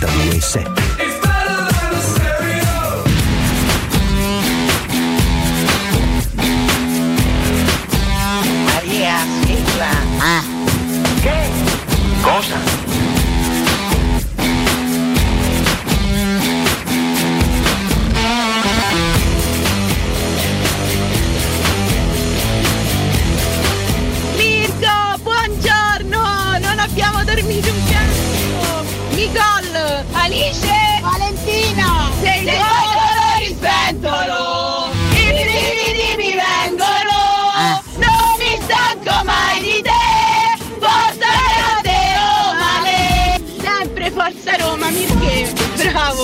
92.7. Maria,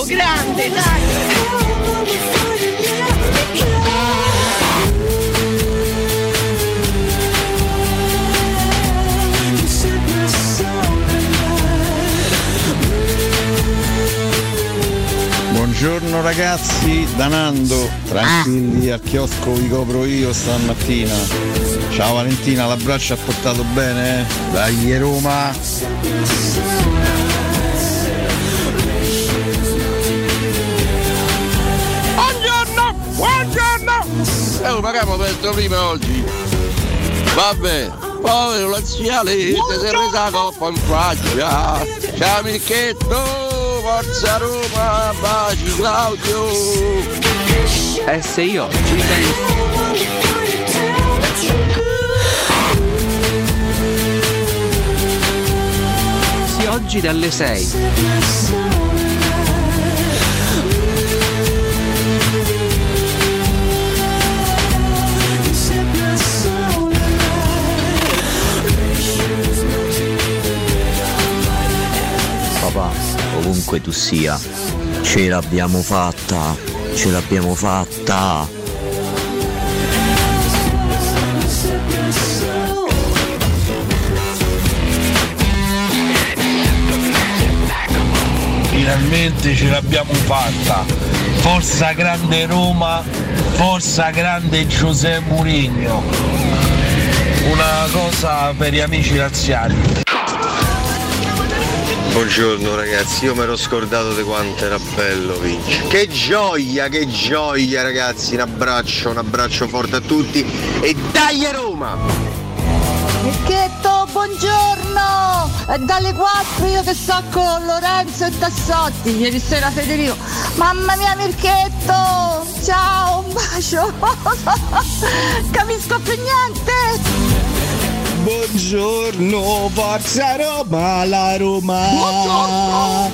grande, dai! Buongiorno ragazzi, da Nando, tranquilli al chiosco vi copro io stamattina. Ciao Valentina, l'abbraccio ha portato bene? eh? Dai Roma! Eh, che abbiamo detto prima oggi? Vabbè, povero laziale, ti sei resa coppa in faccia. Ciao Mirchetto, forza Roma, baci Claudio. Eh se io ci penso. Oggi dalle 6. Ovunque tu sia, ce l'abbiamo fatta, ce l'abbiamo fatta. Finalmente ce l'abbiamo fatta. Forza grande Roma, forza grande Giuseppe Mourinho. Una cosa per gli amici laziali. Buongiorno ragazzi, io mi ero scordato di quanto era bello vincere. Che gioia, che gioia ragazzi, un abbraccio, un abbraccio forte a tutti e dai a Roma! Mirchetto, buongiorno! È dalle 4 io che sto con Lorenzo e Tassotti, ieri sera Federico. Mamma mia Mirchetto! Ciao, un bacio! Capisco più niente! Buongiorno, forza Roma, la Roma.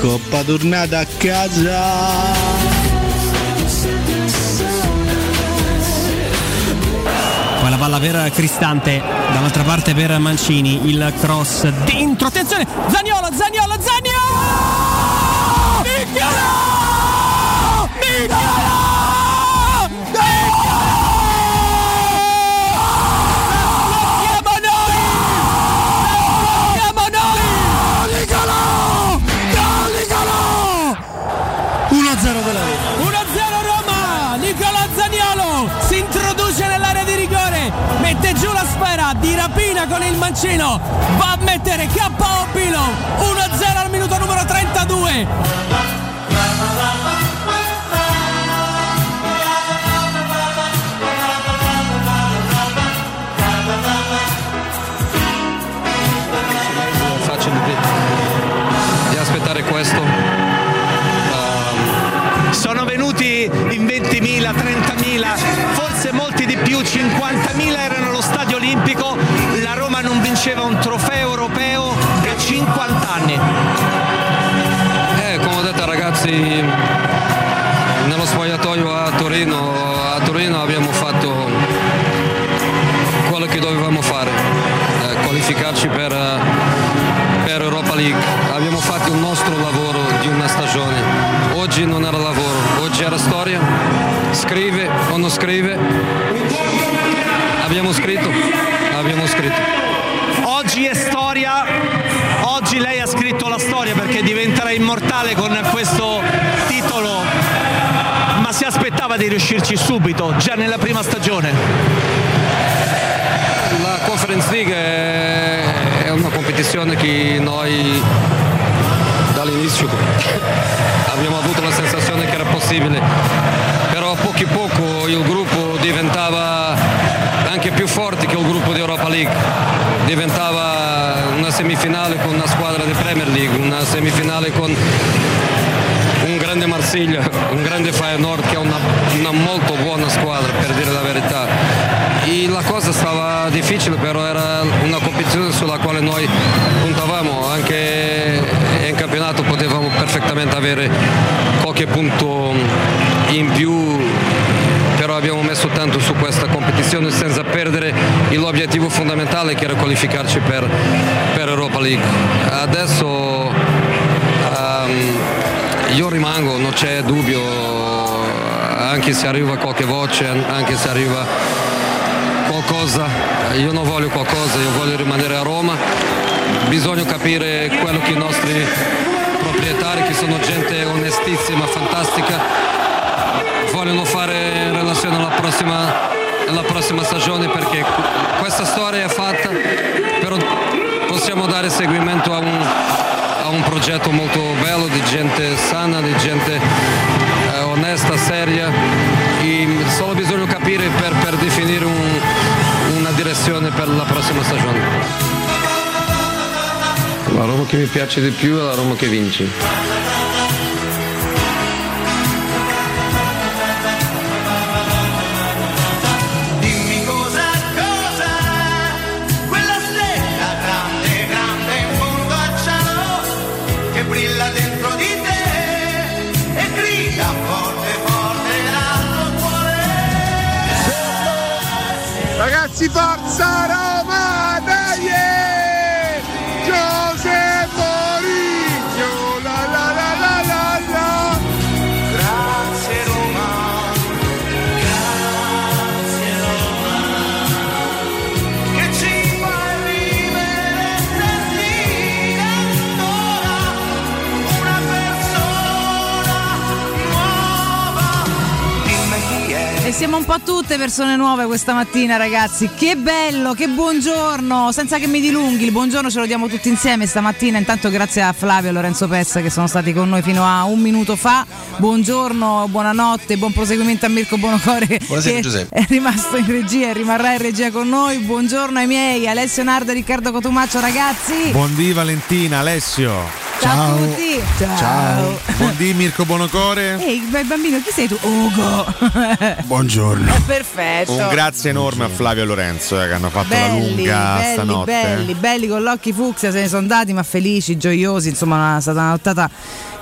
Coppa tornata a casa. La palla per Cristante, dall'altra parte per Mancini, il cross dentro, attenzione, Zaniolo, Zaniolo, mancino, va a mettere KO Pilo. 1-0 al minuto numero 32. Vinceva un trofeo europeo da 50 anni. eh, come ho detto ragazzi, nello spogliatoio a Torino, a Torino abbiamo fatto quello che dovevamo fare, eh, qualificarci per, per Europa League. Abbiamo fatto il nostro lavoro di una stagione. Oggi non era lavoro, oggi era storia. Scrive o non scrive. Abbiamo scritto, abbiamo scritto. Oggi è storia, oggi lei ha scritto la storia perché diventerà immortale con questo titolo, ma si aspettava di riuscirci subito, già nella prima stagione. La Conference League è una competizione che noi all'inizio abbiamo avuto la sensazione che era possibile, però a poco a poco il gruppo diventava anche più forte che il gruppo di Europa League, diventava una semifinale con una squadra di Premier League, una semifinale con un grande Marsiglia, un grande Feyenoord che è una, una molto buona squadra per dire la verità. E la cosa stava difficile, però era una competizione sulla quale noi puntavamo, anche in campionato potevamo perfettamente avere qualche punto in più, abbiamo messo tanto su questa competizione senza perdere l'obiettivo fondamentale che era qualificarci per, per Europa League. Adesso ehm, io rimango, non c'è dubbio, anche se arriva qualche voce, anche se arriva qualcosa, io non voglio qualcosa, io voglio rimanere a Roma, bisogna capire quello che i nostri proprietari, che sono gente onestissima, fantastica, vogliono fare in relazione alla prossima, alla prossima stagione perché questa storia è fatta, però possiamo dare seguimento a un, a un progetto molto bello di gente sana, di gente eh, onesta, seria e solo bisogna capire per, per definire un- una direzione per la prossima stagione. La Roma che mi piace di più è la Roma che vince. Ragazzi, po' tutte persone nuove questa mattina, ragazzi. Che bello, che buongiorno! Senza che mi dilunghi, il buongiorno ce lo diamo tutti insieme stamattina. Intanto grazie a Flavio e Lorenzo Pezza che sono stati con noi fino a un minuto fa. Buongiorno, buonanotte, buon proseguimento a Mirko Bonocore. Buonasera, che Giuseppe. È rimasto in regia e rimarrà in regia con noi. Buongiorno ai miei, Alessio Nardo e Riccardo Cotumaccio, ragazzi. Buondì Valentina, Alessio. Ciao a tutti. Ciao. Buondì Mirko Bonocore. Ehi, bel bambino, chi sei tu? Ugo. Buongiorno. Perfetto. Un grazie enorme a Flavio e Lorenzo eh, che hanno fatto la belli, lunga belli, stanotte. belli, belli con l'occhi fucsia, se ne sono andati, ma felici, gioiosi. Insomma, è stata una nottata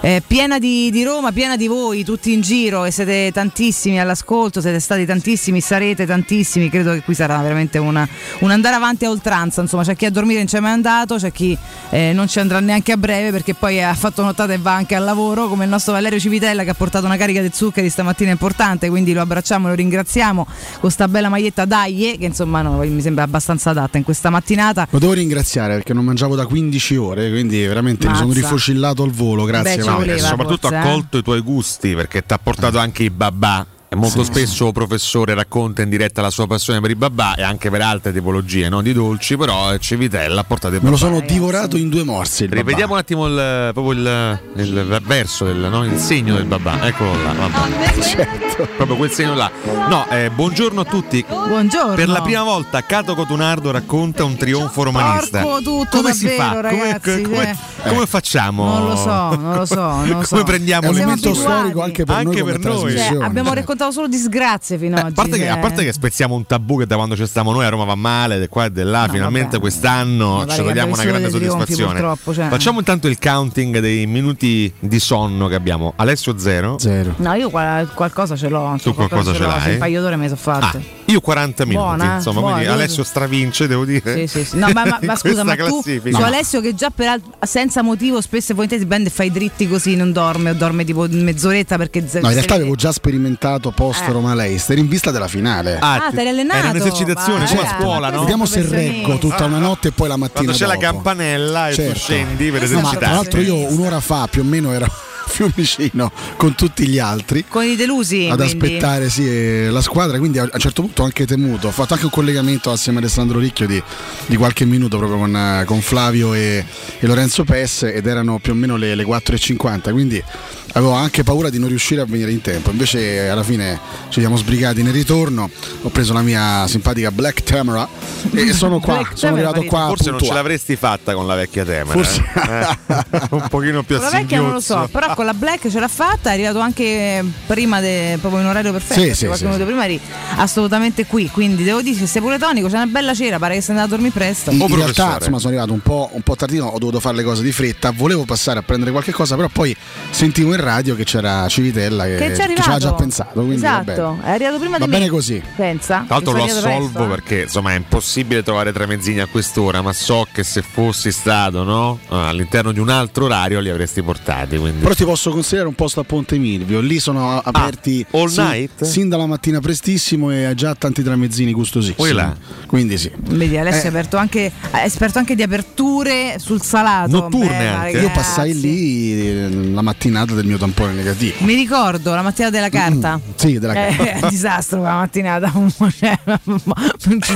eh, piena di, di Roma, piena di voi, tutti in giro e siete tantissimi all'ascolto, siete stati tantissimi, sarete tantissimi. Credo che qui sarà veramente una- un andare avanti a oltranza. Insomma, c'è chi a dormire non ci è mai andato, c'è chi eh, non ci andrà neanche a breve perché poi ha fatto nottata e va anche al lavoro, come il nostro Valerio Civitella che ha portato una carica di zuccheri stamattina importante. Quindi lo abbracciamo e lo ringraziamo con sta bella maglietta Daglie, che insomma no, mi sembra abbastanza adatta in questa mattinata. Lo devo ringraziare perché non mangiavo da 15 ore, quindi veramente mi sono Mazza. rifocillato al volo. Grazie, Beh. Voleva, soprattutto forse, ha eh? colto i tuoi gusti perché ti ha portato anche i babà. Molto Sì, spesso il professore racconta in diretta la sua passione per i babà e anche per altre tipologie, non di dolci, però eh, Civitella ha portato i Me lo babà. sono divorato in due morsi. babà. Rivediamo un attimo il, proprio il, il verso, del, no? il segno del babà, eccolo là, vabbè. Certo. proprio quel segno là. No, eh, buongiorno a tutti. Buongiorno. Per la prima volta Cato Cotunardo racconta un trionfo romanista. Porco tutto, come si fa? davvero, Come- ragazzi, come, eh. come facciamo? Non lo so, non lo so, non lo come so. prendiamo È un misure? storico anche per noi come noi. Cioè, abbiamo raccontato solo disgrazie fino ad A oggi. parte, che, cioè. a parte che spezziamo un tabù che da quando ci stiamo noi a Roma va male, di qua e di là, finalmente vabbè. quest'anno pare ci togliamo una grande soddisfazione. cioè. Facciamo intanto il counting dei minuti di sonno che abbiamo. Alessio 0. Zero. No, io qual- qualcosa ce l'ho. Tu qualcosa ce l'ho, l'hai? Un paio d'ore me ne sono fatte. Ah, io 40 minuti, Buona, insomma, buona, quindi Alessio stravince, devo dire. Sì, sì, sì. No, ma, ma- ma scusa, ma questa tu classifica. su Alessio che già per al- senza motivo spesso e volentieri si prende e fai dritti così, non dorme o dorme tipo mezz'oretta perché No, in realtà avevo già sperimentato post Eh. Roma Leicester in vista della finale. Ah, ti eri allenato? Era un'esercitazione, Ma come a ragazzi, scuola, no? Vediamo se reggo tutta una notte e poi la mattina Quando c'è la dopo. campanella e tu Certo. scendi per No, ma tra l'altro io un'ora fa più o meno ero Fiumicino con tutti gli altri. Con i delusi. ad quindi. aspettare sì, eh, la squadra, quindi a un certo punto ho anche temuto. Ho fatto anche un collegamento assieme a Alessandro Ricchio di, di qualche minuto proprio con, eh, con Flavio e, e Lorenzo Pes ed erano più o meno le, le 4.50, quindi avevo anche paura di non riuscire a venire in tempo. Invece eh, alla fine ci siamo sbrigati nel ritorno, ho preso la mia simpatica Black Tamara e sono qua, Black sono Tamara, arrivato qua. Forse non ce puntuale. l'avresti fatta con la vecchia tema. Forse- un pochino più a Con la vecchia non lo so, però con la Black ce l'ha fatta, è arrivato anche prima, de- proprio in orario perfetto. Sì, sì, qualche sì, minuto prima eri assolutamente qui, quindi devo dire che sei pure tonico, c'è una bella cera, pare che sei andato a dormire presto. In, in realtà insomma, sono arrivato un po', un po' tardino, ho dovuto fare le cose di fretta, volevo passare a prendere qualche cosa, però poi sentivo in radio che c'era Civitella che, Che che ci aveva già pensato. Quindi va esatto, è arrivato prima Va di me. bene così. Pensa. Tra l'altro lo assolvo presto. perché insomma è impossibile trovare Tremezzini a quest'ora, ma so che se fossi stato no, all'interno di un altro orario li avresti portati. Quindi. Però ti posso consigliare un posto a Ponte Milvio, lì sono aperti Ah, all sin, night? sin dalla mattina prestissimo e ha già tanti tramezzini gustosissimi. Là. Quindi sì. Vedi, Alessio è, Eh. aperto anche, è esperto anche di aperture sul salato. Beh, Io passai lì eh, la mattinata del mio tampone negativo. Mi ricordo la mattina della carta. Sì, della Eh, carta. È un disastro quella mattinata, cioè,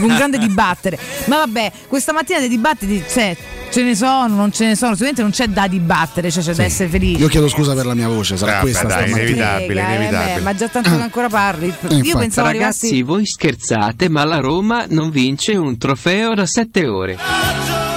un grande dibattere. Ma vabbè, questa mattina dei dibattiti c'è, ce ne sono, non ce ne sono, sicuramente non c'è da dibattere, cioè c'è da essere felici. Io chiedo scusa per la mia voce, sarà Vabbè, questa dai, stamattina. inevitabile, eh, inevitabile. beh, ma già tanto che ancora parli. Io infatti. pensavo Ragazzi, arrivassi. voi scherzate, ma la Roma non vince un trofeo da 7 ore.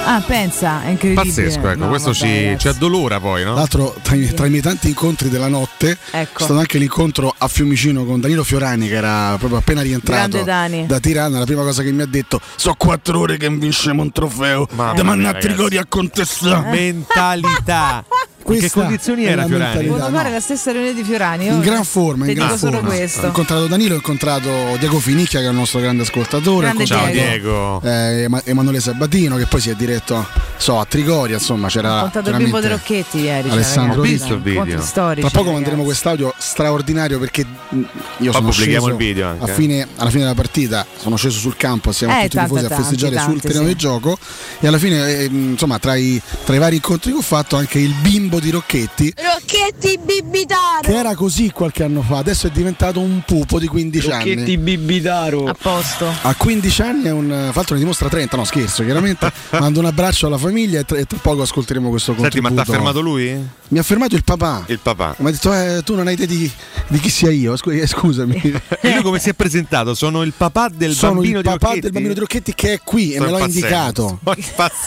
Ah, pensa, è incredibile. Pazzesco, ecco, No, questo vabbè, ci, ci addolora poi, no? Tra l'altro, tra i, tra i miei tanti incontri della notte, Ecco. è stato anche l'incontro a Fiumicino con Danilo Fiorani, che era proprio appena rientrato da Tirana. La prima cosa che mi ha detto: So quattro ore che vinciamo un trofeo, Mamma da mia, mannà Trigori a Eh. contestare. Mentalità. In che Questa condizioni era la Fiorani? mentalità, Devo no. fare la stessa riunione di Fiorani. io In gran forma, in gran dico solo forma. questo. Ho incontrato Danilo, ho incontrato Diego Finicchia, che è il nostro grande ascoltatore. Grande incontrato, Diego. eh, Ema- Emanuele Sabatino, che poi si è diretto so, a Trigoria. Insomma, c'era. Ho contato il bimbo dei Rocchetti ieri. cioè, Alessandro ragazzi, Rizzo, il video. storici, Tra poco ragazzi. manderemo quest'audio straordinario perché mh, io Poi sono pubblichiamo sceso il video anche, a eh. fine- alla fine della partita sono sceso sul campo a Eh, tutti i tanti, tifosi a festeggiare tanti, sul tanti, terreno sì. di gioco e alla fine eh, mh, insomma tra i, tra i vari incontri che ho fatto anche il bimbo di Rocchetti Rocchetti bibitaro. che era così qualche anno fa adesso è diventato un pupo di 15 anni bibitaro. A posto. a 15 anni è un l'altro ne dimostra 30 no scherzo chiaramente mando un abbraccio alla famiglia e tra, e tra poco ascolteremo questo Senti, ma contributo ti ha fermato lui? Mi ha fermato il papà Il papà. mi ha detto eh, tu non hai idea di, di chi sia io eh, scusami E lui come si è presentato? Sono il papà del sono bambino il di papà Rocchetti? del bambino di Rocchetti che è qui e Sto me l'ha indicato.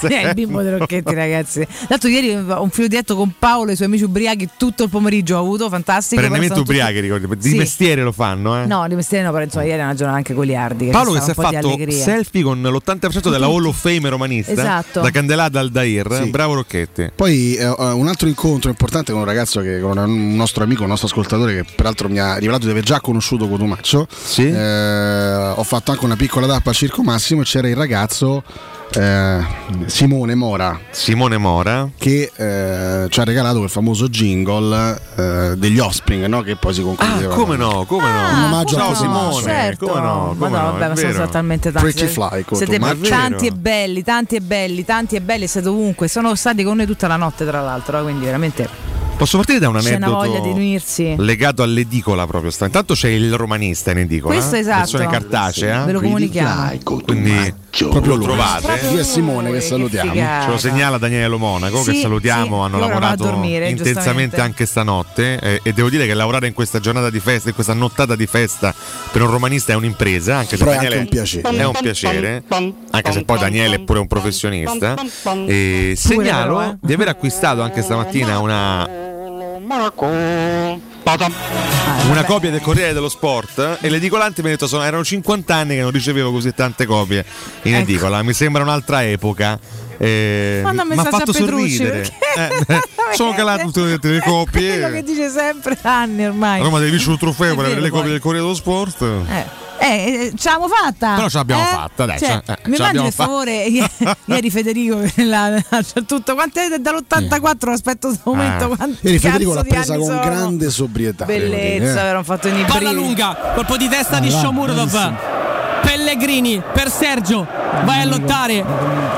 Eh, il bimbo dei Rocchetti, ragazzi. Tanto ieri un filo diretto con Paolo e i suoi amici ubriachi tutto il pomeriggio ho avuto, fantastico. Stanno ubriachi, ricordi? Di Sì. mestiere lo fanno, eh? No, di mestiere no, però insomma ieri è una giornata anche goliardi. Che Paolo che si è fatto di allegria. selfie con l'80% della Hall of Fame romanista Esatto. da Candelata al Dair. Sì. Bravo Rocchetti. Poi eh, un altro incontro importante con un ragazzo che con un nostro amico, un nostro ascoltatore che peraltro mi ha rivelato di aver già conosciuto Cotumaccio. Sì. Eh, ho fatto anche una piccola tappa al Circo Massimo e c'era il ragazzo eh, Simone Mora Simone Mora. che eh, ci ha regalato quel famoso jingle eh, degli Offspring no? che poi si Ah, concludeva come no, come no. Un omaggio Ciao Simone, certo. come no, come ma no, no, vabbè, ma sono vero. stati talmente tanti. Pretty fly, siete ma tanti e belli, tanti e belli, tanti e belli, siete ovunque. Sono stati con noi tutta la notte, tra l'altro, eh, quindi veramente Posso partire da un c'è una aneddoto voglia di unirsi. legato all'edicola proprio. sta- Intanto c'è il romanista in edicola. Questo esatto. Versione cartacea. Ve lo comunichiamo. Quindi proprio lo trovate. Proprio Lui è Simone che salutiamo. Ce lo segnala Daniele Monaco che Sì, salutiamo, sì, hanno ora lavorato dormire, intensamente anche stanotte eh, e devo dire che lavorare in questa giornata di festa, in questa nottata di festa per un romanista è un'impresa, anche se Però è Daniele anche un piacere. è un piacere, anche se poi Daniele è pure un professionista. E segnalo però, eh. di aver acquistato anche stamattina una una copia del Corriere dello Sport e l'edicolante mi ha detto sono, erano 50 anni che non ricevevo così tante copie in Ecco. edicola, mi sembra un'altra epoca. Eh, Manda un mi ha messaggio fatto a Petrucci, sorridere. perché- Eh, sono calate tutte le, le Quello che copie. dice sempre da anni ormai. Roma devi vincere un trofeo È per avere le copie poi. del Corriere dello Sport. Eh. Eh, ce l'abbiamo fatta. Però ce l'abbiamo Eh? fatta, dai, Cioè, eh, mi mandi per favore ieri, Federico la- c'è tutto quanto è dall'84 aspetto questo momento Eh. quanti Ieri Federico l'ha di presa con sono? grande sobrietà. bellezza eh. avevano fatto in Palla lunga, colpo di testa di Ah, va, Shomurdov. Pellegrini per Sergio, vai a lottare.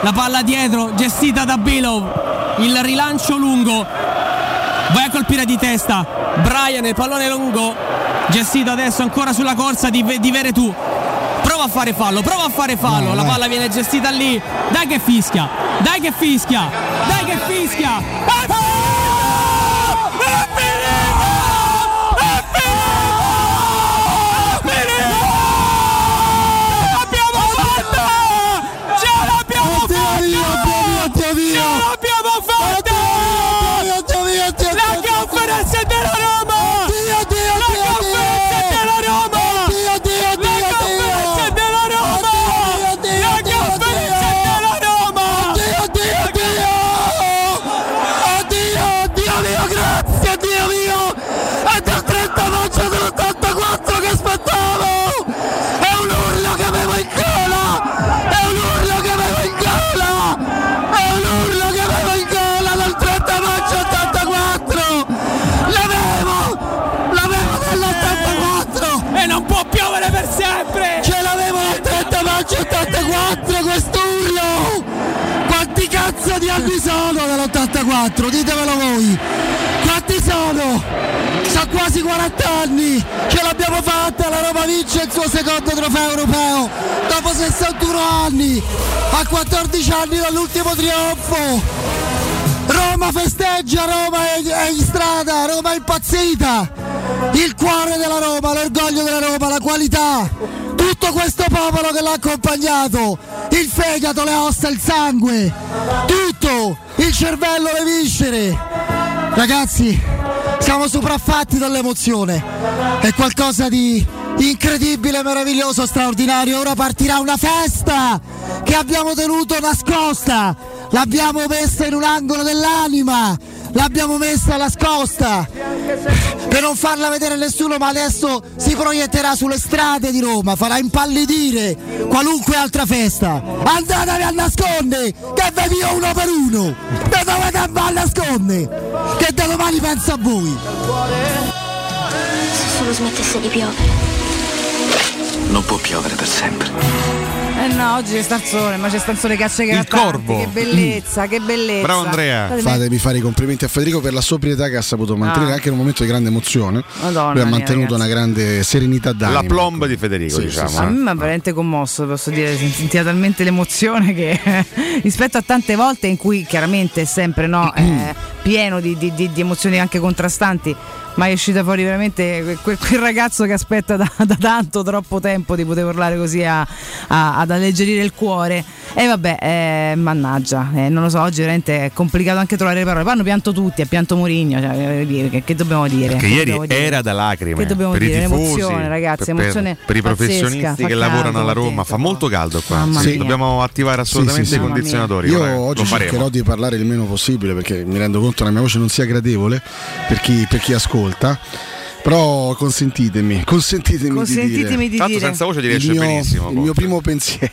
La palla dietro, gestita da Bilov. Il rilancio lungo. vai a colpire di testa Brian il pallone lungo gestito adesso ancora sulla corsa di, di Veretù. Prova a fare fallo prova a fare fallo. La palla viene gestita lì. Dai che fischia dai che fischia dai che fischia. L'abbiamo anni sono dell'84? Ditemelo voi! Quanti sono? Sono quasi 40 anni! Ce l'abbiamo fatta! La Roma vince il suo secondo trofeo europeo! Dopo 61 anni! A 14 anni dall'ultimo trionfo! Roma festeggia, Roma è, è in strada, Roma è impazzita! Il cuore della Roma, l'orgoglio della Roma, la qualità! Tutto questo popolo che l'ha accompagnato! Il fegato, le ossa, il sangue! Tutto! Il cervello, le viscere! Ragazzi, siamo sopraffatti dall'emozione! È qualcosa di incredibile, meraviglioso, straordinario! Ora partirà una festa che abbiamo tenuto nascosta! L'abbiamo messa in un angolo dell'anima! L'abbiamo messa nascosta per non farla vedere a nessuno, ma adesso si proietterà sulle strade di Roma, farà impallidire qualunque altra festa. Andatevi a nascondere, che vi io uno per uno! E dovete andare a nascondere! Che da domani penso a voi! Se solo smettesse di piovere. Non può piovere per sempre. Eh no, oggi c'è sta il sole, ma c'è sta il sole caccia che corvo. Che bellezza, che bellezza. Fatemi- Fatemi fare i complimenti a Federico per la sobrietà che ha saputo mantenere Ah. anche in un momento di grande emozione. Madonna Lui ha mia, mantenuto ragazzi. una grande serenità d'animo. La plomba di Federico, Sì, diciamo. sì, A eh. me mi ha veramente commosso, posso dire, sentiva talmente l'emozione che rispetto a tante volte in cui chiaramente è sempre no, eh, pieno di, di- di- di emozioni anche contrastanti, ma è uscita fuori veramente quel, quel ragazzo che aspetta da, da tanto, troppo tempo di poter urlare così a- a- ad alleggerire il cuore. E vabbè, eh, mannaggia, eh, non lo so, oggi veramente è complicato anche trovare le parole. Poi hanno pianto tutti, ha pianto Mourinho, cioè, dire, che, che dobbiamo dire? Perché Che ieri dobbiamo dire? era da lacrime. Che dobbiamo per dire? i tifosi, Emozione, ragazzi, per, emozione per i pazzesca, professionisti fa che lavorano alla Roma. Fa molto caldo qua. Sì. Dobbiamo attivare assolutamente Sì, sì, i condizionatori. Io ora, eh, oggi faremo. cercherò di parlare il meno possibile perché mi rendo conto che la mia voce non sia gradevole per chi, per chi ascolta. Però consentitemi, consentitemi, Consentitemi di di dire. Tanto dire. senza voce ti riesce mio, benissimo, Il mio primo pensiero,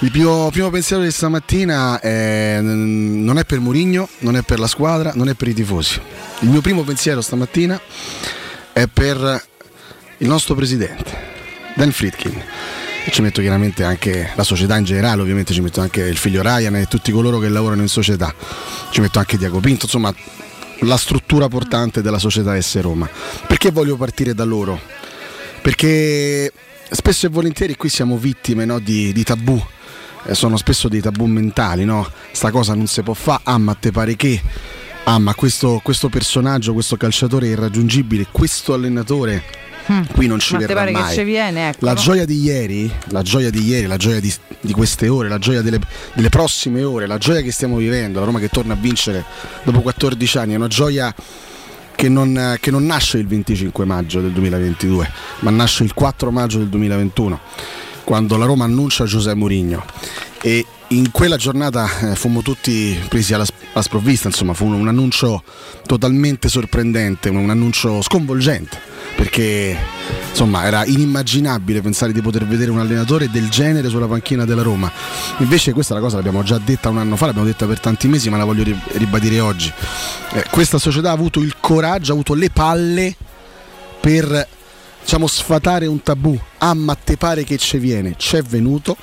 il mio primo pensiero di stamattina è- non è per Mourinho, non è per la squadra, non è per i tifosi. Il mio primo pensiero stamattina è per il nostro presidente, Dan Friedkin. E ci metto chiaramente anche la società in generale, ovviamente ci metto anche il figlio Ryan e tutti coloro che lavorano in società. Ci metto anche Diaco Pinto, insomma la struttura portante della società S Roma. Perché voglio partire da loro? Perché spesso e volentieri qui siamo vittime no, di, di tabù. Eh, sono spesso dei tabù mentali, no? Sta cosa non si può fare, ah ma te pare che, ah ma questo, questo personaggio, questo calciatore è irraggiungibile, questo allenatore qui non ci Ma verrà mai. viene, ecco. La no? gioia di ieri, la gioia di ieri, la gioia di, di queste ore, la gioia delle, delle prossime ore, la gioia che stiamo vivendo, la Roma che torna a vincere dopo 14 anni, è una gioia che non, che non nasce il 25 maggio del 2022, ma nasce il 4 maggio del 2021, quando la Roma annuncia Giuseppe Mourinho. E in quella giornata eh, fummo tutti presi alla, alla sprovvista, insomma, fu un, un annuncio totalmente sorprendente, un, un annuncio sconvolgente, perché insomma era inimmaginabile pensare di poter vedere un allenatore del genere sulla panchina della Roma. Invece questa è una cosa l'abbiamo già detta un anno fa, l'abbiamo detta per tanti mesi, ma la voglio ri- ribadire oggi. Eh, questa società ha avuto il coraggio, ha avuto le palle per diciamo sfatare un tabù. Ah, ma te pare che ci viene? C'è venuto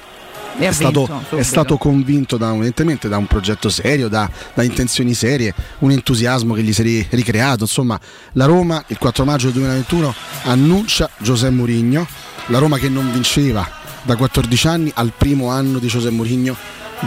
È, stato, vinto, è subito. stato convinto da, un- evidentemente da un progetto serio, da, da intenzioni serie, un entusiasmo che gli si è ri- ricreato. Insomma, la Roma il 4 maggio del 2021 annuncia Giuseppe Mourinho, la Roma che non vinceva da 14 anni al primo anno di Giuseppe Mourinho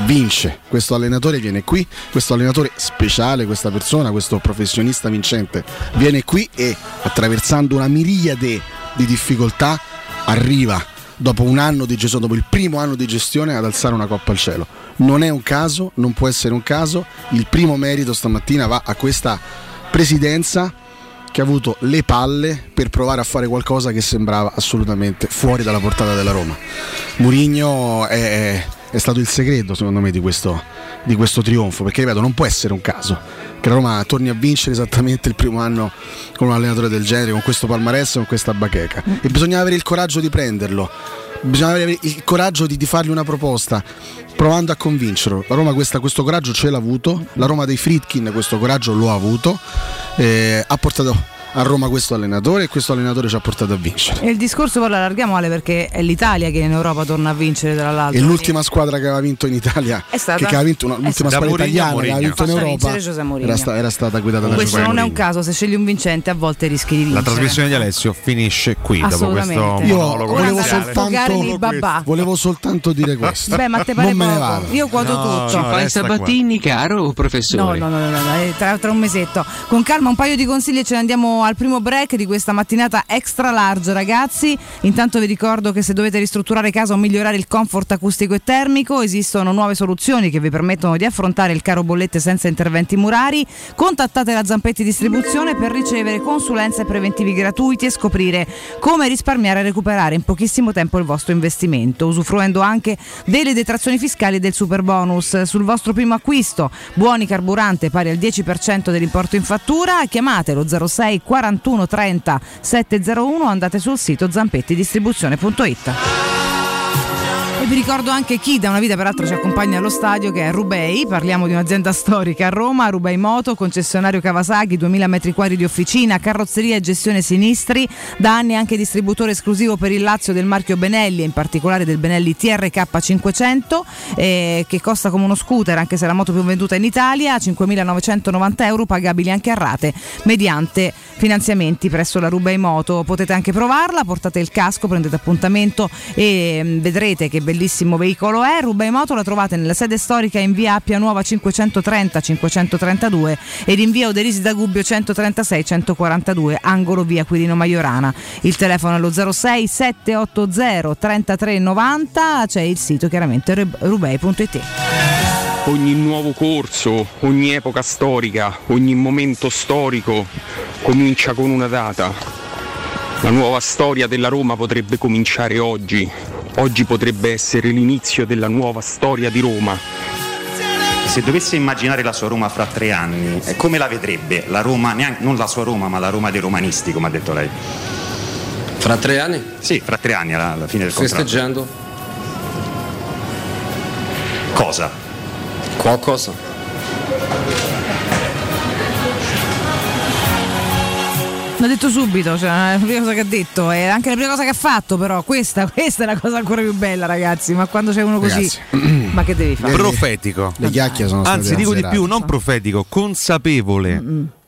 vince. Questo allenatore viene qui, questo allenatore speciale, questa persona, questo professionista vincente viene qui e attraversando una miriade di difficoltà arriva dopo un anno di gestione, dopo il primo anno di gestione ad alzare una coppa al cielo. Non è un caso, non può essere un caso, il primo merito stamattina va a questa presidenza che ha avuto le palle per provare a fare qualcosa che sembrava assolutamente fuori dalla portata della Roma. Murigno è, è stato il segreto secondo me di questo, di questo trionfo, perché ripeto non può essere un caso che la Roma torni a vincere esattamente il primo anno con un allenatore del genere, con questo palmarès, con questa bacheca. E bisogna avere il coraggio di prenderlo, bisogna avere il coraggio di, di fargli una proposta, provando a convincerlo. La Roma questa- questo coraggio ce l'ha avuto, la Roma dei Fritkin questo coraggio lo ha avuto, eh, ha portato a Roma questo allenatore e questo allenatore ci ha portato a vincere. E il discorso poi lo allarghiamo Ale perché è l'Italia che in Europa torna a vincere tra l'altro. E l'ultima squadra che aveva vinto in Italia, È stata- che aveva vinto una- è l'ultima stata- squadra a italiana che aveva vinto in Europa, era, sta- era stata guidata da Questo non è un caso, se scegli un vincente a volte rischi di vincere. La trasmissione di Alessio finisce qui dopo questo Assolutamente. Io volevo soltanto, il babà. volevo soltanto dire questo. Beh, ma te pare non me ne poco? vado. Io quoto tutto. Ci fai Sabatini, caro No, professore? no, no, no, no, eh, tra, tra un mesetto. Con calma un paio di consigli e ce ne andiamo al primo break di questa mattinata extra large, ragazzi. Intanto vi ricordo che se dovete ristrutturare casa o migliorare il comfort acustico e termico, esistono nuove soluzioni che vi permettono di affrontare il caro bollette senza interventi murari. Contattate la Zampetti Distribuzione per ricevere consulenze preventivi gratuiti e scoprire come risparmiare e recuperare in pochissimo tempo il vostro investimento, usufruendo anche delle detrazioni fiscali del super bonus sul vostro primo acquisto. Buoni carburante pari al 10% dell'importo in fattura, chiamatelo 06 41 30 701 andate sul sito zampettidistribuzione.it. E vi ricordo anche chi da una vita peraltro ci accompagna allo stadio che è Rubei, parliamo di un'azienda storica a Roma, Rubei Moto, concessionario Kawasaki, 2000 metri quadri di officina, carrozzeria e gestione sinistri, da anni anche distributore esclusivo per il Lazio del marchio Benelli e in particolare del Benelli TRK 500 eh, che costa come uno scooter anche se è la moto più venduta in Italia, 5.990 euro pagabili anche a rate mediante finanziamenti presso la Rubei Moto. Potete anche provarla, portate il casco, prendete appuntamento e mm, vedrete che bellissimo veicolo è. Rubei Moto la trovate nella sede storica in via Appia Nuova 530-532 ed in via Oderisi da Gubbio 136-142, angolo via Quirino Maiorana. Il telefono è lo 06 780 3390, c'è il sito chiaramente rub- rubei.it. Ogni nuovo corso, ogni epoca storica, ogni momento storico comincia con una data. La nuova storia della Roma potrebbe cominciare oggi. Oggi potrebbe essere l'inizio della nuova storia di Roma. Se dovesse immaginare la sua Roma fra tre anni, eh, come la vedrebbe? La Roma, neanche- non la sua Roma, ma la Roma dei romanisti, come ha detto lei. Fra tre anni? Sì, fra tre anni alla, alla fine del contratto. Festeggiando? Cosa? Qualcosa. L'ha detto subito, cioè, è la prima cosa che ha detto, è anche la prima cosa che ha fatto, però questa, questa è la cosa ancora più bella, ragazzi. Ma quando c'è uno così, ma che devi fare? Profetico. Le chiacchiere sono state Anzi, dico di più, non profetico, consapevole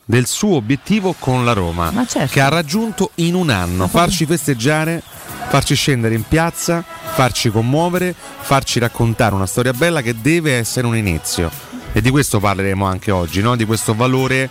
del suo obiettivo con la Roma, Ma certo. che ha raggiunto in un anno, farci festeggiare, farci scendere in piazza, farci commuovere, farci raccontare una storia bella che deve essere un inizio. E di questo parleremo anche oggi, no? di questo valore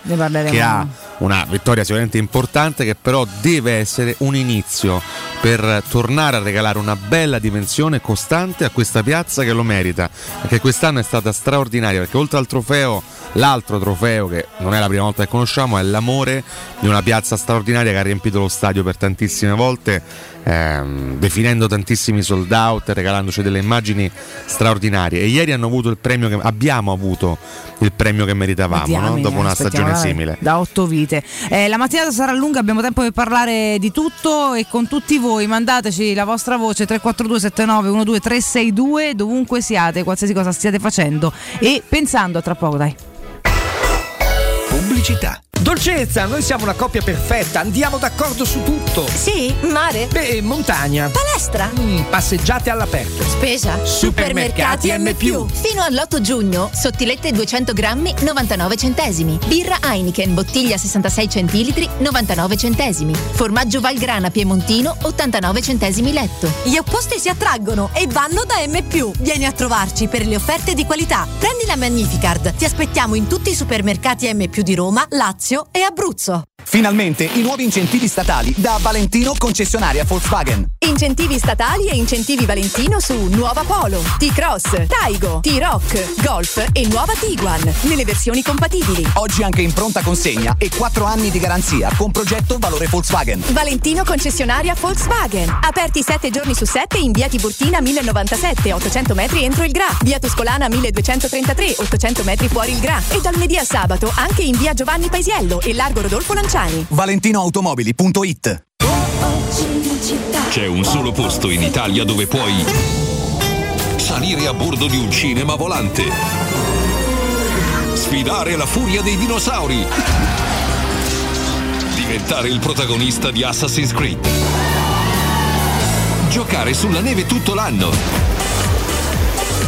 che ha una vittoria sicuramente importante che però deve essere un inizio per tornare a regalare una bella dimensione costante a questa piazza che lo merita perché quest'anno è stata straordinaria perché oltre al trofeo l'altro trofeo che non è la prima volta che conosciamo è l'amore di una piazza straordinaria che ha riempito lo stadio per tantissime volte ehm, definendo tantissimi sold out regalandoci delle immagini straordinarie e ieri hanno avuto il premio che abbiamo avuto il premio che meritavamo no? Diamine, dopo una stagione simile Da otto vite. Eh, la mattinata sarà lunga, abbiamo tempo per parlare di tutto e con tutti voi mandateci la vostra voce 342 79 12 362 dovunque siate, qualsiasi cosa stiate facendo e pensando a tra poco, dai. Pubblicità. Dolcezza, noi siamo una coppia perfetta, andiamo d'accordo su tutto. Sì, mare. Beh, montagna. Palestra. Mm, passeggiate all'aperto. Spesa. Supermercati M+. Fino all'8 giugno, sottilette 200 grammi, 99 centesimi. Birra Heineken, bottiglia 66 centilitri, 99 centesimi. Formaggio Valgrana Piemontino, 89 centesimi letto. Gli opposti si attraggono e vanno da M+. Vieni a trovarci per le offerte di qualità. Prendi la Magnificard. Ti aspettiamo in tutti i supermercati M+, di Roma, Lazio e Abruzzo. Finalmente i nuovi incentivi statali da Valentino concessionaria Volkswagen. Incentivi statali e incentivi Valentino su Nuova Polo, T-Cross, Taigo, T-Rock, Golf e nuova Tiguan nelle versioni compatibili. Oggi anche in pronta consegna e 4 anni di garanzia con progetto valore Volkswagen. Valentino concessionaria Volkswagen. Aperti 7 giorni su 7 in via Tiburtina 1097, 800 metri entro il Gra. Via Tuscolana 1233, 800 metri fuori il Gra. E dal al sabato anche in via Giovanni Paisiello e largo Rodolfo Lanciani. ValentinoAutomobili.it C'è un solo posto in Italia dove puoi salire a bordo di un cinema volante, sfidare la furia dei dinosauri, diventare il protagonista di Assassin's Creed, giocare sulla neve tutto l'anno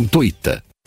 zampettidistribuzione.it.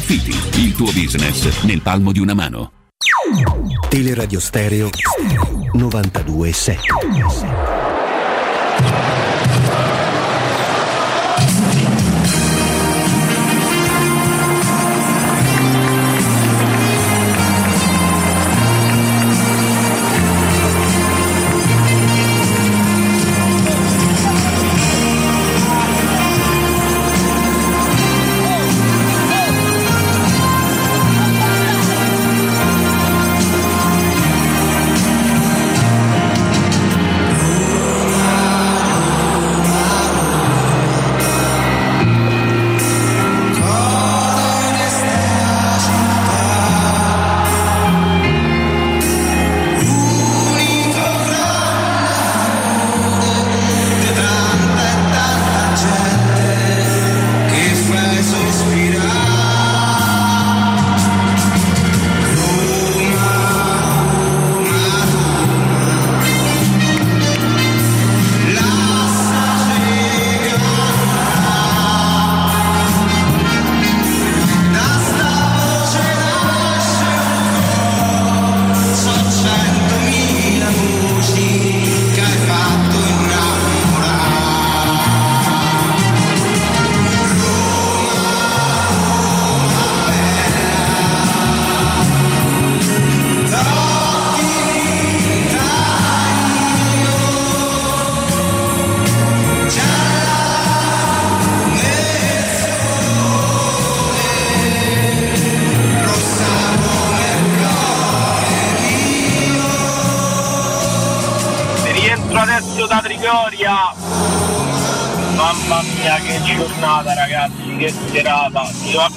il tuo business nel palmo di una mano. Teleradio Stereo 927.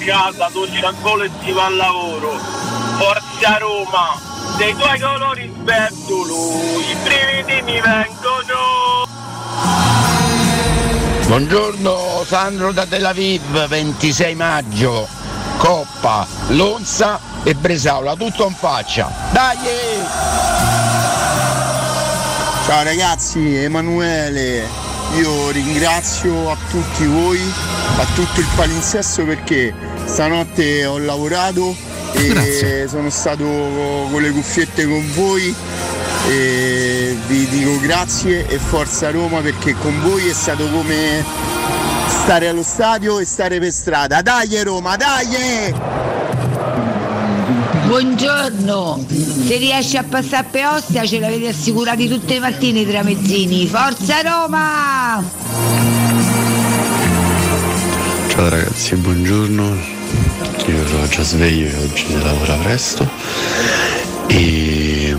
Io a casa, torno ancora e si va al lavoro. Forza Roma, dei tuoi colori spettolo, i brividi mi vengono. Buongiorno Sandro da Tel Aviv, 26 maggio, Coppa, Lonza e Bresaula, tutto in faccia. Dai! Ciao ragazzi, Emanuele, io ringrazio a tutti voi, a tutto il palinsesto perché stanotte ho lavorato e Grazie. sono stato con le cuffiette con voi e vi dico grazie e forza Roma perché con voi è stato come stare allo stadio e stare per strada. Dai Roma, dai! Buongiorno, se riesci a passare per Ostia ce l'avete assicurati tutte le mattine i tramezzini. Forza Roma! Ciao ragazzi, buongiorno. Già sveglio e oggi si lavora presto. E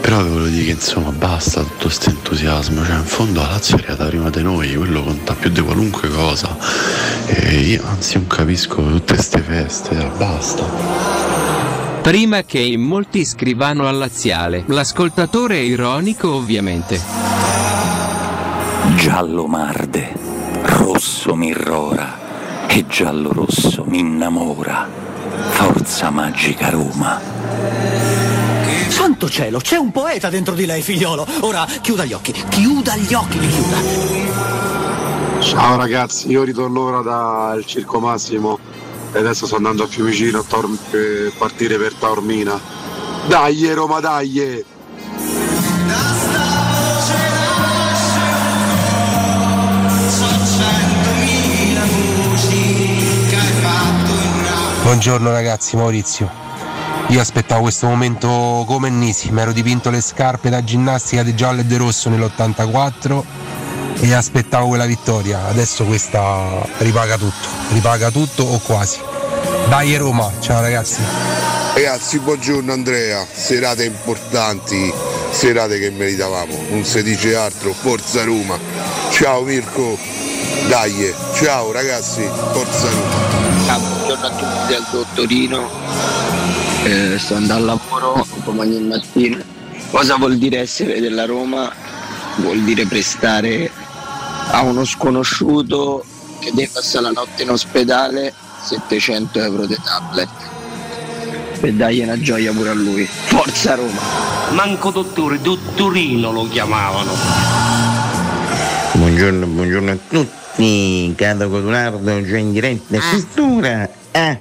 però vi volevo dire che insomma basta tutto questo entusiasmo, cioè in fondo la Lazio è arrivata prima di noi, quello conta più di qualunque cosa. E io anzi non capisco tutte queste feste, dai, basta. Prima che in molti scrivano al laziale. L'ascoltatore è ironico, ovviamente. Giallo marde, rosso mi irrora e giallo rosso mi innamora. Forza magica Roma. Santo cielo, c'è un poeta dentro di lei, figliolo. Ora chiuda gli occhi, chiuda gli occhi, li chiuda. Ciao ragazzi, io ritorno ora dal Circo Massimo e adesso sto andando a Fiumicino a Tor- per partire per Taormina. Dai Roma, dai! Buongiorno ragazzi, Maurizio. Io aspettavo questo momento come Nisi, mi ero dipinto le scarpe da ginnastica di giallo e di rosso nell'84 e aspettavo quella vittoria. Adesso questa ripaga tutto, ripaga tutto o quasi. Dai Roma, ciao ragazzi. Ragazzi, buongiorno Andrea, serate importanti, serate che meritavamo, non si dice altro, forza Roma. Ciao Mirko, dai, ciao ragazzi, forza Roma. Buongiorno a tutti dal dottorino, eh, sto andando al lavoro come ogni mattina. Cosa vuol dire essere della Roma? Vuol dire prestare a uno sconosciuto che deve passare la notte in ospedale 700 euro di tablet. Per dargli una gioia pure a lui. Forza Roma! Manco dottore, dottorino lo chiamavano. Buongiorno, buongiorno a tutti. Cado Codunardo già in diretta cultura. Eh.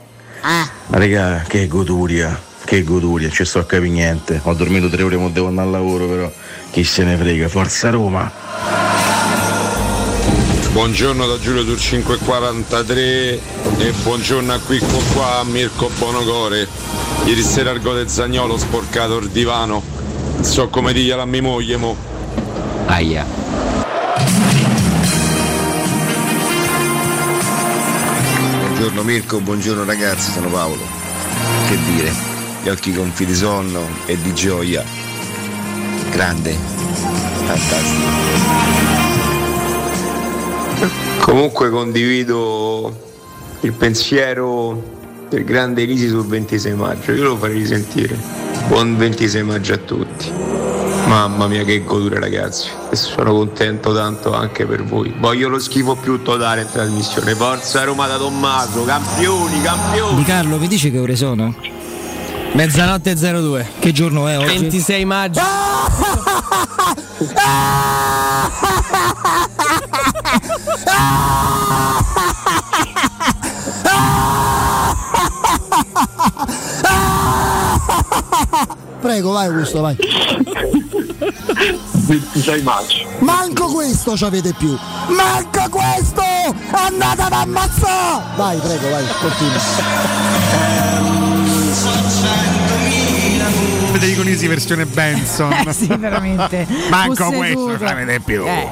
Ma raga, che goduria, che goduria, ci sto a capire niente. Ho dormito tre ore ma devo andare al lavoro però. Chi se ne frega, forza Roma. Buongiorno da Giulio Dur 543 e buongiorno a qui qua, qua a Mirko Bonocore. Ieri sera al gol Zagnolo ho sporcato il divano. Non so come dirgliela a mia moglie mo. Aia. Buongiorno Mirko, buongiorno ragazzi, sono Paolo. Che dire, gli occhi gonfi di sonno e di gioia. Grande, fantastico. Comunque condivido il pensiero del grande Elisi sul 26 maggio, io lo farei risentire. Buon 26 maggio a tutti. Mamma mia che godure ragazzi, sono contento tanto anche per voi. Voglio lo schifo più totale in trasmissione. Forza Roma da Tommaso, campioni, campioni. Di Carlo, mi dici che ore sono? Mezzanotte 02. Che giorno è oggi? 26 maggio. Prego, vai Augusto, vai. 26 maggio. Manco questo ci avete più. Manco questo! Andate ad ammazzare! Vai, prego, vai, continua. Federico Nisi versione Benson. Eh sì, veramente. Manco Fu questo avete più. Eh.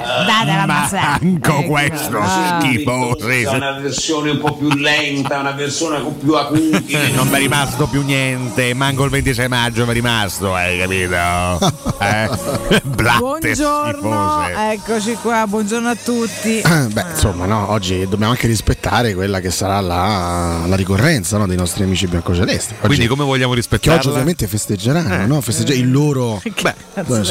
Manco Ecco. questo, Ah. schifosi. È una versione un po' più lenta, una versione con più acuti. Eh, Non mi è rimasto più niente, manco il 26 maggio mi è rimasto, hai capito? Eh? Blatte Buongiorno, schifose. eccoci qua, buongiorno a tutti. Eh, Beh, insomma, no, oggi dobbiamo anche rispettare quella che sarà la, la ricorrenza no, dei nostri amici biancocelesti. Oggi- Quindi come vogliamo che rispettarla? oggi ovviamente festeggeranno, Eh. no? Festeggiare il loro Beh,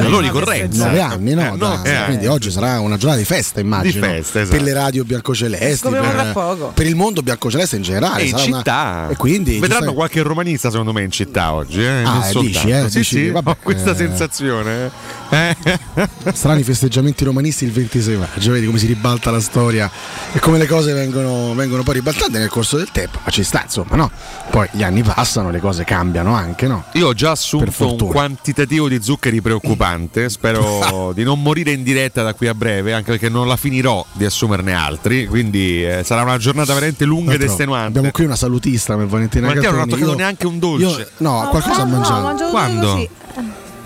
loro ricorrenza. Nove anni, no? Eh, no, Dai, eh. Quindi oggi sarà una giornata di festa, immagino. Di festa, esatto. Per le radio biancocelesti, tra per, per il mondo biancoceleste in generale. E in sarà una- città. E quindi Vedranno giustamente- qualche romanista secondo me in città oggi. Eh? Ah, eh, dici, eh, Sì, dici, sì, vabbè, ho questa eh. sensazione. eh. Strani festeggiamenti romanisti il 26 maggio, vedi come si ribalta la storia e come le cose vengono, vengono poi ribaltate nel corso del tempo, ma ci sta insomma, no? Poi gli anni passano, le cose cambiano anche, no? Io ho già Per assunto un quantitativo di zuccheri preoccupante. Spero di non morire in diretta da qui a breve, anche perché non la finirò di assumerne altri. Quindi eh, sarà una giornata veramente lunga ed Tra l'altro, estenuante. Abbiamo qui una salutista per Valentina Valentina non ha toccato Io- neanche un dolce. io- no, qualcosa ha No, mangiato. mangiato due Quando? così.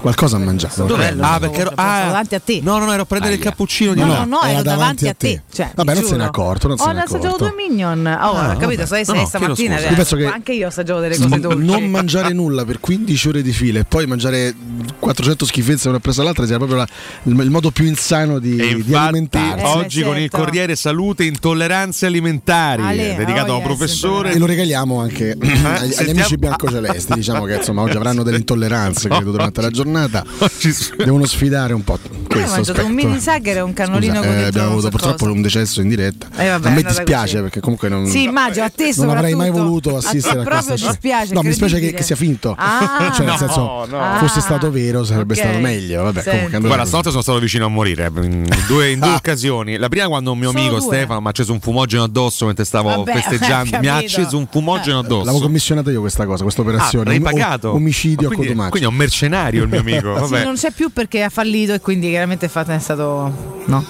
Qualcosa ha mangiato. Dov'è? Ah, perché ero, ah, davanti a te. No, no, no, ero a prendere il cappuccino di No, No, no, ero davanti davanti a te. te. Cioè, Vabbè, non se n'è giuro. accorto, non Ho assaggiato due minion. Oh, Ah, capito? Sai, No, sei no, stamattina. Io penso che- Anche io assaggiavo delle cose dolci. non mangiare nulla per 15 ore di fila e poi mangiare 400 schifezze una presso l'altra sia proprio la- il, il modo più insano di, di alimentarsi. Eh, oggi beh, con il certo. Corriere Salute Intolleranze alimentari, Ale, dedicato a un oh, yes, professore. E lo regaliamo anche agli, agli sentiamo- amici biancocelesti. Diciamo che insomma oggi avranno delle intolleranze credo durante la giornata. Oggi- Devono sfidare un po' ho questo aspetto. un mini sacher e un cannolino Scusa, con eh, abbiamo avuto purtroppo cosa. un decesso in diretta. Eh, vabbè, a me dispiace così. perché comunque non, Sì, immagino, a te non avrei mai voluto A- assistere a, questa scena. dispiace, No, mi dispiace che, che sia finto. Ah. cioè, nel No, senso, no. fosse stato vero sarebbe Ok. stato meglio. Vabbè, Senti. comunque Guarda, stanotte sono stato vicino a morire eh, in due, in due Ah. occasioni. La prima quando un mio amico due? Stefano mi ha acceso un fumogeno addosso mentre stavo Vabbè, festeggiando. Mi ha acceso un fumogeno addosso. L'avevo commissionata io questa cosa, questa Ah, operazione. l'hai pagato? Omicidio a quindi è un mercenario il mio amico. Sì, Vabbè. non c'è più perché ha fallito e quindi chiaramente è fatto- è stato. No.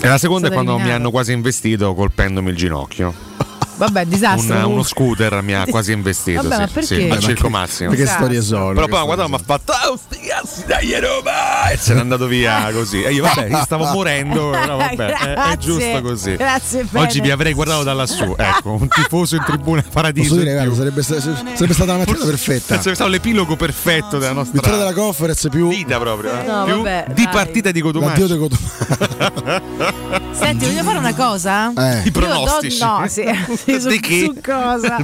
E la seconda è quando mi eliminato. hanno quasi investito colpendomi il ginocchio. Vabbè, Un, disastro. uno scooter mi ha quasi investito. Vabbè, sì, ma perché? sì, al Circo che- Massimo. Esatto. storie sono? Però poi guarda, mi ha fatto "Ah, sti cazzi, dai Roma! E se n'è andato via così. E io vabbè, io stavo morendo, però vabbè, è- è, giusto così. Grazie, bene. Oggi vi avrei guardato da lassù, ecco, un tifoso in tribuna paradiso. Posso dire, guarda, sarebbe, sta- sarebbe stata una mattina perfetta. Sarebbe stato l'epilogo perfetto della nostra Vittoria della conference più vita proprio. eh. No, più vabbè, di dai. partita di Cotumaccio. di Cotumaccio. Senti, voglio fare una cosa? Eh. I Io pronostici. do- no, sì, sì, su, Di chi? su cosa?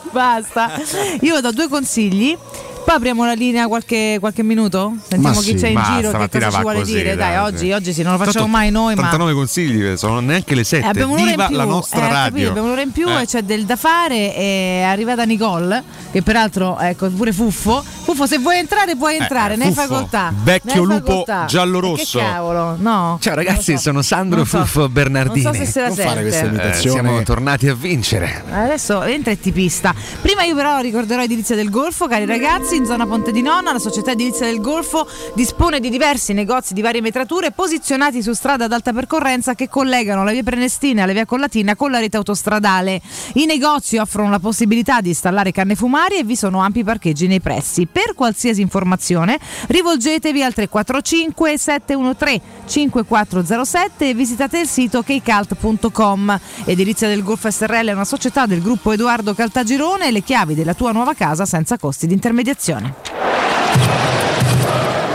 Basta. Io do due consigli. Poi apriamo la linea qualche, qualche minuto? Sentiamo Ma chi sì. c'è in Ma giro, che cosa ci vuole così, dire. Dai, dai, oggi, sì. oggi sì, non lo facciamo Tanto mai noi, ma 89 consigli, sono neanche le 7. Eh, abbiamo un'ora in Viva più, la nostra eh, capito, radio. abbiamo un'ora in più Eh. e c'è del da fare. È arrivata Nicole, che peraltro ecco pure Fuffo. Fuffo, se vuoi entrare, puoi entrare, ne hai Eh, facoltà. vecchio Ne lupo facoltà. giallo-rosso. Che cavolo, no. Ciao ragazzi, so. sono Sandro Non so. Fuffo Bernardini. Non so se se la Non fare questa sente. Eh, imitazione. siamo tornati a vincere. Adesso entra e ti pista. Prima io però ricorderò Edilizia del Golfo, cari ragazzi, in zona Ponte di Nonna, la società Edilizia del Golfo dispone di diversi negozi di varie metrature posizionati su strada ad alta percorrenza che collegano la via Prenestina e la via Collatina con la rete autostradale. I negozi offrono la possibilità di installare canne fumarie e vi sono ampi parcheggi nei pressi. Per qualsiasi informazione rivolgetevi al 345 713 5407 e visitate il sito keicalt.com. Edilizia del Golfo SRL è una società del gruppo Edoardo Caltagirone e le chiavi della tua nuova casa senza costi di intermediazione situazione.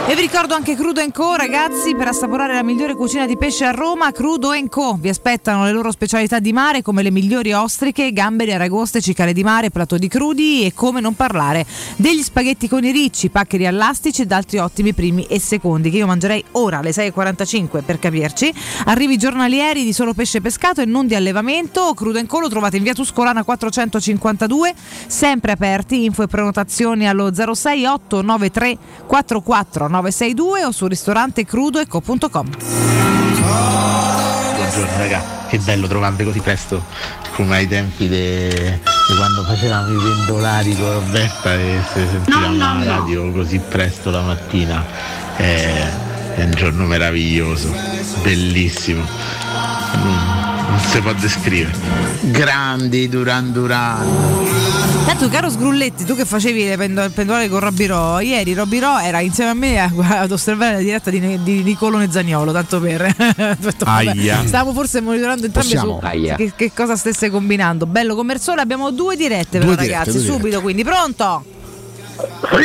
E vi ricordo anche Crudo Co, ragazzi, per assaporare la migliore cucina di pesce a Roma, Crudo Co. Vi aspettano le loro specialità di mare come le migliori ostriche, gamberi, aragoste, cicale di mare, plato di crudi e come non parlare degli spaghetti con i ricci, paccheri allastici ed altri ottimi primi e secondi che io mangerei ora alle 6.45 per capirci. Arrivi giornalieri di solo pesce pescato e non di allevamento. Crudo Co lo trovate in via Tuscolana 452, sempre aperti, info e prenotazioni allo 06893 44 962 o sul ristorante crudoeco.com. Buongiorno raga, che bello trovarvi così presto come ai tempi di quando facevamo i pendolari con Roberta e se sentivamo la radio così presto la mattina. È, è un giorno meraviglioso, bellissimo. Non, non si può descrivere. Grandi Duran Duran. Tanto caro Sgrulletti, tu che facevi le pendo- il pendolare con Robiro, ieri Robiro era insieme a me a- ad osservare la diretta di, di Nicolo Zagnolo, tanto per... Stavamo forse monitorando entrambi Possiamo. su Aia. che, che cosa stesse combinando. Bello commerciale, abbiamo due dirette però Due dirette, ragazzi, due dirette. subito quindi, pronto?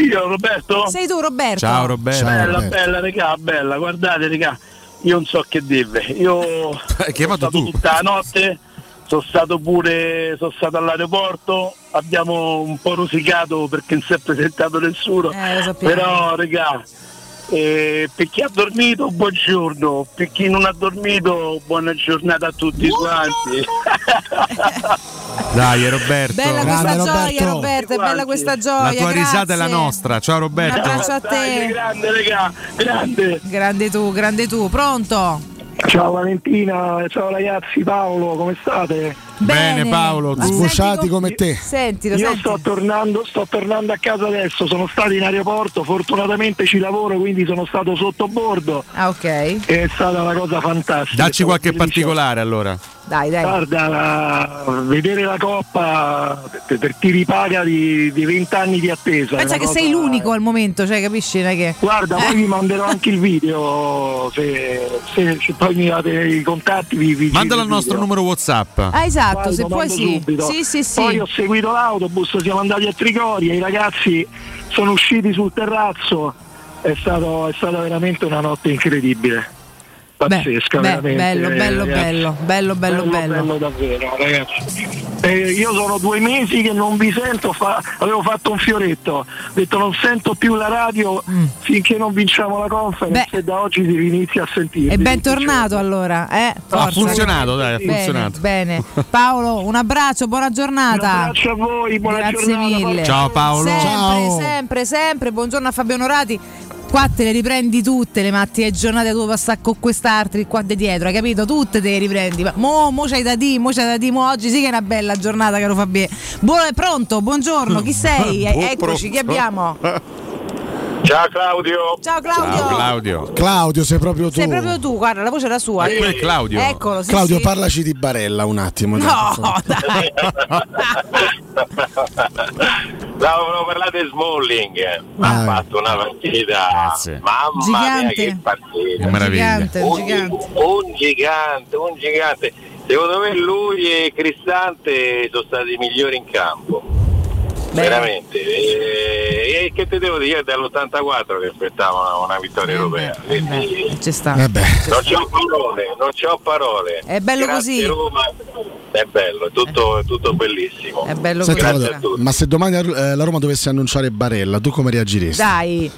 Io Roberto? Sei tu Roberto? Bella, bella, regà, bella, guardate regà, io non so che dirvi. Io Hai chiamato tu. tutta la notte, sono stato pure, sono stato all'aeroporto, abbiamo un po' rosicato perché non si è presentato nessuno. Eh. Però regà, eh, per chi ha dormito buongiorno, per chi non ha dormito buona giornata a tutti quanti. Dai, Roberto. Bella questa gioia Roberto, è bella questa gioia. La tua risata è la grazie. nostra. Ciao Un Roberto. abbraccio a te. grande, regà, grande. Grande tu, grande tu, pronto? Ciao Valentina, ciao ragazzi, Paolo, come state? Bene, Paolo. Sbocciati come te. Sentilo, Io senti. sto tornando, sto tornando a casa adesso, sono stato in aeroporto, fortunatamente ci lavoro, quindi sono stato sotto bordo. Ah, ok. È stata una cosa fantastica. Dacci qualche particolare allora. Dai, dai. Guarda, vedere la coppa per, per ti ripaga di, di 20 anni di attesa. Pensa che cosa- sei l'unico al momento, cioè capisci? Che... Guarda, poi vi manderò anche il video, se, se- se poi mi date i contatti vi, vi Mandalo al il nostro numero WhatsApp. Ah, esatto, Vai, se puoi sì. subito. Sì, sì, sì. Poi ho seguito l'autobus, siamo andati a Trigoria, i ragazzi sono usciti sul terrazzo, è, stato- è stata veramente una notte incredibile. Pazzesca, Beh, veramente. bello, bello, ragazzi. bello, bello, bello, bello. bello davvero, ragazzi. Eh, io sono due mesi che non vi sento, fa- avevo fatto un fioretto, ho detto non sento più la radio Mm. finché non vinciamo la conference e da oggi si inizia a sentire. E bentornato allora, eh? Forza. funzionato, dai, ha funzionato. Bene. Paolo, un abbraccio, buona giornata. Un abbraccio a voi, buona Grazie giornata, mille. Ciao, Paolo. Sempre, Ciao. sempre, sempre. Buongiorno a Fabio Onorati. Qua te le riprendi tutte le mattine e giornate tu passare con quest'altri qua di dietro, hai capito? Tutte te le riprendi. Ma Mo, mo c'hai da di, mo c'hai da di, mo oggi sì che è una bella giornata, caro Fabio. Buon, pronto, buongiorno, chi sei? Buon Eccoci, chi abbiamo? Ciao Claudio. Ciao Claudio. Claudio. Claudio, sei proprio tu. Sei proprio tu, guarda, la voce era sua. Eh, quello è Claudio. Eccolo, sì, Claudio, sì. parlaci di Barella un attimo. dai, No, favore. No, volevo parlare di Smalling. Ma ha fatto una partita. Mamma Gigante. mia, che partita! Che meraviglia. Gigante, un gigante. Un gigante, un gigante. Secondo me lui e Cristante sono stati i migliori in campo. Veramente. E, e che te devo dire? È dall'84 che aspettavo una, una vittoria europea. Quindi Ci sta. Eh beh. non c'ho parole, non c'ho parole. È bello Grazie così. Roma. È bello, è tutto, è tutto bellissimo. È bello Senti, così. Ma se domani eh, la Roma dovesse annunciare Barella, tu come reagiresti? Dai,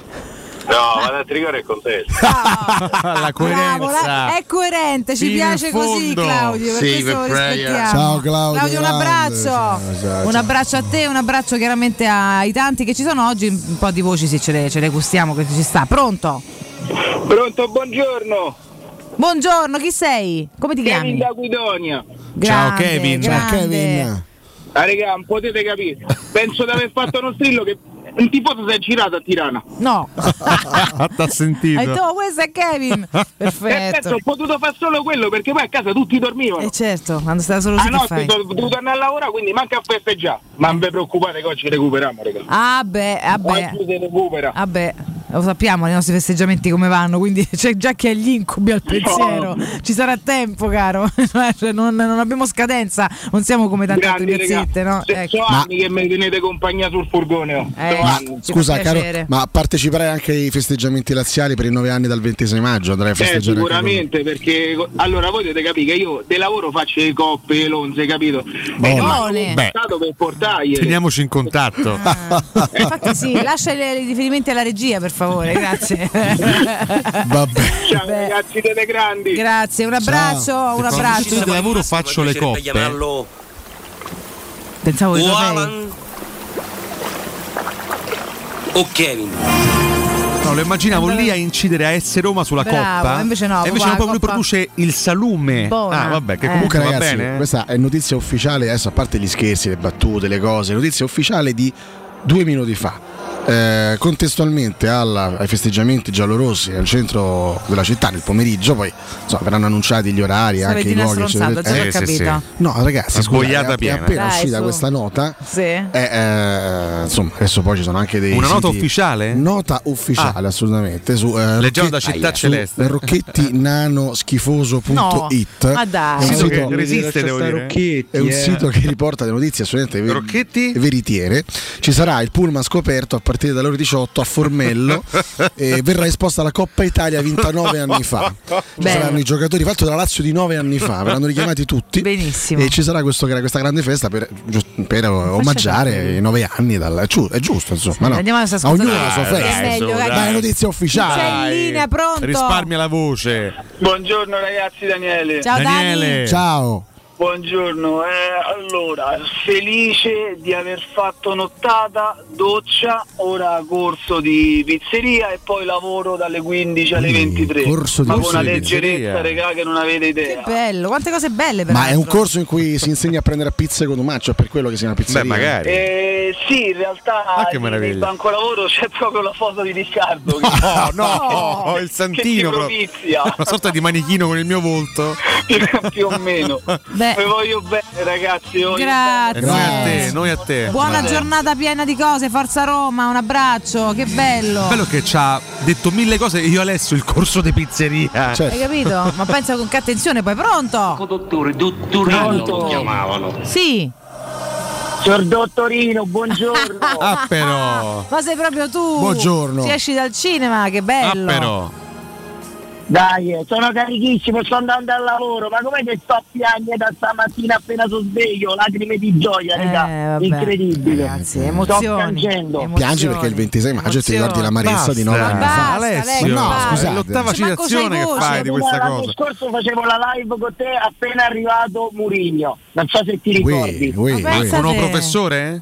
No, vado a Trigore e contesto. la bravo, la- è coerente, ci Fino piace così. Claudio, per Sì, questo lo per prayer. rispettiamo. Ciao, Claudio, un grande. abbraccio. Ciao, ciao, un ciao. abbraccio a te, un abbraccio chiaramente ai tanti che ci sono oggi, un po' di voci sì ce le, ce le gustiamo, che ci sta. Pronto? Pronto, buongiorno. Buongiorno, chi sei? Come ti Kevin chiami? da Guidonia. Grande, grande. Ah, raga, non potete capire. Penso di aver fatto uno strillo che un tifoso si è girato a Tirana. No. T'ha sentito. Hai detto, oh, questo è Kevin. Perfetto, Perfetto. ho potuto fare solo quello perché poi a casa tutti dormivano. Eh certo, quando stai solo Ah no, ho dovuto tornare a lavorare, quindi manca a festeggiare. Ma non vi preoccupate che oggi recuperiamo, raga. Ah beh, ah beh. Oggi si recupera. Vabbè, lo sappiamo i nostri festeggiamenti come vanno, quindi c'è già chi ha gli incubi al pensiero. Ci sarà tempo, caro. Cioè, non, non abbiamo scadenza, non siamo come tante altre Grandi, piazzette, no? Se- Ecco. So anni che mi tenete compagnia sul furgone. oh. Eh, Ma scusa, caro, ma parteciperai anche ai festeggiamenti laziali per i nove anni dal 26 maggio? Andrai a Eh, festeggiare anche sicuramente, perché allora voi dovete capire che io del lavoro faccio le coppe, l'onze, capito? Buone. E ma Beh. sono stato per portargli. Teniamoci in contatto. Infatti sì, lascia i riferimenti alla regia per favore, grazie. Vabbè. Ciao ragazzi delle grandi. Grazie, un abbraccio, un Quando abbraccio. di lavoro faccio le coppe. Pensavo trofei. Alan o Kevin. No, lo immaginavo lì a incidere a S Roma sulla Bravo, coppa. invece no, E invece no, poi lui produce il salume. Buona. Ah, vabbè, che Eh. comunque Comunque, va ragazzi, bene. eh. questa è notizia ufficiale. Adesso, a parte gli scherzi, le battute, le cose, notizia ufficiale di due minuti fa. Eh, contestualmente alla- ai festeggiamenti giallorossi al centro della città nel pomeriggio, poi insomma, verranno annunciati gli orari, Stavi anche i luoghi. eccetera. Eh, sì, capita. sì. No, ragazzi, scusa, è, è piena. appena Dai, uscita su. questa nota. Sì. Eh, eh, insomma, adesso poi ci sono anche dei. Una nota ufficiale? Nota ufficiale, assolutamente. Su, eh, Leggiamo Rocchetti- da Città Celeste. rocchetti-nano-schifoso.it No, ma dai. È un Sito che resiste, devo dire. è un sito che riporta le notizie assolutamente ver- veritiere. Ci sarà il pullman scoperto a partire dalle ore 18 a Formello e verrà esposta la Coppa Italia vinta nove anni fa. Ci saranno i giocatori, fatto dalla Lazio di nove anni fa, verranno richiamati tutti. Benissimo. E ci sarà questo- questa grande festa per, per omaggiare i nove anni. Dal, è, giu- è giusto, insomma. no? Andiamo a ognuno la sua festa. È meglio, dai. dai. Dai, notizie ufficiali. C'è in linea, pronto? Risparmia la voce. Buongiorno ragazzi Daniele. Ciao Daniele. Dani. Ciao. Buongiorno, eh, allora felice di aver fatto nottata, doccia, ora corso di pizzeria e poi lavoro dalle 15 alle Mm, 23. corso di Ma con corso una di pizzeria. leggerezza, regà, che non avete Che idea. bello, quante cose belle per Ma è un corso in cui si insegna a prendere a pizze con un è per quello che si chiama pizzeria. Beh, magari. Eh, sì, in realtà Ah, che nel meraviglia. banco lavoro c'è proprio la foto di Riccardo. che- Oh, no, il che santino propizia. Una sorta di manichino con il mio volto. più o meno. Beh. Vi voglio bene ragazzi. voglio Grazie. E noi a te, noi a te. Buona giornata piena di cose, Forza Roma, un abbraccio, che bello. Bello che ci ha detto mille cose. Io Alessio il corso di pizzeria. Certo. Hai capito? Ma pensa con che attenzione, poi pronto? Dottore, dottorino Pronto? lo chiamavano. Sì. Signor Dottorino, buongiorno. Ah, però. Ma sei proprio tu. Buongiorno. Si esci dal cinema, che Ah, bello. però. Dai, eh, sono carichissimo, sto andando al lavoro, ma come che sto a piangere da stamattina appena sono sveglio? Lacrime di gioia, Eh, raga. Incredibile. Ragazzi, Sto emozioni. piangendo. emozioni, Piangi perché il 26 maggio ti ricordi emozioni. l'amarezza di nove Basta. anni fa. Basta, Alessio, no, scusate. è l'ottava citazione che fai di questa L'anno cosa. scorso facevo la live con te appena arrivato Murigno. Non so se ti ricordi. Ui, ui, Ma ui. pensa Con un professore?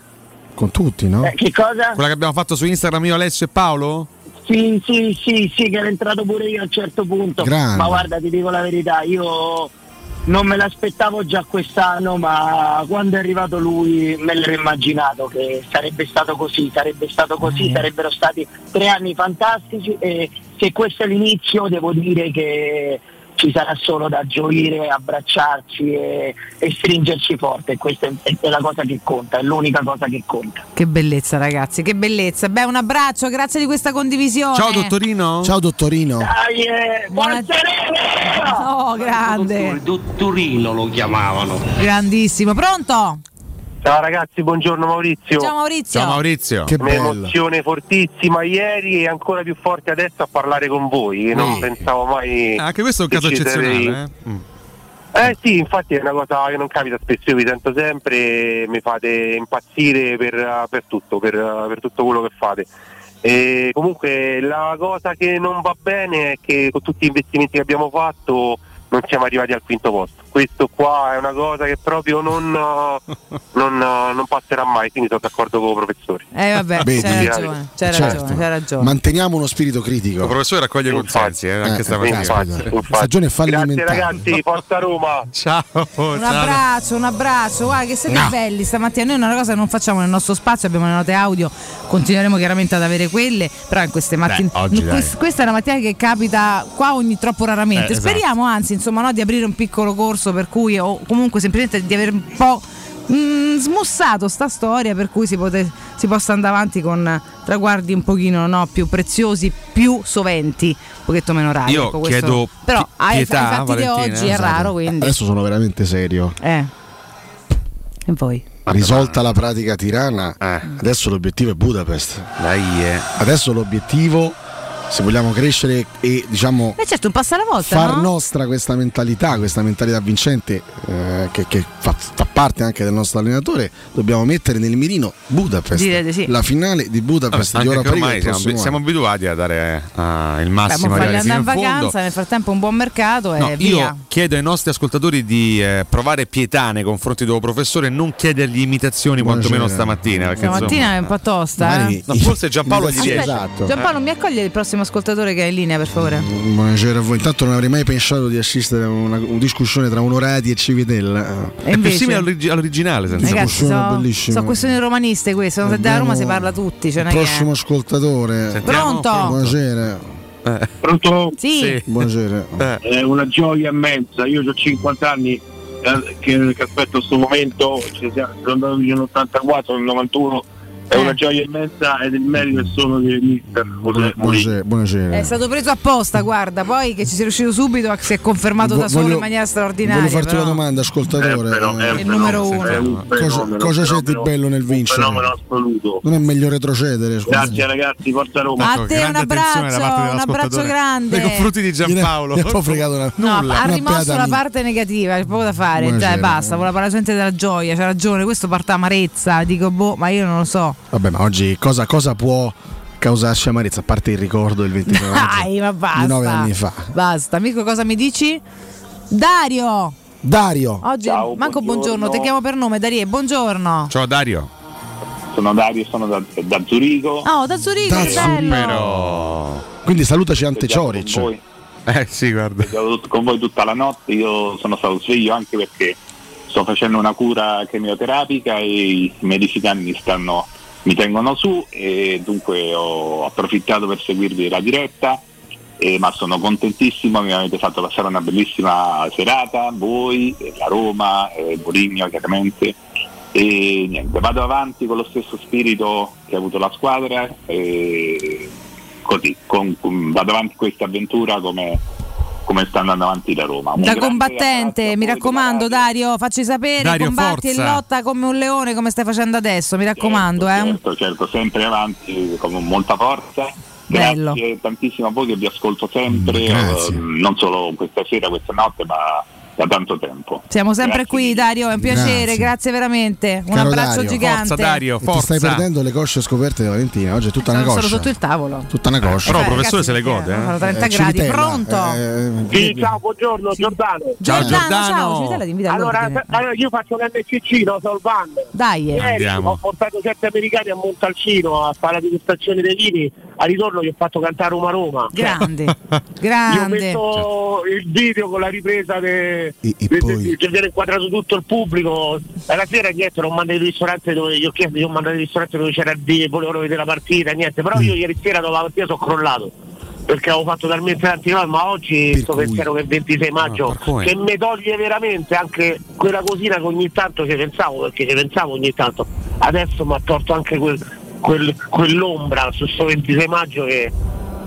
Con tutti, no? Eh, che cosa? Quella che abbiamo fatto su Instagram io, Alessio e Paolo? Sì, sì, sì, sì, che ero entrato pure io a un certo punto. Grande. Ma guarda, ti dico la verità, io non me l'aspettavo già quest'anno, ma quando è arrivato lui me l'ero immaginato che sarebbe stato così, sarebbe stato così, Eh. sarebbero stati tre anni fantastici e se questo è l'inizio devo dire che ci sarà solo da gioire, abbracciarci e, e stringerci forte, questa è, è la cosa che conta, è l'unica cosa che conta. Che bellezza, ragazzi, che bellezza. Beh, un abbraccio, grazie di questa condivisione. Ciao dottorino. Ciao dottorino. Dai, eh, Buona- Roma! Oh, grande. Dottorino lo chiamavano. Grandissimo. Pronto? Ciao ragazzi, buongiorno Maurizio. Ciao Maurizio. Ciao Maurizio. Che bello. Un'emozione fortissima ieri e ancora più forte adesso a parlare con voi. Non pensavo mai. Ah, Anche questo è un caso eccezionale. sarei- Eh? Mm. Eh sì, infatti è una cosa che non capita spesso, io vi sento sempre e mi fate impazzire per, per tutto, per, per tutto quello che fate. E comunque la cosa che non va bene è che con tutti gli investimenti che abbiamo fatto non siamo arrivati al quinto posto. Questo qua è una cosa che proprio non, non, non passerà mai, quindi sono d'accordo con i professori. Eh vabbè, Vedi? c'hai ragione, c'hai Certo. ragione, c'hai ragione. Manteniamo uno spirito Il critico. professore raccoglie consensi eh, anche Eh, stamattina. infatti, infatti. Stagione Grazie fallimentare. ragazzi, forza Roma! Ciao. Un abbraccio, un abbraccio, guarda che siete No. belli stamattina. Noi una cosa che non facciamo nel nostro spazio, abbiamo le note audio, continueremo chiaramente ad avere quelle, però in queste mattine. oggi questa è una mattina che capita qua ogni troppo raramente. Eh, esatto. Speriamo anzi, insomma, no, di aprire un piccolo corso per cui, o comunque semplicemente di avere un po'. mm, smussato sta storia per cui si, pote- si possa andare avanti con traguardi un pochino no, più preziosi, più soventi, un pochetto meno rari. Io ecco, questo- chiedo però pi- ai, ai pietà, fatti di oggi è esatto. raro, quindi Adesso sono veramente serio. eh. E voi? Risolta la pratica tirana, Eh. adesso l'obiettivo è Budapest. Dai, eh. Adesso l'obiettivo, se vogliamo crescere e diciamo Beh certo, un passo alla volta, far no? nostra questa mentalità, questa mentalità vincente eh, che, che fa, fa parte anche del nostro allenatore, dobbiamo mettere nel mirino Budapest. Direi di sì. La finale di Budapest Vabbè, di ormai del siamo, siamo abituati a dare eh, il Beh, massimo, fino andare in fondo. vacanza, nel frattempo un buon mercato e No, via. io chiedo ai nostri ascoltatori di eh, provare pietà nei confronti del professore e non chiedergli imitazioni Buonasera. quantomeno stamattina. Perché, Stamattina è un po' tosta. Eh? No, forse Giampaolo gli riesce. esatto. Giampaolo mi accoglie il prossimo prossimo ascoltatore che è in linea, per favore. Buonasera a voi. Intanto non avrei mai pensato di assistere a una, una discussione tra Onorati e Civitella. E invece- simile all'origi- all'originale, senza Ragazzi, discussione sono, bellissima. so questioni romaniste queste. Sono da Roma si parla tutti. Cioè non è Prossimo ascoltatore. Pronto? Buonasera. Pronto? Sì. Buonasera. È una gioia immensa, io ho 50 anni eh, che, che aspetto questo momento, ci siamo, sono andato nell'84, nel 91, è una gioia immensa ed il merito è solo di mister José. Buonasera. buonasera. È stato preso apposta, guarda, poi che ci sia riuscito subito si è confermato Vo- da solo voglio- in maniera straordinaria. Voglio farti però. una domanda, ascoltatore. È il numero uno. Cosa, cosa c'è di bello nel vincere? fenomeno assoluto. Non è meglio retrocedere? Grazie ragazzi, forza Roma. A te un abbraccio, un abbraccio grande. Nei confronti di Giampaolo. Mi ha un po' fregato una, No, nulla. ha rimosso la parte negativa, c'è poco da fare. Buonasera. Dai, basta, voleva parlare solamente della gioia, c'ha ragione. Questo parte amarezza. Dico, boh, ma io non lo so. Vabbè, ma oggi cosa, cosa può causarci amarezza? A parte il ricordo del 29 maggio Dai, ma basta. di nove anni fa. Basta, Mirko, cosa mi dici? Dario! Dario. Oggi Ciao, manco buongiorno. buongiorno. ti chiamo per nome, Dario, buongiorno. Ciao Dario. Sono Dario, sono da, da Zurigo. Oh, da Zurigo, che bello. Quindi salutaci Ante Cioric. Eh sì, guarda. Ho con voi tutta la notte, io sono stato sveglio anche perché sto facendo una cura chemioterapica e i medicinali mi, stanno, mi tengono su e dunque ho approfittato per seguirvi la diretta, eh, ma sono contentissimo, mi avete fatto passare una bellissima serata, voi, la Roma, eh, Mourinho chiaramente. E niente, vado avanti con lo stesso spirito che ha avuto la squadra e così, con- con- vado avanti questa avventura come, come sta andando avanti la Roma. Un Da combattente, mi raccomando, Dario, facci sapere, Dario, combatti e forza. lotta come un leone come stai facendo adesso, mi raccomando, eh. Certo, certo, sempre avanti con molta forza. Bello. Grazie tantissimo a voi che vi ascolto sempre, eh, non solo questa sera, questa notte, ma da tanto tempo. Siamo sempre Grazie. qui, Dario, è un piacere, Grazie. grazie, veramente. Un Caro abbraccio Dario. gigante. Ti stai perdendo le cosce scoperte di Valentina. Oggi è tutta una Sono coscia. sotto il tavolo. Tutta una coscia. Però il Eh, professore ragazzi, se le gode, eh. fanno 30 Eh, gradi, Civitella, pronto? eh, Sì, ciao, buongiorno, Giordano. Giordano, ciao, ti invita Allora, all'ordine. allora, io faccio l'MCC, no, sono il van. Dai, eh. Ieri Andiamo. ho portato sette americani a Montalcino a fare la degustazione dei vini, a ritorno gli ho fatto cantare Roma Roma. grande, grande. messo il video con la ripresa de- E- e poi- viene inquadrato tutto il pubblico. E la sera niente, non mandai il ristorante dove gli ho chiesto di non mandare il ristorante dove c'era D, volevano vedere la partita, niente. Però Mm. io ieri sera dopo la partita sono crollato. Perché avevo fatto talmente tanti nomi, ma oggi Per sto cui? pensiero che il 26 maggio, per come? che mi toglie veramente anche quella cosina che ogni tanto ci pensavo, perché ci pensavo ogni tanto. Adesso mi ha tolto anche quel- quel- quell'ombra su sto 26 maggio che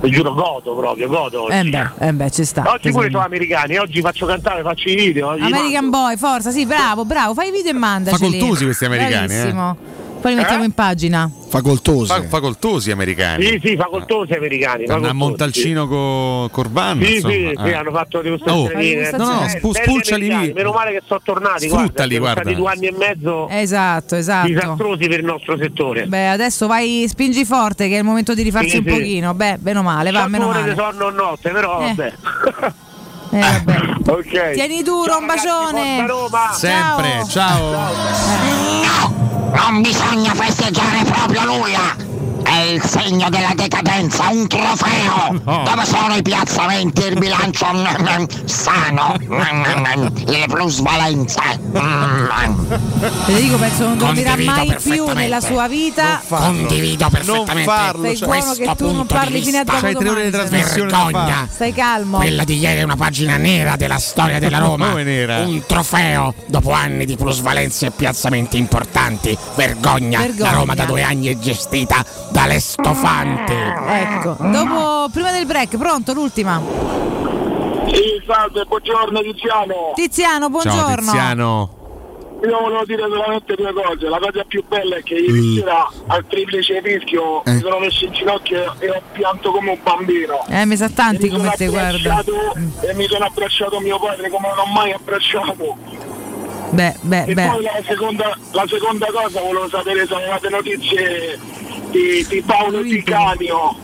vi giuro godo proprio, godo. oggi. Eh beh, eh beh, ci sta. Oggi pure sono americani, oggi faccio cantare, faccio i video. American mando. Boy, forza, sì, bravo, bravo, fai i video e mandaceli. Facoltosi questi americani, eh. Poi li mettiamo Eh? in pagina. Facoltosi. Fa- facoltosi americani. Sì, sì, facoltosi americani. Vanno a facoltosi, Montalcino con Corvan. Sì, insomma. sì, sì, eh. hanno fatto Oh. degustazione di No, no, eh, spu- spulciali lì. Meno male che sono tornati, Sfruttali, guarda, guarda. sono stati due anni e mezzo Esatto, esatto. disastrosi per il nostro settore. Beh, adesso vai, spingi forte che è il momento di rifarsi Sì, un sì. pochino. Beh, meno male, va, meno male. sonno a notte, però Eh. vabbè. Eh, vabbè. ok. Tieni duro, Ciao, un ragazzi, bacione. Roma. Sempre, ciao. Non bisogna festeggiare proprio nulla! È il segno della decadenza, un trofeo! No. Dove sono i piazzamenti, il bilancio mm, mm, sano, mm, le plusvalenze? Federico penso non dormirà mai più nella sua vita. Condivido perfettamente farlo, Sei cioè, buono questo che tu non parli fino a vista. C'hai tre ore di trasmissione da Vergogna! Stai calmo. Quella di ieri è una pagina nera della storia della Roma. Come nera? Un trofeo dopo anni di plusvalenze e piazzamenti importanti. Vergogna. Vergogna. La Roma da due anni è gestita dalle stofanti. Ecco, dopo, prima del break, pronto l'ultima. Sì, salve, buongiorno Tiziano. Tiziano, Ciao buongiorno. Tiziano. Io volevo dire solamente due cose. La cosa più bella è che ieri sera al triplice rischio mi sono messo in ginocchio e ho pianto come un bambino. Eh, mi sa tanti mi come sono te, guarda. E mi sono abbracciato mio padre come non ho mai abbracciato. Beh, beh, E beh. poi la seconda, la seconda cosa volevo sapere se avevate notizie di, di Paolo Di Canio.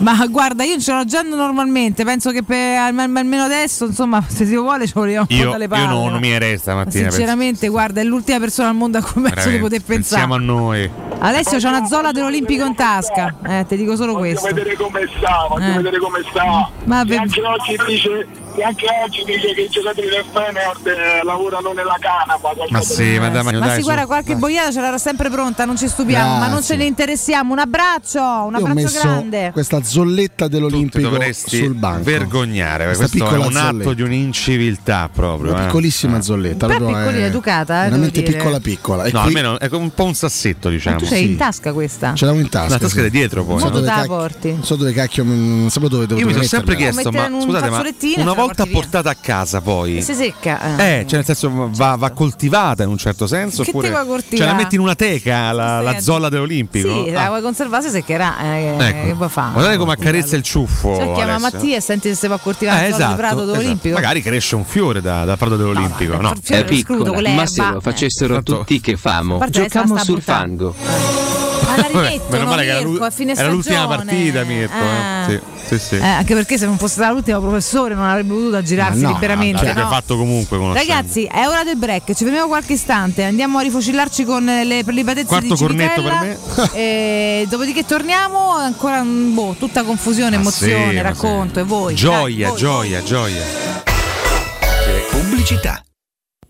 Ma guarda, io ce l'ho già normalmente, penso che per, al- almeno adesso, insomma, se si vuole ci vogliamo un po' Io, dalle io palle. non, non mi resta Ma stamattina. Sinceramente, guarda, è l'ultima persona al mondo a cui penso di poter pensare. Pensiamo a noi. Alessio c'ha una zola dell'Olimpico in tasca. Eh, ti dico solo Voglio questo. vedere come sta, voglio Eh. vedere come sta. Vabbè. E anche oggi dice, e anche oggi dice che i giocatori del Feyenoord eh, lavorano nella canapa. Ma sì, ma dai, ma Ma dai, sì, guarda, qualche boiata ce l'era sempre pronta, non ci stupiamo, ma non Grazie. ce ne interessiamo. Un abbraccio, un Io ho abbraccio messo grande. questa zolletta dell'Olimpico dovresti sul banco. vergognare. Questa Questo è un atto zolletta. di un'inciviltà proprio. Una eh. piccolissima zolletta. Però proprio, piccolina, eh, educata, eh, veramente piccola piccola. E No, qui almeno è un po' un sassetto, diciamo. Tu sei in tasca questa? ce l'avevo in tasca. La tasca sì. di dietro poi. Non so no? Dove dove te la cacchio- porti? Non so dove cacchio, non sapevo dove devo Io mi sono sempre chiesto, ma un scusate, ma una volta portata a casa poi. Si secca. eh. Eh, cioè nel senso va, va coltivata in un certo senso. Che oppure? Cioè la metti in una teca la, la Sì, zolla dell'Olimpico? Sì, Ah, la vuoi conservare, si seccherà. Eh, ecco. Che vuoi fare? Guardate come accarezza il ciuffo. Cioè, chiama Alessio. Mattia e senti se si va a coltivare Eh, il esatto, esatto, prato esatto. dell'Olimpico. Magari cresce un fiore da, da prato dell'Olimpico. No, fiore È l'erba. ma se lo facessero Tanto- tutti che famo. Giocamo sta sul fango. Meno male che era, Mirko, l'u- a fine era l'ultima partita, Mirko. eh. Eh. Sì, sì, sì. Eh, anche perché se non fosse stato l'ultimo professore non avrebbe potuto girarsi Ma no, liberamente. l'avrebbe no? fatto comunque. Ragazzi, è ora del break, ci fermiamo qualche istante, andiamo a rifocillarci con le prelibatezze Quarto di cornetto per e dopodiché torniamo, ancora boh, tutta confusione, Ma emozione, racconto e voi. Gioia, Dai, voi, gioia, gioia. Pubblicità.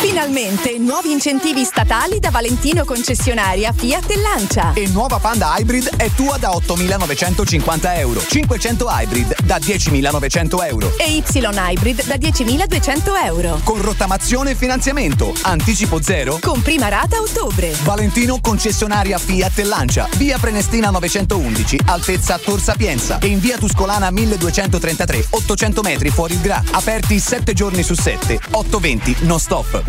Finalmente nuovi incentivi statali da Valentino concessionaria Fiat e Lancia. E nuova Panda Hybrid è tua da 8.950 euro. 500 Hybrid da 10.900 euro. E Y Hybrid da 10.200 euro. Con rottamazione e finanziamento. Anticipo zero. Con prima rata a ottobre. Valentino concessionaria Fiat e Lancia. Via Prenestina 911, altezza Tor Sapienza. E in via Tuscolana 1233, 800 metri fuori il Gra. Aperti 7 giorni su 7. 820 non stop.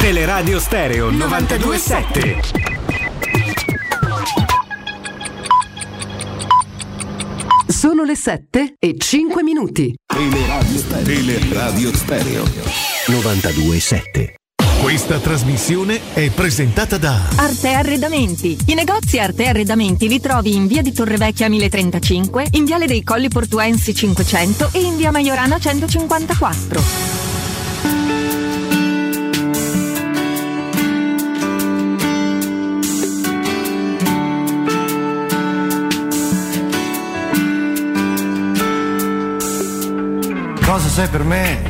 Teleradio Stereo 927. Sono le 7 e 5 minuti. Teleradio Stereo. Teleradio Stereo 927. Questa trasmissione è presentata da Arte Arredamenti. I negozi Arte Arredamenti li trovi in via di Torrevecchia 1035, in viale dei Colli Portuensi 500 e in via Maiorana 154. Sei per me?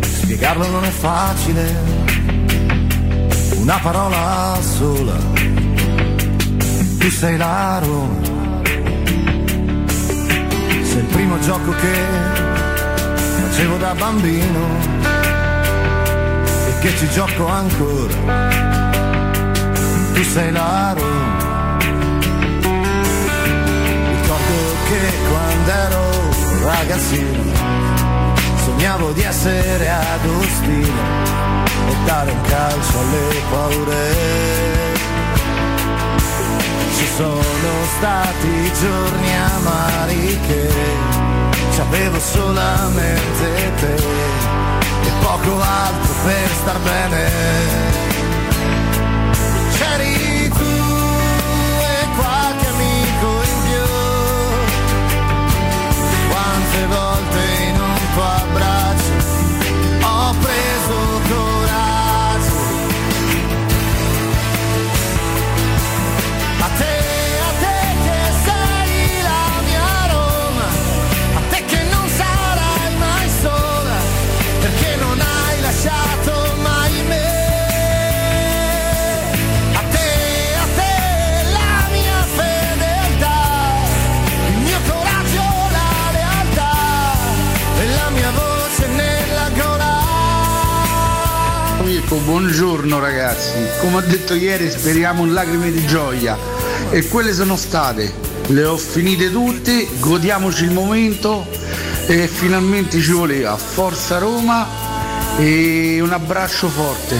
Spiegarlo non è facile, una parola sola. Tu sei la Roma. Sei il primo gioco che facevo da bambino e che ci gioco ancora. Tu sei la Roma. Ricordo che quando ero ragazzino sognavo di essere ad Ospino e dare un calcio alle paure. Ci sono stati giorni amari che ci avevo solamente te e poco altro per star bene. Buongiorno ragazzi. Come ho detto ieri, speriamo in lacrime di gioia. E quelle sono state. Le ho finite tutte, godiamoci il momento e finalmente ci voleva. Forza Roma e un abbraccio forte.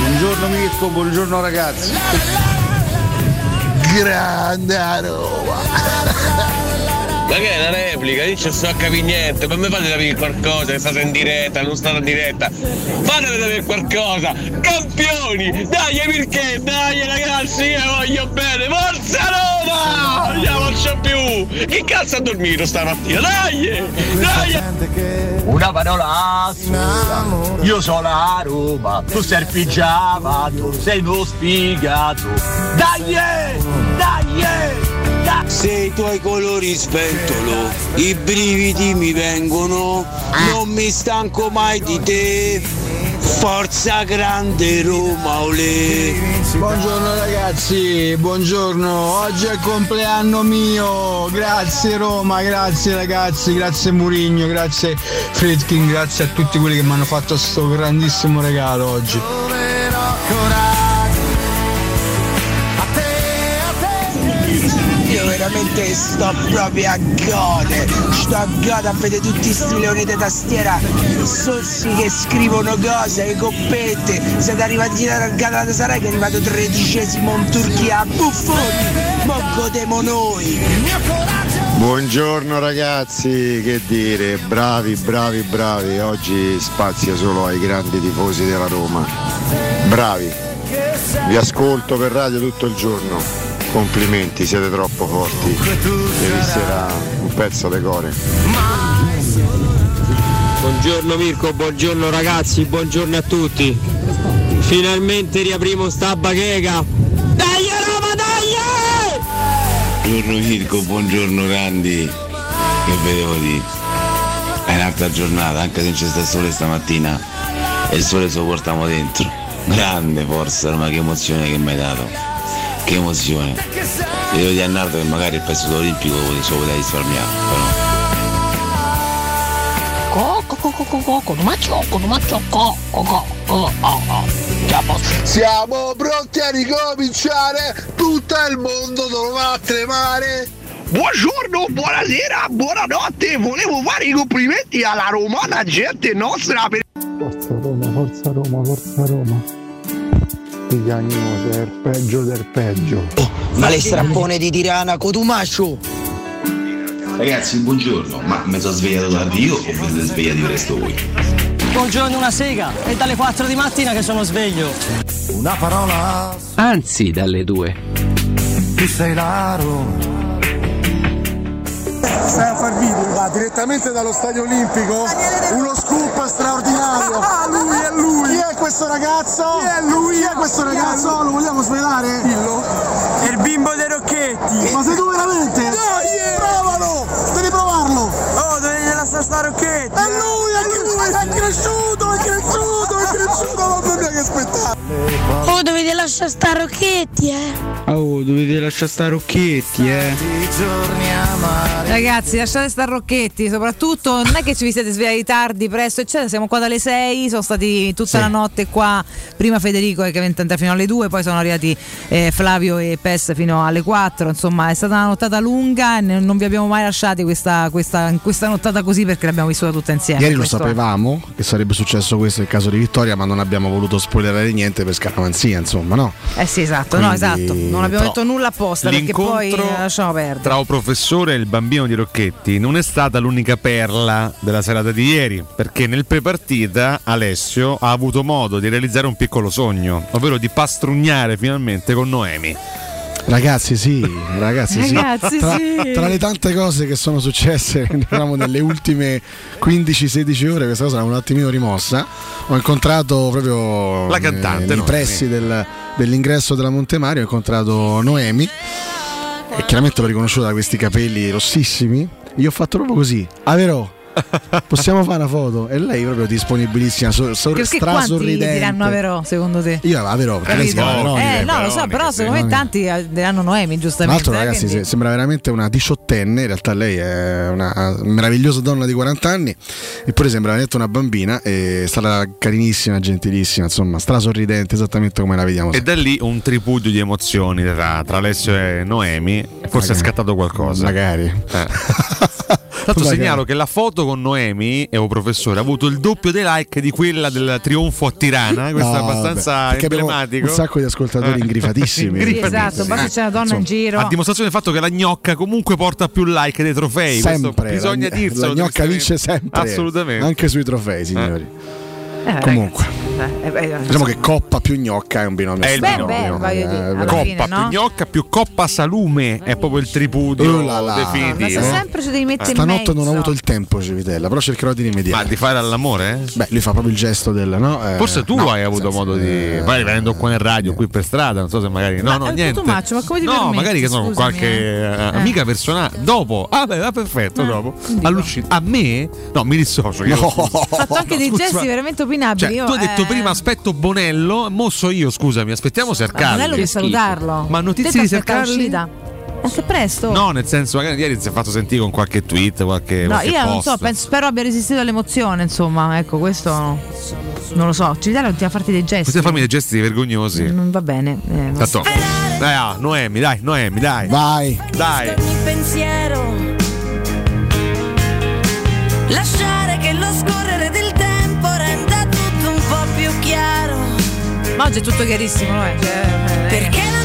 Buongiorno Mirko, buongiorno ragazzi. Grande Roma! Ma che è una replica? Io non so a capire niente, ma mi fate capire qualcosa che state in diretta, non state in diretta. Fatemi sapere qualcosa! Campioni! Dai perché? Dai ragazzi, io voglio bene! Forza Roma! Non la faccio più! Che cazzo ha dormito stamattina? Dai! Dai! Una parola sola, io sono la Roma, tu sei il pigiama, tu sei uno sfigato. Dai! Dai! Se i tuoi colori sventolo, i brividi mi vengono, non mi stanco mai di te. Forza grande Roma, olè. Buongiorno ragazzi, buongiorno. Oggi è il compleanno mio. Grazie Roma, grazie ragazzi, grazie Murigno, grazie Fredkin, grazie a tutti quelli che mi hanno fatto questo grandissimo regalo oggi. Veramente sto proprio a gode, sto a gode a vedere tutti questi leoni di tastiera, sossi che scrivono cose, le coppette, siete arrivati da Galatasaray che è arrivato tredicesimo in Turchia, buffoni, mo godemo noi. Buongiorno ragazzi, che dire, bravi, bravi, bravi, oggi spazio solo ai grandi tifosi della Roma. Bravi, vi ascolto per radio tutto il giorno. Complimenti, siete troppo forti. Ieri sera un pezzo de core. Buongiorno Mirko, buongiorno ragazzi, buongiorno a tutti. Finalmente riaprimo sta bacheca. Dai Roma, dai! Buongiorno Mirko, buongiorno Randy. Che vedevo di. È un'altra giornata, anche se non c'è sta sole stamattina. E il sole se lo portiamo dentro. Grande forza, ma che emozione che mi hai dato. Che emozione. Devo dire a Nardo che magari il pezzo olimpico se lo poteva risparmiare, però. Siamo pronti a ricominciare, tutto il mondo dovrà tremare. Buongiorno, buonasera, buonanotte, volevo fare i complimenti alla romana gente nostra per... Forza Roma, forza Roma, forza Roma. Diagnosi è il peggio del peggio. Ma le strappone di Tirana, Cotumascio! Ragazzi, buongiorno, ma mi sono svegliato tardi io o vi siete svegliati presto voi? Buongiorno una sega, è dalle 4 di mattina che sono sveglio. Una parola, Anzi, dalle due. tu sei la Roma. Stai a far video, va direttamente dallo stadio olimpico. Uno scoop straordinario. Ah, lui è lui. È questo ragazzo? Chi è lui? Chi è questo ragazzo? Lo vogliamo svelare? Dillo. È il bimbo dei Rocchetti. Ma sei tu veramente? Dai! Provalo! Devi provarlo! Oh, devi lasciare sta Rocchetti! È lui, è lui! cresciuto, è cresciuto, Lasciare sta Rocchetti, eh! Oh, dovete lasciare stare Rocchetti, eh. Ragazzi, lasciate stare Rocchetti, soprattutto non è che ci vi siete svegliati tardi, presto, eccetera. Siamo qua dalle 6, sono stati tutta la notte qua. Prima Federico che è entrato fino alle 2, poi sono arrivati eh, Flavio e Pes fino alle 4. Insomma, è stata una nottata lunga e non vi abbiamo mai lasciati questa, questa, questa nottata così perché l'abbiamo vissuta tutta insieme. Ieri lo sapevamo che sarebbe successo questo nel caso di Vittoria, ma non abbiamo voluto spoilerare niente per scaramanzia, insomma, no? Eh sì, esatto, no, Quindi, esatto. Non abbiamo detto nulla apposta perché poi lasciamo perdere. Tra un professore e il bambino di Rocchetti non è stata l'unica perla della serata di ieri, perché nel pre-partita Alessio ha avuto modo di realizzare un piccolo sogno, ovvero di pastrugnare finalmente con Noemi. Ragazzi, sì, ragazzi, sì. Ragazzi, tra, sì. tra le tante cose che sono successe diciamo, nelle ultime 15-16 ore, questa cosa è un attimino rimossa. Ho incontrato proprio La cantante, eh, nei pressi del- dell'ingresso della Montemario, ho incontrato Noemi e chiaramente l'ho riconosciuta da questi capelli rossissimi. Io ho fatto proprio così, Averò. Possiamo fare una foto? E lei proprio disponibilissima, so, so, Perché quanti strasorridente. diranno Averò, secondo te? Io Averò, perché lei si chiama? Veronica. eh, no, lo so, però secondo me tanti eh, diranno Noemi, Tra giustamente. l'altro, eh, ragazzi, quindi- se- sembra veramente una diciottenne. In realtà, lei è una meravigliosa donna di 40 anni, eppure sembra veramente una bambina. È stata carinissima, gentilissima, insomma, strasorridente, esattamente come la vediamo. E da lì un tripudio di emozioni tra, tra Alessio e Noemi. Forse è Magari. scattato qualcosa. Magari. Eh. Tra l'altro Magari. segnalo che la foto con Noemi e un professore ha avuto il doppio dei like di quella del trionfo a Tirana. Questo No, è abbastanza vabbè, emblematico. Un sacco di ascoltatori Eh. ingrifatissimi. Sì, esatto, basta c'è una donna in giro. A dimostrazione del fatto che la gnocca comunque porta più like dei trofei. Questo Sempre. bisogna la, dirselo. La gnocca vince sempre. Assolutamente. Anche sui trofei, signori. Eh. Eh, eh, eh, Diciamo che Coppa più gnocca è un binomio È il beh, no? voglio dire, Eh, alla però- fine, Coppa no? più gnocca più coppa salume è proprio il tripudio Oh là là. Ma definitivo. se sempre ci devi mettere in Stanotte non ho avuto il tempo, Civitella, però cercherò di rimediare. Ma di fare all'amore? Beh, lui fa proprio il gesto del no. eh, Forse tu no, hai avuto modo di. eh, Vai venendo qua in radio, qui per strada, non so se magari. No, Ma no, niente. much, ma come ti no, permetti, magari che sono con scusami, qualche amica personale. Dopo. Ah, beh, perfetto, dopo. All'uscita. A me? No, mi dissocio. io- Ho fatto anche dei gesti veramente opinabili. Cioè, Io, tu hai detto eh, prima aspetto Bonello, mosso io, scusami, aspettiamo Sercalli. Bonello devi salutarlo. Ma notizie di Sercalli? Anche presto. No, nel senso, magari ieri si è fatto sentire con qualche tweet, qualche. No, qualche io non post. so, penso- spero abbia resistito all'emozione, insomma, ecco, questo non lo so. Civitale continua a farti dei gesti. Potete farmi dei gesti vergognosi. Non va bene. eh, non Tanto. so. Dai, ah, Noemi, dai, Noemi, dai. Vai. Dai. ogni pensiero. Lasciare Oggi è tutto chiarissimo, no? Cioè, Perché la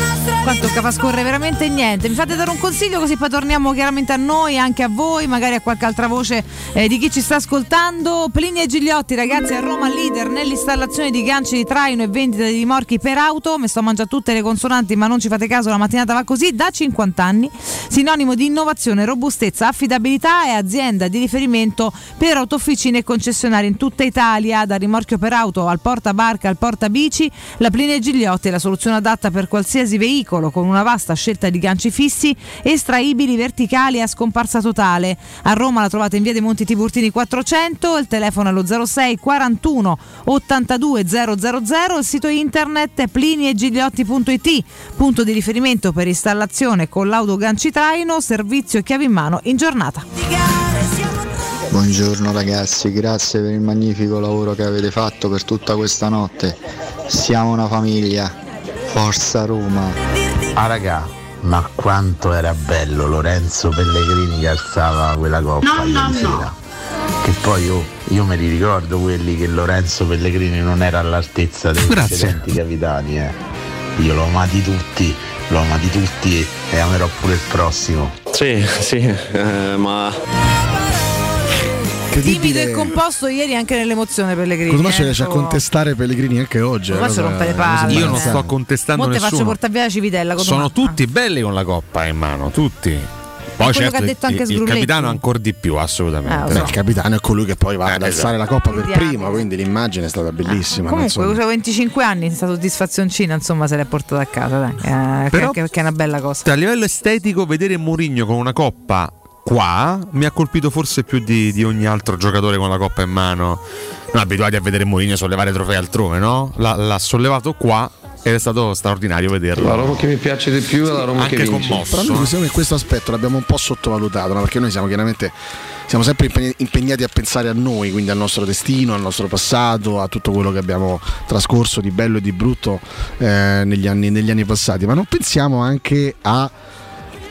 Qua tocca fa scorrere veramente niente. Mi fate dare un consiglio così poi torniamo chiaramente a noi, anche a voi, magari a qualche altra voce eh, di chi ci sta ascoltando. Plini e Gigliotti, ragazzi, a Roma leader nell'installazione di ganci di traino e vendita di rimorchi per auto. Mi sto mangiando tutte le consonanti, ma non ci fate caso, la mattinata va così. Da 50 anni, sinonimo di innovazione, robustezza, affidabilità e azienda di riferimento per autofficine e concessionari in tutta Italia, dal rimorchio per auto al porta barca al porta bici. La Plini e Gigliotti è la soluzione adatta per qualsiasi veicolo con una vasta scelta di ganci fissi estraibili verticali a scomparsa totale. A Roma la trovate in via dei Monti Tiburtini 400, il telefono è lo 06 41 82 000, il sito internet pliniegigliotti.it, punto di riferimento per installazione con l'auto ganci traino, servizio chiavi in mano in giornata. Buongiorno ragazzi, grazie per il magnifico lavoro che avete fatto per tutta questa notte. Siamo una famiglia. Forza Roma. Ah raga, ma quanto era bello Lorenzo Pellegrini che alzava quella coppa No, no, ieri no. sera. Che poi io, io me li ricordo quelli che Lorenzo Pellegrini non era all'altezza dei precedenti capitani, eh. Io l'ho amati tutti, l'ho amati tutti e amerò pure il prossimo. Sì, sì, eh, ma Timido e composto ieri anche nell'emozione Pellegrini. Come ci eh, riesce a proprio- contestare Pellegrini anche oggi? Come eh, cosa- rompere le palle? Io non sto contestando Mo te faccio nessuno. portare via la Civitella. con Sono tutti belli con la coppa in mano, tutti. Poi certo che ha detto il- anche il, capitano ancora di più, assolutamente. Ah, lo Beh, so. il capitano è colui che poi va ad Eh, alzare esatto. la coppa per prima, quindi l'immagine è stata bellissima. Comunque, insomma. avevo 25 anni, sta soddisfazioncina, insomma, se l'è portata a casa, dai. Eh, Però- che- che è una bella cosa. A livello estetico, vedere Mourinho con una coppa qua mi ha colpito forse più di, di ogni altro giocatore con la coppa in mano. Non abituati a vedere Mourinho sollevare trofei altrove, no? L'ha, l'ha sollevato qua ed è stato straordinario vederlo. La Roma che mi piace di più è la Roma Anche che vince. commosso. Però noi secondo me questo aspetto l'abbiamo un po' sottovalutato, no? perché noi siamo chiaramente siamo sempre impegnati a pensare a noi, quindi al nostro destino, al nostro passato, a tutto quello che abbiamo trascorso di bello e di brutto eh, negli, anni, negli anni passati, ma non pensiamo anche a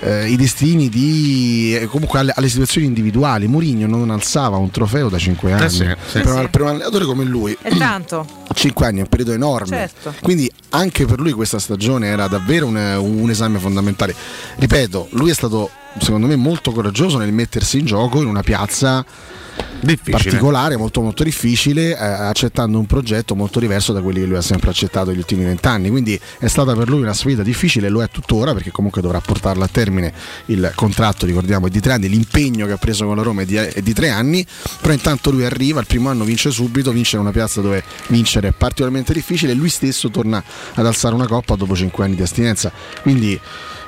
eh, i destini di eh, comunque alle, alle situazioni individuali. Mourinho non alzava un trofeo da 5 anni. Eh sì, sì. Per, un- Eh per un allenatore come lui, È tanto. 5 anni è un periodo enorme. Certo. Quindi anche per lui questa stagione era davvero un, un esame fondamentale. Ripeto, lui è stato secondo me molto coraggioso nel mettersi in gioco in una piazza particolare, molto molto difficile, eh, accettando un progetto molto diverso da quelli che lui ha sempre accettato negli ultimi vent'anni. Quindi è stata per lui una sfida difficile, lo è tuttora perché comunque dovrà portarla a termine il contratto, ricordiamo, è di tre anni, l'impegno che ha preso con la Roma è di, è di tre anni, però intanto lui arriva, il primo anno vince subito, vince in una piazza dove vincere è particolarmente difficile lui stesso torna ad alzare una coppa dopo cinque anni di astinenza. Quindi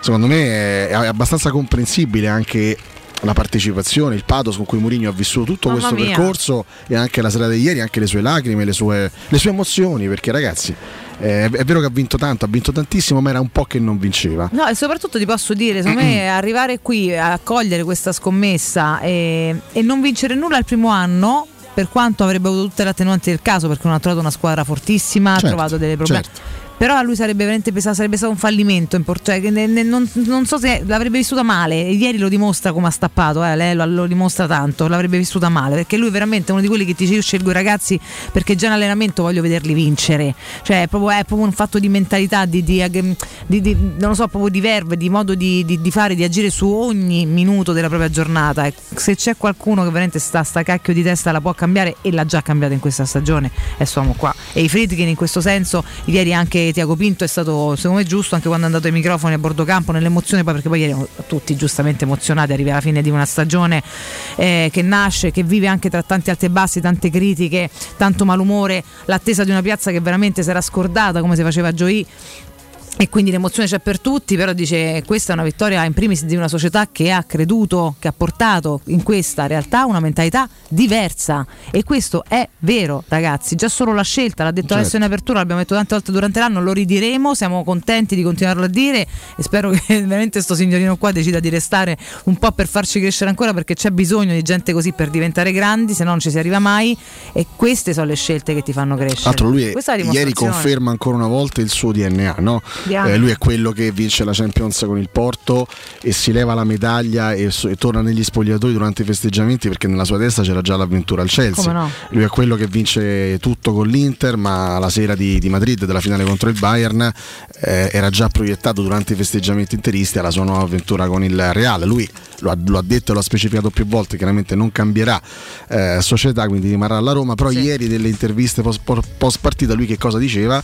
secondo me è abbastanza comprensibile anche la partecipazione, il pathos con cui Mourinho ha vissuto tutto Mamma questo mia. percorso e anche la serata di ieri, anche le sue lacrime, le sue, le sue emozioni, perché ragazzi eh, è vero che ha vinto tanto, ha vinto tantissimo, ma era un po' che non vinceva. No, e soprattutto ti posso dire, secondo me arrivare qui a cogliere questa scommessa e, e non vincere nulla il primo anno, per quanto avrebbe avuto tutte le attenuanti del caso, perché non ha trovato una squadra fortissima, ha Certo, trovato delle problemi. certo. Però a lui sarebbe veramente pesato, sarebbe stato un fallimento. cioè, ne- ne- non, non so se l'avrebbe vissuta male. Ieri lo dimostra come ha stappato, eh, lei lo, lo dimostra tanto. L'avrebbe vissuta male perché lui è veramente uno di quelli che ti dice: Io scelgo i ragazzi perché già in allenamento voglio vederli vincere. Cioè, è proprio, è proprio un fatto di mentalità, di, di- di- di- non lo so, proprio di verve, di modo di, fare, di agire su ogni minuto della propria giornata. E se c'è qualcuno che veramente sta sta cacchio di testa la può cambiare e l'ha già cambiata in questa stagione, è Suomo qua. E i Friedkin in questo senso, ieri anche Tiago Pinto è stato secondo me giusto anche quando è andato ai microfoni a bordo campo nell'emozione, poi perché poi ieri tutti giustamente emozionati, arriva alla fine di una stagione eh, che nasce, che vive anche tra tanti alti e bassi, tante critiche, tanto malumore, l'attesa di una piazza che veramente era scordata come si faceva Gioì e quindi l'emozione c'è per tutti, però dice questa è una vittoria in primis di una società che ha creduto, che ha portato in questa realtà una mentalità diversa e questo è vero ragazzi, già solo la scelta, l'ha detto Certo. Alessio in apertura, l'abbiamo detto tante volte durante l'anno, lo ridiremo, siamo contenti di continuarlo a dire e spero che veramente sto signorino qua decida di restare un po' per farci crescere ancora perché c'è bisogno di gente così per diventare grandi, se no non ci si arriva mai e queste sono le scelte che ti fanno crescere. Tra l'altro lui è- ieri conferma ancora una volta il suo DNA, no? Eh, lui è quello che vince la Champions con il Porto e si leva la medaglia e, e torna negli spogliatoi durante i festeggiamenti perché nella sua testa c'era già l'avventura al Chelsea. No? Lui è quello che vince tutto con l'Inter, ma la sera di, di Madrid della finale contro il Bayern eh, era già proiettato durante i festeggiamenti interisti alla sua nuova avventura con il Real. Lui lo ha, lo ha detto e lo ha specificato più volte, chiaramente non cambierà eh, società, quindi rimarrà alla Roma, però ieri delle interviste post, post partita lui che cosa diceva?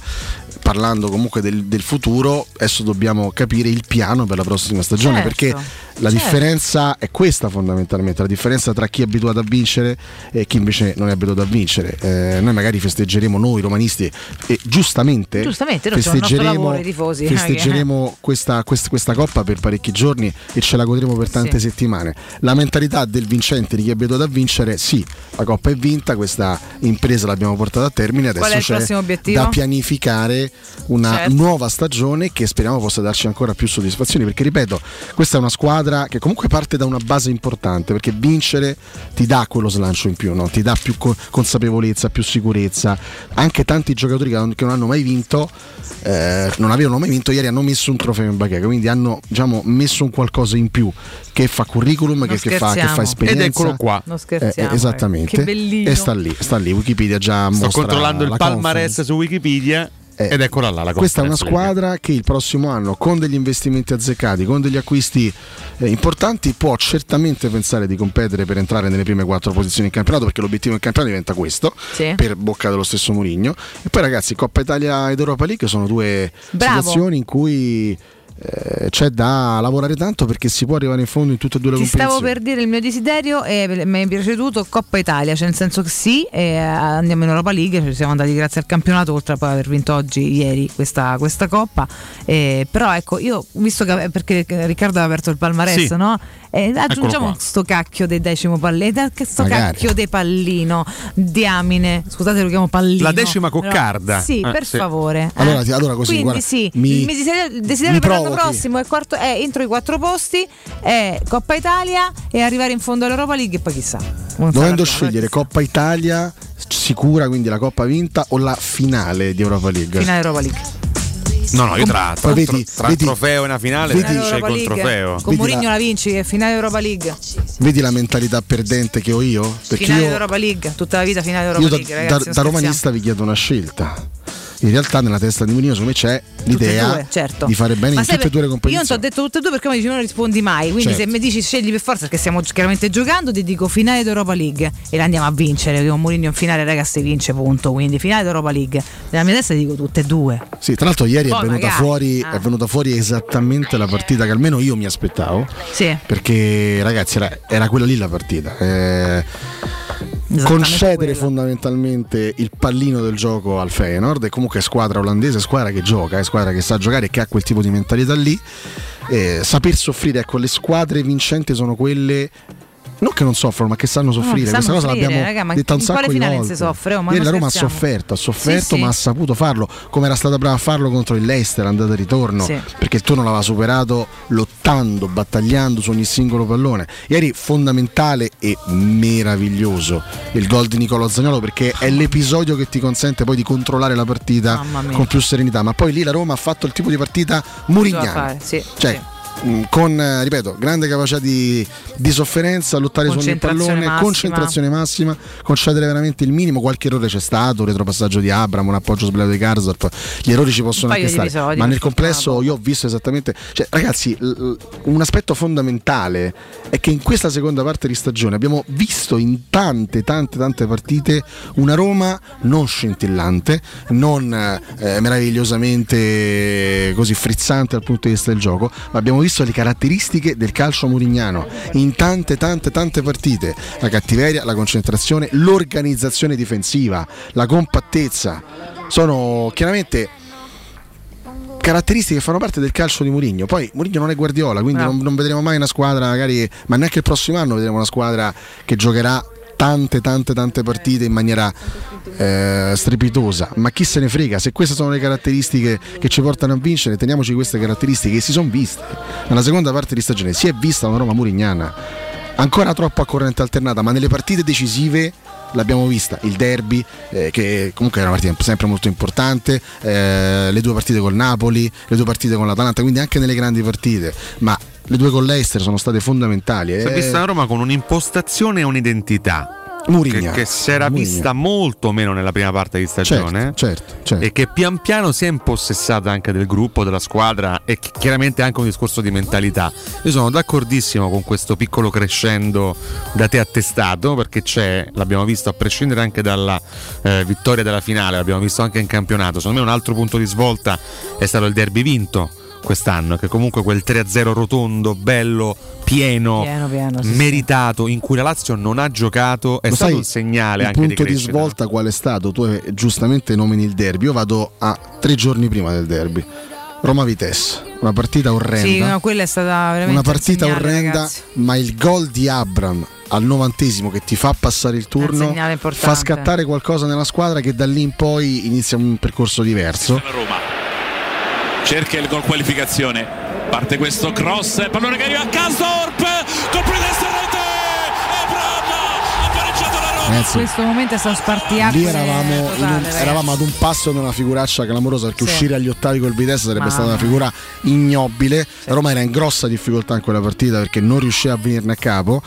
Parlando comunque del, del futuro, adesso dobbiamo capire il piano per la prossima stagione Certo, perché la certo. differenza è questa fondamentalmente, la differenza tra chi è abituato a vincere e chi invece non è abituato a vincere. Eh, noi magari festeggeremo noi romanisti e giustamente, Giustamente, festeggeremo, lavoro, i tifosi, festeggeremo questa, quest- questa coppa per parecchi giorni e ce la godremo per tante Sì. settimane. La mentalità del vincente, di chi è abituato a vincere, sì, la coppa è vinta, questa impresa l'abbiamo portata a termine, adesso c'è da pianificare una Certo. nuova stagione che speriamo possa darci ancora più soddisfazioni perché ripeto questa è una squadra che comunque parte da una base importante perché vincere ti dà quello slancio in più no? ti dà più co- consapevolezza più sicurezza anche tanti giocatori che non, hanno mai vinto eh, non avevano mai vinto ieri hanno messo un trofeo in bacheca quindi hanno diciamo, messo un qualcosa in più che fa curriculum che, che fa, che fa esperienza Ed eccolo qua. Non scherziamo, Eh, esattamente Che bellino. e sta lì sta lì Wikipedia già Sto controllando il palmarès su Wikipedia ed eccola là la Questa è una squadra che il prossimo anno, con degli investimenti azzeccati, con degli acquisti eh, importanti, può certamente pensare di competere per entrare nelle prime quattro posizioni in campionato, perché l'obiettivo in campionato diventa questo, Sì. per bocca dello stesso Mourinho. E poi ragazzi, Coppa Italia ed Europa League sono due Bravo. situazioni in cui eh, c'è da lavorare tanto perché si può arrivare in fondo in tutte e due le Ti stavo competizioni. per dire il mio desiderio e mi è piaciuto Coppa Italia, cioè nel senso che sì, eh, andiamo in Europa League, ci siamo andati grazie al campionato, oltre a poi aver vinto oggi, ieri, questa, questa Coppa. Eh, però ecco, io visto che perché Riccardo ha aperto il palmarès, Sì. no? Eh, aggiungiamo qua. sto cacchio del decimo pallino, sto Magari. cacchio de pallino, diamine, scusate lo chiamo pallino. La decima però- coccarda. Sì, Eh, per sì. favore. eh. Allora, ti- allora così, Quindi guarda, sì, mi- il desiderio, per l'anno prossimo è, quarto- è entro i quattro posti, è Coppa Italia e arrivare in fondo all'Europa League e poi chissà. Dovendo scegliere Coppa Italia sicura, quindi la Coppa vinta o la finale di Europa League? Finale Europa League. No, no, io tra, tra, vedi- tra vedi- trofeo e una finale vedi- il League. trofeo. Con Mourinho la- vinci, è finale Europa League. Vedi la mentalità perdente che ho io? Perché finale io, Europa League, tutta la vita finale Europa io da, League, da- ragazzi. da scherziamo. romanista vi chiedo una scelta. In realtà nella testa di Mourinho secondo me c'è l'idea due, certo. di fare bene Ma in tutte e due le per- Io non ti ho competizioni. detto tutte e due perché mi dici non rispondi mai. Quindi Certo. se mi dici scegli per forza perché stiamo chiaramente giocando, ti dico finale d'Europa League e la andiamo a vincere. Con Mourinho in finale, ragazzi, vince, punto. Quindi finale d'Europa League. Nella mia testa ti dico tutte e due. Sì, tra l'altro ieri è venuta, magari, fuori, ah. è venuta fuori esattamente la partita che almeno io mi aspettavo. Sì. Perché ragazzi era, era quella lì la partita. Eh, concedere fondamentalmente il pallino del gioco al Feyenoord e comunque è squadra olandese, squadra che gioca, è squadra che sa giocare e che ha quel tipo di mentalità lì. Eh, saper soffrire, ecco, le squadre vincenti sono quelle non che non soffrono, ma che sanno soffrire. che Questa sanno cosa soffrire, l'abbiamo raga, ma detta un sacco di volte. soffre? Oh, Ieri la Roma ha sofferto, ha sofferto, Sì, sì. ma ha saputo farlo, come era stata brava a farlo contro il Leicester, andata e ritorno, Sì. perché il turno l'aveva superato lottando, battagliando su ogni singolo pallone. Ieri fondamentale e meraviglioso il gol di Nicolo Zagnolo perché è l'episodio che ti consente poi di controllare la partita con più serenità, ma poi lì la Roma ha fatto il tipo di partita murignana. sì, Cioè, sì. Con eh, ripeto grande capacità di, di sofferenza lottare su ogni pallone massima. concentrazione massima concedere veramente il minimo. Qualche errore c'è stato un retropassaggio di Abram un appoggio sbagliato di Karsdorp. Gli errori ci possono anche stare episodi, ma nel complesso io ho visto esattamente cioè ragazzi l- un aspetto fondamentale è che in questa seconda parte di stagione abbiamo visto in tante tante tante partite una Roma non scintillante non eh, meravigliosamente così frizzante dal punto di vista del gioco ma abbiamo visto le caratteristiche del calcio murignano in tante tante tante partite la cattiveria la concentrazione l'organizzazione difensiva la compattezza sono chiaramente caratteristiche che fanno parte del calcio di Mourinho. Poi Mourinho non è Guardiola, quindi Bravo. non, non vedremo mai una squadra, magari, ma neanche il prossimo anno vedremo una squadra che giocherà tante tante tante partite in maniera eh, strepitosa. Ma chi se ne frega? Se queste sono le caratteristiche che ci portano a vincere, teniamoci queste caratteristiche che si sono viste. Nella seconda parte di stagione si è vista una Roma Murignana ancora troppo a corrente alternata, ma nelle partite decisive l'abbiamo vista, il derby eh, che comunque è una partita sempre molto importante, eh, le due partite col Napoli, le due partite con l'Atalanta, quindi anche nelle grandi partite, ma le due con l'Ester sono state fondamentali. Si è eh. vista la Roma con un'impostazione e un'identità. Murigna. Che, che si era Murigna. vista molto meno nella prima parte di stagione Certo, certo. e che pian piano si è impossessata anche del gruppo, della squadra e chi- chiaramente anche un discorso di mentalità. Io sono d'accordissimo con questo piccolo crescendo da te attestato perché c'è, l'abbiamo visto a prescindere anche dalla eh, vittoria della finale, l'abbiamo visto anche in campionato. Secondo me un altro punto di svolta è stato il derby vinto quest'anno, che comunque quel 3-0 rotondo, bello, pieno, Pieno, pieno, sì, meritato, in cui la Lazio non ha giocato, è Lo stato sai, un segnale il anche punto di di, svolta qual è stato? Tu eh, giustamente nomini il derby, io vado a tre giorni prima del derby. Roma-Vitesse, una partita orrenda. Sì, no, quella è stata veramente una un partita segnale, orrenda, ragazzi. ma il gol di Abram al novantesimo che ti fa passare il turno fa scattare qualcosa nella squadra che da lì in poi inizia un percorso diverso. Roma cerca il gol qualificazione parte questo cross pallone che arriva a Kasdorp colpo di testa rete e Brava ha pareggiato la Roma Ragazzi, questo momento è stato spartiacque Lì eravamo, in un- totale, ragazzi. eravamo ad un passo da una figuraccia clamorosa perché Sì. uscire agli ottavi col Vitesse sarebbe Mamma stata una figura ignobile. La Roma era in grossa difficoltà in quella partita perché non riusciva a venirne a capo.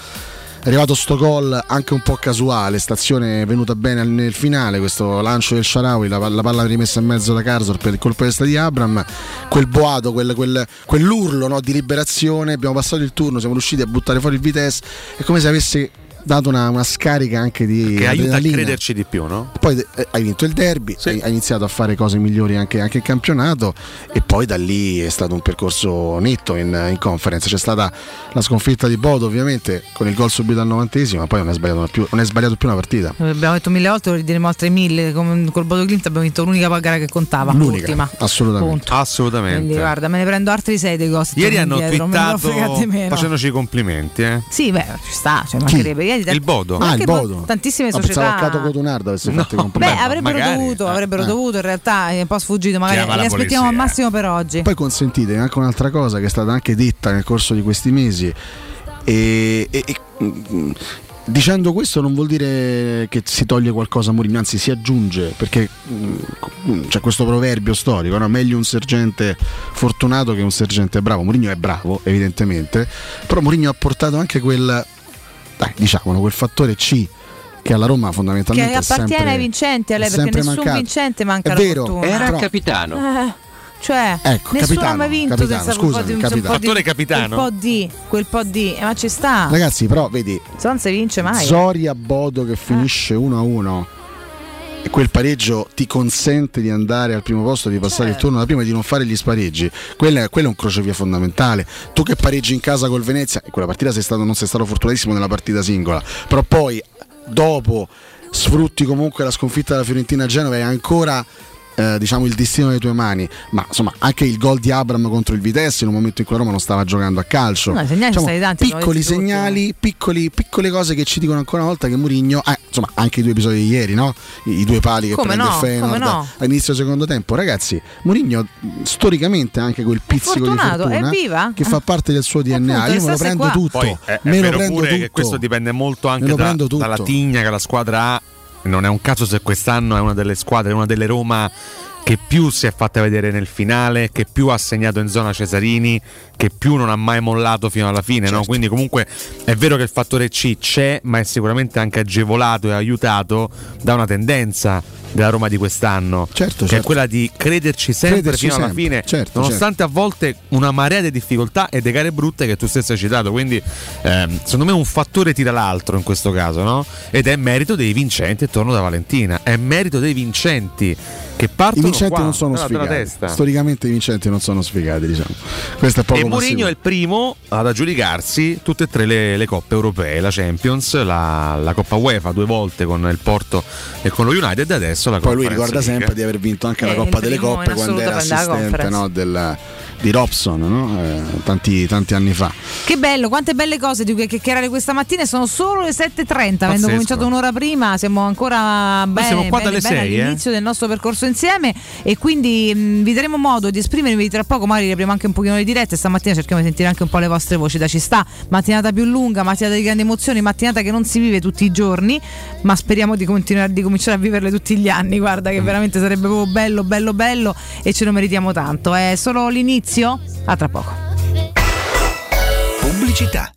È arrivato sto gol anche un po' casuale, stazione venuta bene nel finale, questo lancio del Sharawi, la, la palla rimessa in mezzo da Karsor per il colpo di di Abram, quel boato, quel- quel- quell'urlo no, di liberazione, abbiamo passato il turno, siamo riusciti a buttare fuori il Vitesse, è come se avesse dato una, una scarica anche di Che aiuta a crederci di più, no? Poi eh, hai vinto il derby, hai, hai iniziato a fare cose migliori anche, anche in campionato e poi da lì è stato un percorso netto in, in conference. C'è stata la sconfitta di Bodo ovviamente con il gol subito al novantesimo, ma poi non è sbagliato più, non è sbagliato più una partita. Abbiamo detto mille volte, lo ridiremo altre mille. Come col Bodo Clint abbiamo vinto l'unica gara che contava. L'unica, l'ultima. assolutamente. Punto. Assolutamente. Quindi guarda, me ne prendo altri sei dei costi. Ieri hanno indietro, twittato facendoci i complimenti, eh. Sì, beh, ci sta, cioè mancherebbe. Ieri da- Il Bodo. ma Ah, il Bodo. Tantissime Ah, pensavo società. a Cato Cotunardo avesse fatto i Beh, complimenti. avrebbero magari. dovuto, avrebbero Eh. dovuto, in realtà è un po' sfuggito, magari Chiama li aspettiamo al massimo per oggi. Poi consentite anche un'altra cosa che è stata anche detta nel corso di questi mesi e, e- e- mm, dicendo questo non vuol dire che si toglie qualcosa a Mourinho, anzi si aggiunge perché mm, c'è questo proverbio storico, no? meglio un sergente fortunato che un sergente bravo. Mourinho è bravo, evidentemente, però Mourinho ha portato anche quel dai, diciamolo, quel fattore C che alla Roma fondamentalmente Che è appartiene sempre- ai vincenti, a lei, perché nessun mancato. vincente manca È la vero, fortuna. Era Però- capitano. Eh, cioè, Ecco, nessuno capitano, ha mai vinto capitano, senza quel po' scusami, di, un capitano. po' di Fattore capitano? quel po' di, quel po' di, eh, ma ci sta. Ragazzi, però vedi, Se non si vince mai. Zoria Bodo che finisce 1 a 1 e quel pareggio ti consente di andare al primo posto, di passare il turno da prima e di non fare gli spareggi. Quello è, quello è un crocevia fondamentale. Tu che pareggi in casa col Venezia, in quella partita sei stato, non sei stato fortunatissimo nella partita singola, però poi dopo sfrutti comunque la sconfitta della Fiorentina a Genova e ancora eh, diciamo il destino nelle tue mani. Ma insomma anche il gol di Abram contro il Vitesse in un momento in cui la Roma non stava giocando a calcio. No, segnali Diciamo, sono stati tanti, piccoli segnali piccoli- piccole cose che ci dicono ancora una volta che Mourinho eh, insomma anche i due episodi di ieri no? I, i due pali che Come prende no, il Feyenoord no. all'inizio del secondo tempo. Ragazzi Mourinho mh, storicamente anche quel pizzico fortunato, di fortuna che fa parte del suo DNA Appunto, io me lo prendo qua. tutto. Poi è, è me lo vero prendo pure tutto. che questo dipende molto anche lo da- dalla tigna che la squadra ha. Non è un caso se quest'anno è una delle squadre, una delle Roma che più si è fatta vedere nel finale, che più ha segnato in zona Cesarini, che più non ha mai mollato fino alla fine. Certo. no? Quindi comunque è vero che il fattore C c'è, ma è sicuramente anche agevolato e aiutato da una tendenza della Roma di quest'anno, Certo, che è certo. quella di crederci sempre Crederci fino alla sempre, fine, certo, nonostante a volte una marea di difficoltà e di gare brutte che tu stesso hai citato. Quindi, ehm, secondo me, un fattore tira l'altro in questo caso, no? Ed è merito dei vincenti, e torno da Valentina, è merito dei vincenti che i partono vincenti qua, non sono sfigati testa. storicamente i vincenti non sono sfigati diciamo questo è poco E. Mourinho è il primo ad aggiudicarsi tutte e tre le, le coppe europee, la Champions, la, la Coppa UEFA due volte con il Porto e con lo United e adesso la poi lui Conference ricorda League. sempre di aver vinto anche Eh, la Coppa delle Coppe quando era assistente no, del- di Robson no? Eh, tanti, tanti anni fa Che bello, quante belle cose di cui chiacchierare questa mattina sono solo le 7.30, avendo cominciato un'ora prima, siamo ancora bene, siamo qua bene, dalle bene sei, eh. all'inizio del nostro percorso insieme e quindi mh, vi daremo modo di esprimervi tra poco, magari apriamo anche un pochino le dirette, stamattina cerchiamo di sentire anche un po' le vostre voci da ci sta, mattinata più lunga, mattinata di grandi emozioni, mattinata che non si vive tutti i giorni, ma speriamo di continuare di cominciare a viverle tutti gli anni, guarda Mm. che veramente sarebbe proprio bello, bello, bello e ce lo meritiamo tanto, è solo l'inizio? A tra poco. Pubblicità.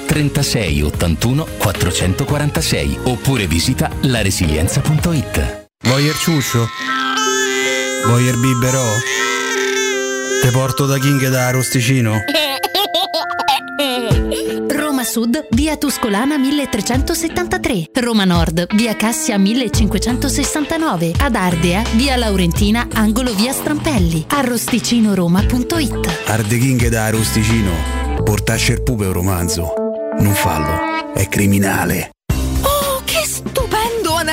36 81 446 oppure visita laresilienza.it. Voyer ciuscio? Voyer biberò? Te porto da King da Arosticino? Roma Sud, via Tuscolana 1373. Roma Nord, via Cassia 1569. Ad Ardea, via Laurentina, angolo via Strampelli. Arrosticinoroma.it. Arde King da Arosticino. Portasce il pupe un romanzo. Non fallo, è criminale.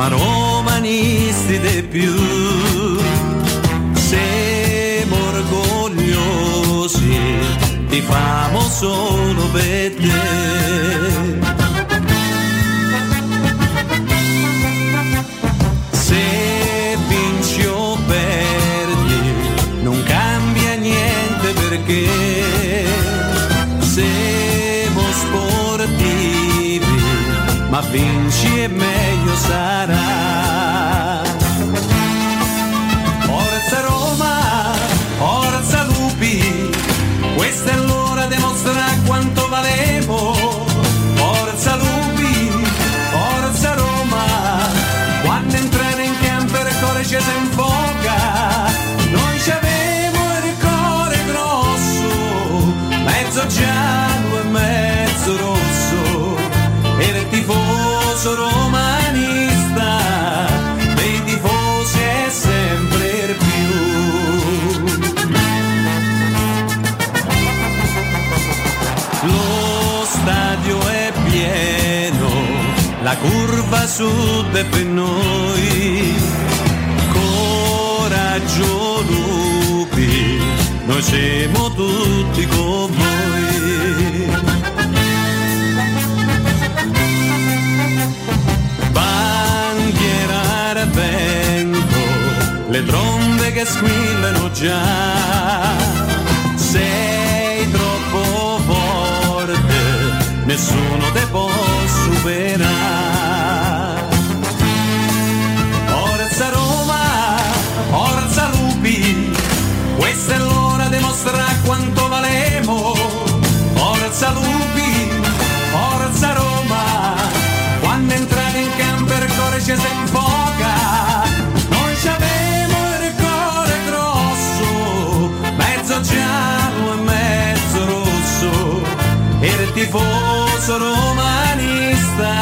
Ma romanisti di più. Siamo orgogliosi, ti famo solo per te. Ma vinci e meglio sarà. È per noi. Coraggio lupi, noi siamo tutti con voi. Bandiera vento, le trombe che squillano già. Sei troppo forte, nessuno te può superare. Il tifoso romanista,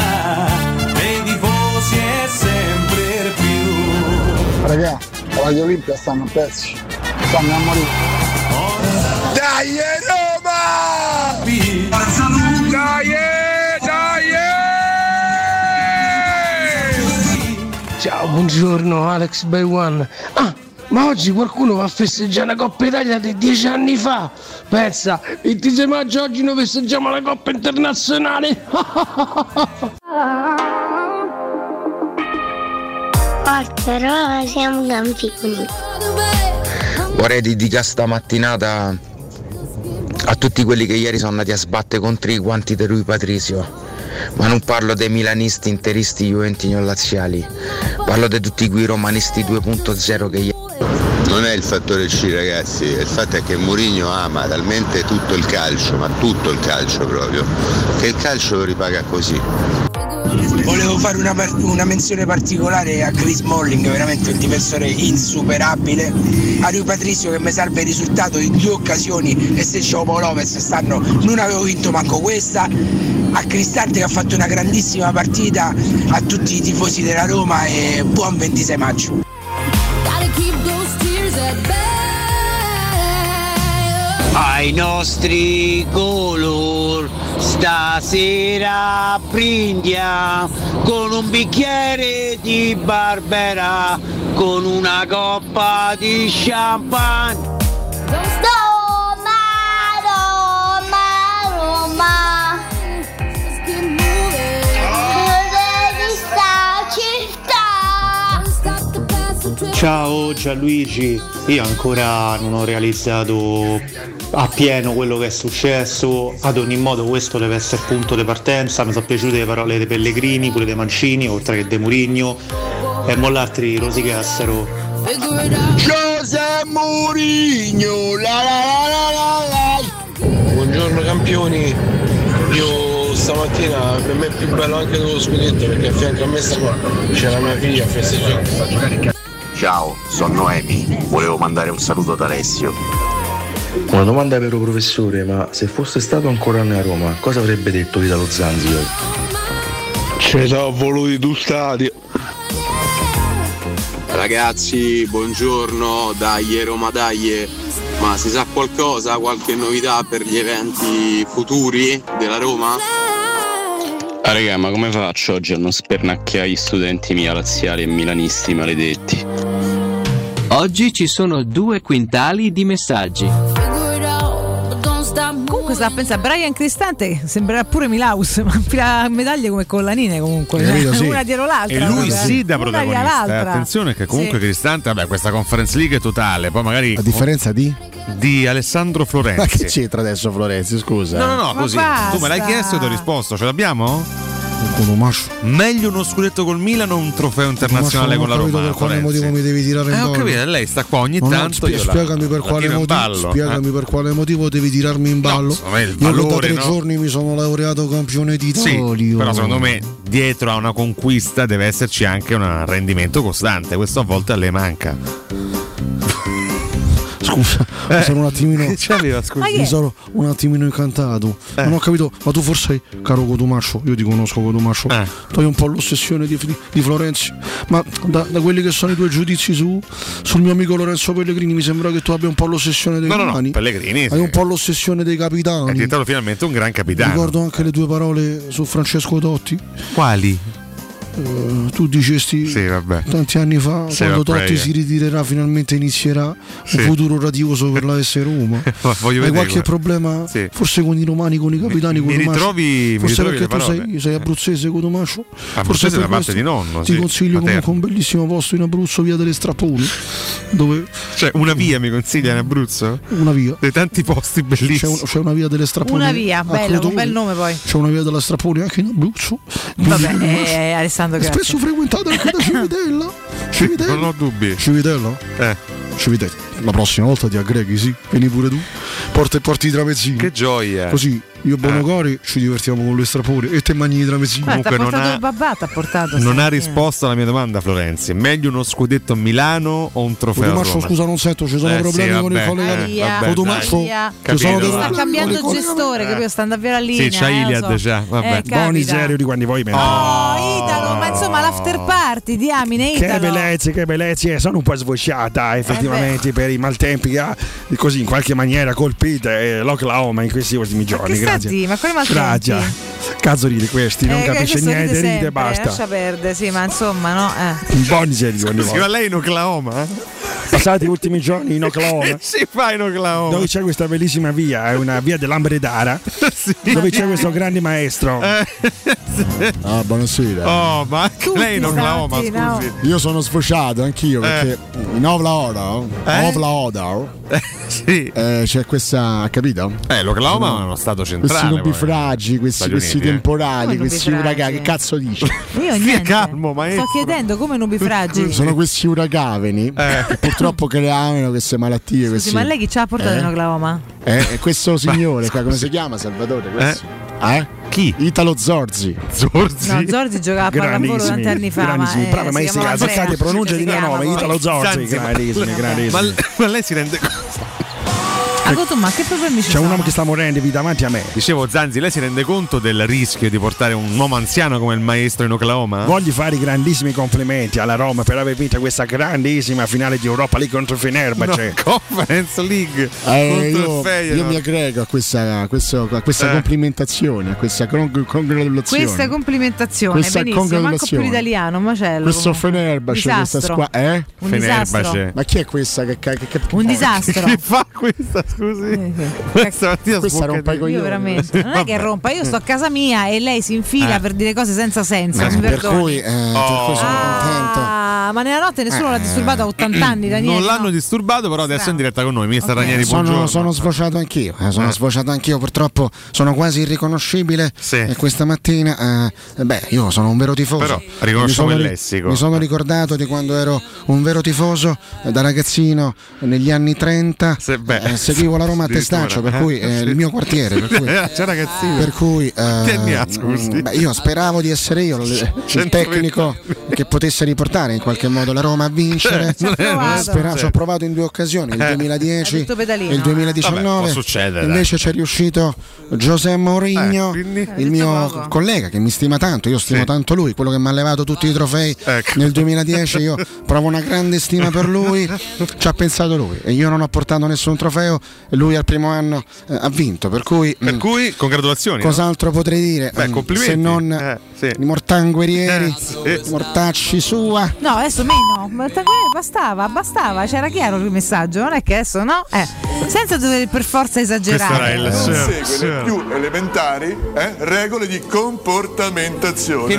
dei tifosi è sempre più. Raga, la Radio Olimpia stanno a pezzi. Stanno a morire. Dai Roma! Dai, Ciao, buongiorno Alex One. Ah, ma oggi qualcuno va a festeggiare la Coppa Italia di dieci anni fa. Pensa, il 26 maggio oggi noi festeggiamo la Coppa Internazionale. Forza Roma, siamo campioni. Vorrei dedicare sta mattinata a tutti quelli che ieri sono andati a sbattere contro i guanti di Rui Patrizio. Ma non parlo dei milanisti, interisti, juventini o laziali. Parlo di tutti quei romanisti 2.0 che ieri... Non è il fattore C ragazzi, il fatto è che Mourinho ama talmente tutto il calcio, ma tutto il calcio proprio, che il calcio lo ripaga così. Volevo fare una, una menzione particolare a Chris Molling, veramente un difensore insuperabile. A lui Patrizio che mi salva il risultato in due occasioni e se c'ho Paolo Lopez stanno non avevo vinto manco questa. A Cristante che ha fatto una grandissima partita, a tutti i tifosi della Roma e buon 26 maggio. Ai nostri color stasera brindiamo con un bicchiere di Barbera con una coppa di champagne. Roma, Ciao Gianluigi, io ancora non ho realizzato appieno quello che è successo, ad ogni modo questo deve essere il punto di partenza, mi sono piaciute le parole dei Pellegrini, quelle dei Mancini, oltre che dei Murigno e mollatri rosicassero. José Mourinho, la la la la la la. Buongiorno campioni, io stamattina per me è più bello anche dello scudetto perché a fianco a me sta qua c'è la mia figlia a festeggiare. Ciao, sono Noemi, volevo mandare un saluto ad Alessio. Una domanda vero professore, ma se fosse stato ancora a Roma, cosa avrebbe detto Italo Zanzibar? Ci sono voluti due stadi. Ragazzi, buongiorno, dai Roma dai, ma si sa qualcosa, qualche novità per gli eventi futuri della Roma? Ah raga, ma come faccio oggi a non spernacchiare gli studenti mia laziali e milanisti maledetti? Oggi ci sono due quintali di messaggi. Comunque sta a pensare, Brian Cristante sembrerà pure Milaus, ma infila medaglie come collanine comunque. Capito, sì. Una dietro l'altra. E lui proprio, sì da protagonista. l'altra. Attenzione che comunque Sì. Cristante, vabbè, questa conference league è totale, poi magari A differenza di? di Alessandro Florenzi. Ma che c'entra adesso Florenzi, scusa? No, no, no, Ma così. basta. Tu me l'hai chiesto e ti ho risposto. Ce l'abbiamo? Conomascio. Meglio uno scudetto col Milan o un trofeo internazionale con la Roma? per quale Florenzi? motivo mi devi tirare in Eh, ho ballo. capito, lei sta qua ogni Non tanto. spie- io la- spiegami per quale motivo. ballo, Spiegami eh. per quale motivo devi tirarmi in ballo. me il Io che da valore, tre no? giorni mi sono laureato campione Sì, d'Italia. però secondo me dietro a una conquista deve esserci anche un rendimento costante. Questo a volte a lei manca. Scusa, Eh. sono un attimino. Che c'aveva, scusa? Mi sono un attimino incantato. Eh. Non ho capito, ma tu forse, caro Cotumaccio, io ti conosco Cotumaccio, Eh. tu hai un po' l'ossessione di, di Florenzi. Ma da, da quelli che sono i tuoi giudizi su, sul mio amico Lorenzo Pellegrini, mi sembra che tu abbia un po' l'ossessione dei No, no, no, romani. Pellegrini, Hai sì. un po' l'ossessione dei È capitani. diventato finalmente un gran capitano. Ricordo anche le tue parole su Francesco Totti. Quali? Eh, tu dicesti Sì, vabbè. tanti anni fa, Sì, quando Totti io. si ritirerà, finalmente inizierà Sì. un futuro radioso per la S Roma. Hai vedere, qualche guarda. problema? Sì. Forse con i romani, con i capitani, con mi i Tomascio? ritrovi- mi Forse ritrovi perché tu sei, sei abruzzese con Tomascio? Abruzzese per da parte questo di nonno, Ti sì, consiglio comunque un bellissimo posto in Abruzzo, via delle Strapponi, dove Cioè, una via mi consiglia in Abruzzo? una via. Dei tanti posti C'è, bellissimi. un- c'è una via delle Strapponi. Una via, bello, un bel nome poi. C'è una via della Strapponi anche in Abruzzo. Vabbè, eh, Alessandro, grazie. Spesso frequentata anche da Civitella. Civitella. Non ho dubbi. Civitella? Eh. Civitella. La prossima volta ti aggreghi, sì. Vieni pure tu. Porta e porti i tramezzini. Che gioia. Così io e Bono Eh. Cori ci divertiamo con le strapone e te mangi i tramezzini. Ma ti ha Comunque non ha- ha portato. Non ha stamattina. risposto alla mia domanda, Florenzi. È meglio uno scudetto a Milano o un trofeo a Fotomascio, Roma? scusa, non sento, ci sono Eh, problemi sì, con il vabbè, collegamento. eh, vabbè, dai. ci sono dei Sta cambiando il gestore, capito? Sta andando via la linea. Sì, c'ha eh, Iliad so. già, vabbè. Eh, capita. Boni serio di quando voi me Oh, Italo, ma insomma l'after party, diamine Che Italo. bellezze, che bellezze, eh, sono un po' svociata effettivamente per i maltempi che ha così in qualche maniera colpite eh, l'Oklahoma in questi ultimi giorni. Di? Ma quali maltempi? Grazie. Cazzo ride questi, non Eh, capisce niente, ride e sempre, basta. Lascia perdere, sì, ma insomma, no? Eh. Serio quando Scusi, ma lei in Oklahoma? Passati gli ultimi giorni in Oklahoma. si fa in Oklahoma? Dove c'è questa bellissima via, è una via dell'Ambredara, dove c'è questo grande maestro. Ah, buonasera. Oh, ma anche Tutti lei in Oklahoma, santi, no? scusi. Io sono sfociato anch'io perché in Oklahoma, Eh? Oklahoma sì. eh, c'è questa, capito? Eh, l'Oklahoma è uno stato Questi centrale. poi. nubifragi, questi, questi eh. temporali, Come questi uragani, che cazzo dici? Io niente. calmo, maestro. Sto chiedendo come nubifragi. Sono questi uragani Eh. Che purtroppo creavano queste malattie. Scusi, questi- ma lei chi ci ha portato Eh? in Oklahoma? Eh, questo signore qua, come si chiama Salvatore? Questo? Eh? Chi? Italo Zorzi. Zorzi? No, Zorzi giocava a pallavolo tanti anni fa. Ma, grandissimi, eh, bravi si maestri, chiamava azzeccate Andrea. pronunce Si di mio chiama nome, poi. Italo Zorzi, Zanzibar. grandissimi, grandissimi. Ma, ma lei si rende Ah, Cotto, ma che problemi ci C'è un uomo che sta morendo di davanti a me. Dicevo, Zanzi, lei si rende conto del rischio di portare un uomo anziano come il maestro in Oklahoma? Voglio fare i grandissimi complimenti alla Roma per aver vinto questa grandissima finale di Europa League contro il Fenerbahce. No, Conference League Eh, io, Feyenoord. io mi aggrego a questa, a questo- a questa Eh. complimentazione, a questa con- congratulazione. Questa complimentazione, Questa benissimo, manco più l'italiano, macello. Questo. Fenerbahce, questa Disastro. squadra. Eh? Un disastro. Fenerbahce. Ma chi è questa che, che, che Un disastro. Che fa questa, scusi? Questa mattina Questa sbocca rompa i coglioni. Io veramente non è che rompa, io sto a casa mia e lei si infila Eh. per dire cose senza senso. mi per perdoni. cui, eh, per cui sono contento. Ma nella notte nessuno l'ha disturbato a 80 anni, Daniele. Non l'hanno no? disturbato, però adesso è in diretta con noi. Mister Ranieri, Sono, buongiorno. sono sfociato anch'io, eh, sono Eh. sfociato anch'io, purtroppo sono quasi irriconoscibile Sì. e questa mattina, eh, beh, io sono un vero tifoso. Però riconosciamo Mi sono il lessico. Mi sono ricordato di quando ero un vero tifoso eh, da ragazzino negli anni 30, Se- beh, eh, seguivo la Roma a testaccio, per cui eh, il mio quartiere, per cui, C'è ragazzino. per cui eh, mm, beh, io speravo di essere io il, il 120 tecnico che potesse riportare in qualche modo la Roma a vincere. Ci ci ho provato in due occasioni, il Eh. 2010 Ha detto pedalino. e il 2019. Vabbè, può succedere, Invece c'è riuscito José Mourinho, Eh, il mio poco. collega che mi stima tanto, io stimo Sì. tanto lui, quello che mi ha levato tutti i trofei Ecco. nel 2010, io provo una grande stima per lui, ci ha pensato lui e io non ho portato nessun trofeo e lui al primo anno eh, ha vinto, per cui, Per mm, cui, congratulazioni. no? cos'altro potrei dire Beh, Mm, complimenti. se non Eh, sì. i mortanguerieri, Eh, sì. i mortacci sua. No, adesso meno. Eh, bastava, bastava, c'era chiaro il messaggio, non è che adesso no? Eh, senza dover per forza esagerare. il non Sir- segue le Sir. più elementari eh, regole di comportamentazione.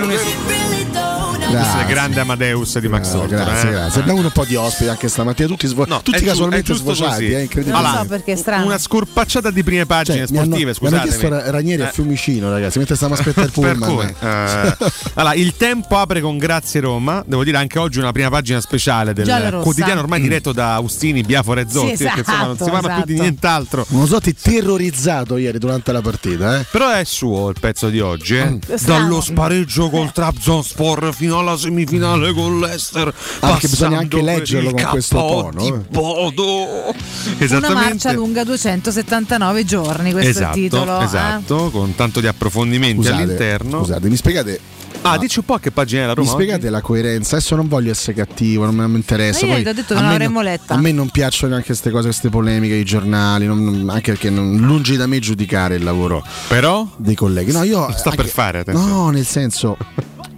Questo è il grande Amadeus di Max Tortora. grazie, eh. grazie. Abbiamo un po' di ospiti anche stamattina, tutti, svo- No, tutti casualmente svociati, è incredibile. Non so perché è strano. Una scorpacciata di prime pagine Cioè, mi hanno, sportive, mi hanno chiesto Ranieri a Eh. Fiumicino, ragazzi, mentre stiamo aspettando il Per pullman. cui, eh, allora, il tempo apre con Grazie Roma. Devo dire anche oggi una prima pagina speciale del quotidiano ormai diretto da Austini, Biafora e Zotti. Sì, perché insomma non si parla esatto, più di nient'altro. Uno Zotti terrorizzato ieri durante la partita, eh? Però è suo il pezzo di oggi. eh. Strano. Dallo spareggio col Trabzonspor fino alla semifinale con l'Ester. Ah, perché bisogna anche leggerlo con questo tono, eh. Bodo. Una marcia lunga 279 giorni, questo esatto, è il titolo. eh? esatto, con tanto di approfondimenti Scusate, all'interno. Scusate, mi spiegate, Ah, dici un po' che pagina è la mi Roma? spiegate la coerenza? Adesso non voglio essere cattivo, non mi interessa. Ma io Poi ho detto che non me l'avremmo letta. A me non piacciono neanche queste cose, queste polemiche, i giornali, non- anche perché non, lungi da me giudicare il lavoro Però? dei colleghi. No, io Lo sta per fare, attenzione. No, nel senso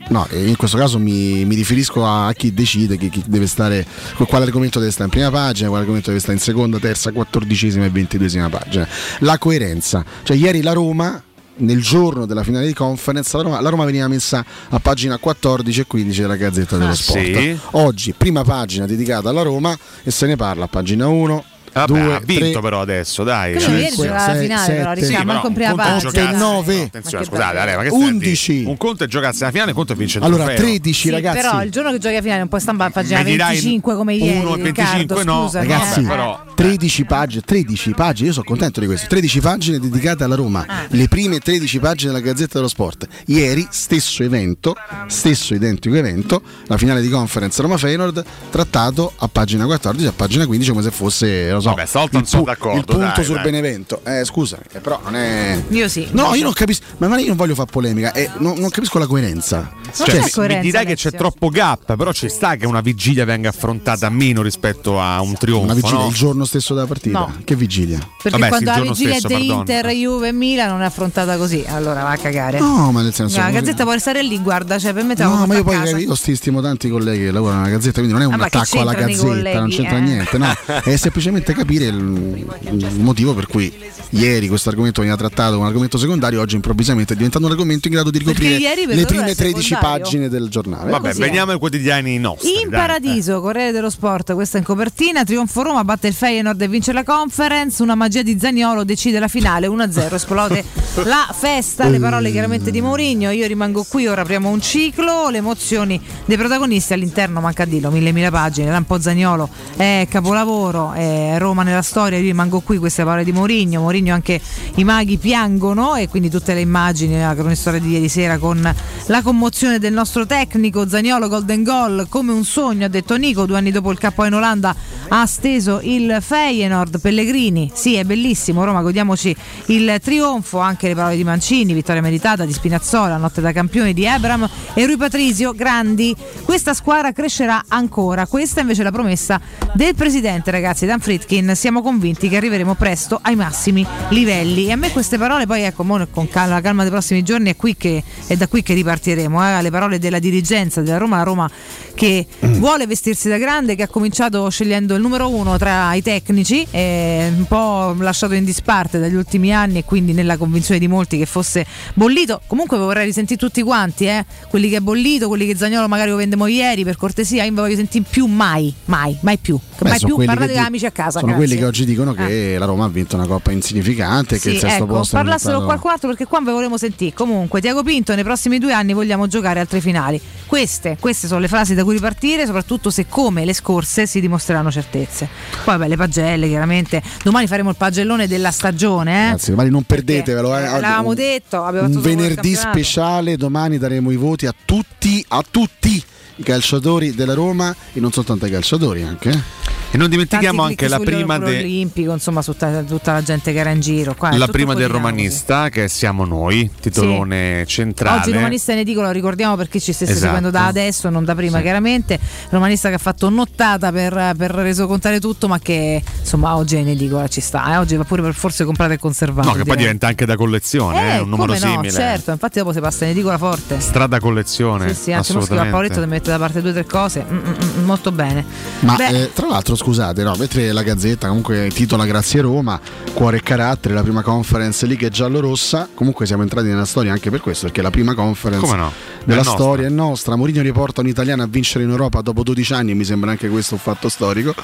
No, in questo caso mi, mi riferisco a chi decide chi, chi deve stare, con quale argomento deve stare in prima pagina, quale argomento deve stare in seconda, terza, quattordicesima e ventiduesima pagina. La coerenza. Cioè ieri la Roma nel giorno della finale di conference la Roma, la Roma veniva messa a pagina 14 e 15 della Gazzetta dello Ah, Sport. sì? Oggi prima pagina dedicata alla Roma e se ne parla a pagina 1, Vabbè, 2, ha vinto 3, però adesso, dai. Quindi ieri c'era la finale, però, Riccardo, manco in prima un Nove. no, attenzione, Ma che scusate. Ale, ma che stai a dire? 11. Un conto è giocarsi la finale, un conto è vincere Allora, trofeo. 13 Sì, ragazzi. però il giorno che giochi a finale non puoi stampare a pagina Mi dirai 25 come ieri. 1 e 25 Riccardo, no, scusami, Ragazzi, eh. però- 13 pagine, 13 pagine, io sono contento di questo. 13 pagine dedicate alla Roma, Ah. le prime 13 pagine della Gazzetta dello Sport. Ieri, stesso evento, stesso identico evento, la finale di conference Roma Feyenoord, trattato a pagina 14, a pagina 15, come se fosse, so, Vabbè, stavolta non il, sono d'accordo, il punto dai, sul dai. Benevento. Eh, scusami, eh, però non è. Io sì. No, io non capisco, ma non è che io non voglio fare polemica, eh, non, non capisco la coerenza. Cioè, c'è mi- coerenza, mi direi che c'è troppo gap, però ci sta che una vigilia venga affrontata meno rispetto a un trionfo. Una vigilia no? il giorno stesso della partita. No. Che vigilia? Perché Vabbè, quando la vigilia stesso, di. Inter, Juve e Milan non è affrontata così, allora va a cagare. No, ma nel senso. la gazzetta può restare lì, guarda, cioè per me te No, ma io poi io sti- stimo tanti colleghi che lavorano alla Gazzetta, quindi non è un Ah, attacco alla Gazzetta, non c'entra eh? niente, no, è semplicemente capire il, il motivo per cui ieri questo argomento veniva trattato come un argomento secondario, oggi improvvisamente è diventato un argomento in grado di ricoprire le prime è 13 secondario. pagine del giornale. Vabbè, così è. veniamo ai quotidiani nostri. In dai. paradiso, Corriere dello Sport, questa in copertina, Trionfo Roma batte il Feyenoord e vince la conference, una magia di Zagnolo decide la finale 1-0, esplode la festa, le parole chiaramente di Mourinho, io rimango qui, ora apriamo un ciclo, le emozioni dei protagonisti all'interno, manca a dirlo, mille mille pagine, Lampo Zagnolo è capolavoro, è Roma nella storia, io rimango qui, queste parole di Mourinho, Mourinho anche i maghi piangono e quindi tutte le immagini, la cronistoria di ieri sera con la commozione del nostro tecnico Zagnolo Golden Goal come un sogno ha detto Nico due anni dopo il capo in Olanda ha steso il Feyenoord. Pellegrini sì è bellissimo Roma godiamoci il trionfo anche le parole di Mancini vittoria meritata di Spinazzola notte da campioni di Ebram e Rui Patrizio grandi. Questa squadra crescerà ancora questa invece è la promessa del presidente ragazzi Dan Fritkin siamo convinti che arriveremo presto ai massimi livelli. E a me queste parole poi ecco con cal- la calma dei prossimi giorni è, qui che, è da qui che ripartiremo eh, le parole della dirigenza della Roma la Roma che vuole vestirsi da grande che ha cominciato scegliendo il numero uno tra i tecnici eh, un po' lasciato in disparte dagli ultimi anni e quindi nella convinzione di molti che fosse bollito. Comunque vorrei risentire tutti quanti eh, quelli che è bollito quelli che Zagnolo magari lo vendemo ieri per cortesia io non voglio sentire più mai mai mai più. Beh, mai più parlate di- amici a casa Sono grazie. quelli che oggi dicono che la Roma ha vinto una coppa insignificante e che Sì, il sesto ecco, posto parlassero qualcun altro perché qua ve volevo sentire. Comunque, Tiago Pinto, nei prossimi due anni vogliamo giocare altre finali. Queste, queste sono le frasi da cui ripartire, soprattutto se come le scorse si dimostreranno certezze. Poi, vabbè, le pagelle, chiaramente. Domani faremo il pagellone della stagione, eh? Ragazzi, domani non perdetevelo. eh. Eh, l'avevamo Un- detto, un venerdì speciale, domani daremo i voti a tutti, a tutti i calciatori della Roma e non soltanto ai calciatori anche. eh. E non dimentichiamo Tanti anche la prima, sull'Euro de- Olimpico, insomma, su tutta, tutta la gente che era in giro. Qua la prima del romanista, che siamo noi, titolone centrale. Oggi romanista in edicola, lo ricordiamo per chi ci stesse Esatto. seguendo da adesso, non da prima chiaramente. Romanista che ha fatto nottata per, per reso contare tutto, ma che insomma oggi è in edicola, ci sta. eh. Oggi va pure per forse comprato e conservato. No, che poi diventa anche da collezione, Eh, eh, un numero come no, simile. certo, infatti dopo si passa in edicola forte. Strada collezione. Sì, sì, anzi, uno scrive a Paoletto assolutamente. ti mette da parte due o tre cose. Mm, mm, mm, molto bene. Ma Beh, eh, tra l'altro, scusate, no, mentre la Gazzetta comunque titola Grazie Roma, Cuore e Carattere, la prima conference Liga giallo-rossa. Comunque siamo entrati nella storia anche per questo, perché la prima conference Come no? della È nostra. storia è nostra. Mourinho riporta un italiano a vincere in Europa dopo 12 anni e mi sembra anche questo un fatto storico,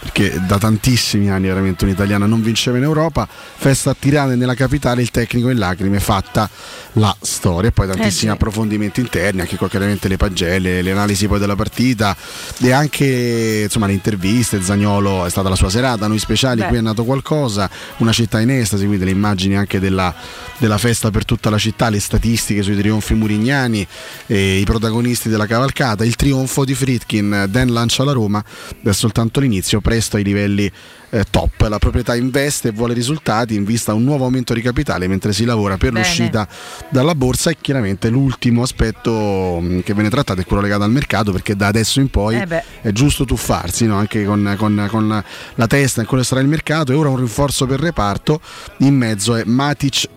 perché da tantissimi anni veramente un italiano non vinceva in Europa. Festa a Tirana nella capitale, il tecnico in lacrime, fatta la storia. E poi tantissimi sì. approfondimenti interni, anche qua chiaramente le pagelle, le analisi poi della partita e anche insomma le interviste. Zagnolo è stata la sua serata, noi speciali, Beh. qui è nato qualcosa, una città in estasi, quindi le immagini anche della, della festa per tutta la città, le statistiche sui trionfi murignani, e i protagonisti della cavalcata, il trionfo di Fritkin, Dan lancia la Roma, è soltanto l'inizio, presto ai livelli eh, top, la proprietà investe e vuole risultati in vista a un nuovo aumento di capitale mentre si lavora per Bene. l'uscita dalla borsa e chiaramente l'ultimo aspetto mh, che viene trattato è quello legato al mercato perché da adesso in poi Eh è giusto tuffarsi no? anche con con, con- la testa in quello sarà il mercato e ora un rinforzo per reparto in mezzo è Matic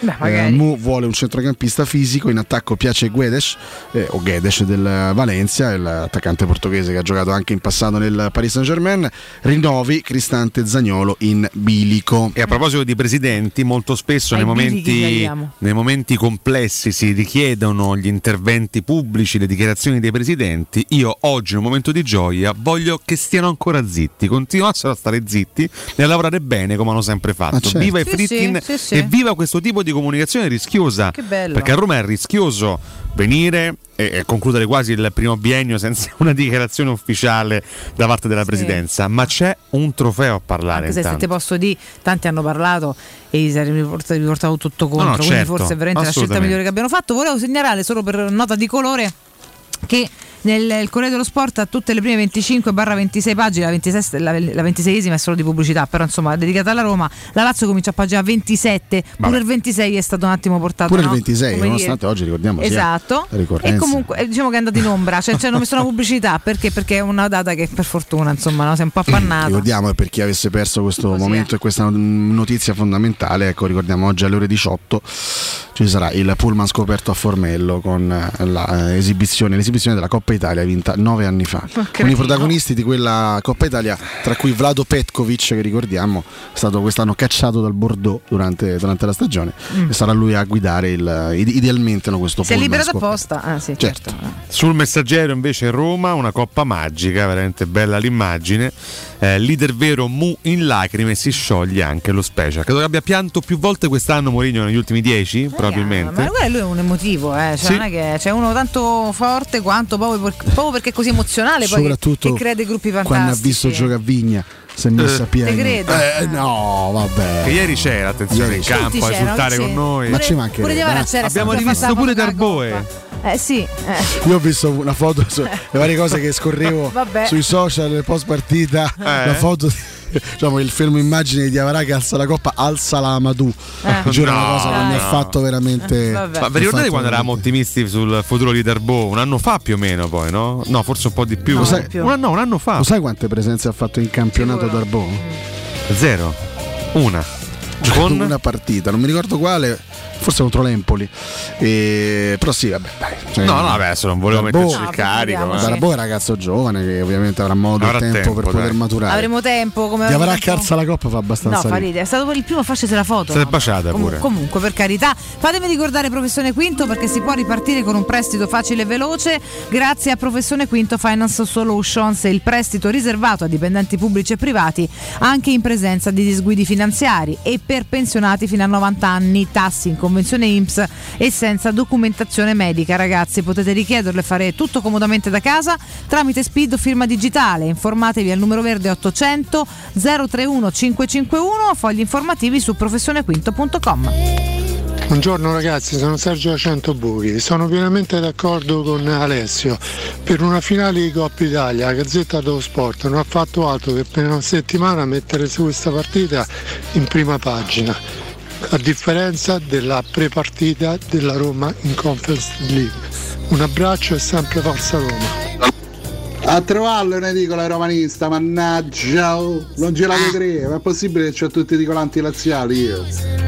Beh, magari. Mu vuole un centrocampista fisico in attacco piace Guedes eh, o Guedes del Valencia l'attaccante portoghese che ha giocato anche in passato nel Paris Saint Germain rinnovi Cristante Zagnolo in bilico E a proposito di presidenti, molto spesso nei momenti, nei momenti complessi si richiedono gli interventi pubblici, le dichiarazioni dei presidenti. Io oggi, in un momento di gioia, voglio che stiano ancora zitti, continuassero a stare zitti e a lavorare bene come hanno sempre fatto. Ah, certo. Viva i Sì, Fritkin sì, sì, sì. e viva questo tipo di comunicazione rischiosa. Che bello. Perché a Roma è rischioso venire e concludere quasi il primo biennio senza una dichiarazione ufficiale da parte della presidenza, ma c'è un trofeo a parlare. Anche se, se ti posso dire, tanti hanno parlato e gli portati, portato tutto contro, No, no, quindi certo, forse è veramente la scelta migliore che abbiano fatto. Volevo segnalare solo per nota di colore che nel Corriere dello Sport a tutte le prime 25 26 pagine, la, 26 la, la 26esima è solo di pubblicità, però insomma è dedicata alla Roma, la Lazio comincia a pagina 27, pure Vabbè. il 26 è stato un attimo portato. pure no? il 26 Come nonostante dire. oggi ricordiamo Esatto. E comunque eh, diciamo che è andato in ombra, cioè, cioè, hanno messo una pubblicità perché? Perché è una data che per fortuna insomma no, si è un po' appannata. Ricordiamo per chi avesse perso questo momento e questa notizia fondamentale, ecco, ricordiamo oggi alle ore 18 ci sarà il pullman scoperto a Formello con la, eh, esibizione, l'esibizione della Coppa Italia vinta nove anni fa. Con i protagonisti di quella Coppa Italia, tra cui Vlado Petkovic, che ricordiamo è stato quest'anno cacciato dal Bordeaux durante, durante la stagione, Mm. e sarà lui a guidare il, ide- idealmente no, questo Si è liberato apposta. Ah, sì, Certo. certo. Sul messaggero invece Roma, una coppa magica, veramente bella l'immagine. Eh, leader vero Mu in lacrime si scioglie anche lo special. Credo che abbia pianto più volte quest'anno Mourinho negli ultimi dieci, probabilmente. Ma lui è un emotivo, eh. cioè, Sì. non è che c'è uno tanto forte quanto proprio, per- proprio perché è così emozionale poi che, Soprattutto che crea dei gruppi quando ha fantastici. visto giocare a Vigna si è messo a piedi. Te credo. Eh, no, vabbè. Che ieri c'era, attenzione, Ieri in c'era. campo a esultare sì. con noi. Ma ci mancherebbe, Pure Diavara eh. c'era, Abbiamo rivisto pure Darboe. Eh sì, eh. Io ho visto una foto, su, le varie cose che scorrevo sui social post partita, Eh. la foto, di- diciamo il fermo immagine di Diavara che alza la coppa, alza la Amadou. Eh. Giuro No, una cosa che mi ha fatto veramente... Vabbè. Ma vi ricordate quando eravamo ottimisti sul futuro di Darbo? Un anno fa più o meno poi, no? No, forse un po' di più. No, sai- più. Un, anno, un anno fa. Lo sai quante presenze ha fatto in campionato Darbo? Zero. Una. Con una partita, non mi ricordo quale, forse contro l'Empoli. E- Però sì, vabbè, dai. cioè- No, no, vabbè, adesso non volevo Darboe- metterci il carico. eh. Darboe è un ragazzo giovane che ovviamente avrà modo e Avrà tempo, tempo, per poter dai. maturare. Avremo tempo come avremo che alza la coppa fa No, abbastanza fa ridere. ridere. È stato il primo a farsi la foto. Si è no? baciata Comu- pure. Comunque, per carità, fatemi ricordare Professione Quinto perché si può ripartire con un prestito facile e veloce grazie a Professione Quinto Finance Solutions, il prestito riservato a dipendenti pubblici e privati anche in presenza di disguidi finanziari e per pensionati fino a 90 anni, tassi in convenzione IMSS e senza documentazione medica. Ragazzi, potete richiederlo e fare tutto comodamente da casa tramite Speed o firma digitale. Informatevi al numero verde 800 031 551 o fogli informativi su professionequinto.com. Buongiorno ragazzi, sono Sergio Acento Buchi. Sono pienamente d'accordo con Alessio. Per una finale di Coppa Italia, la Gazzetta dello Sport non ha fatto altro che per una settimana mettere su questa partita in prima pagina, a differenza della prepartita della Roma in Conference League. Un abbraccio e sempre Forza Roma. A trovarlo in edicola romanista, mannaggia, oh, non ce la vedremo, è possibile che c'ho tutti i ricolanti laziali io.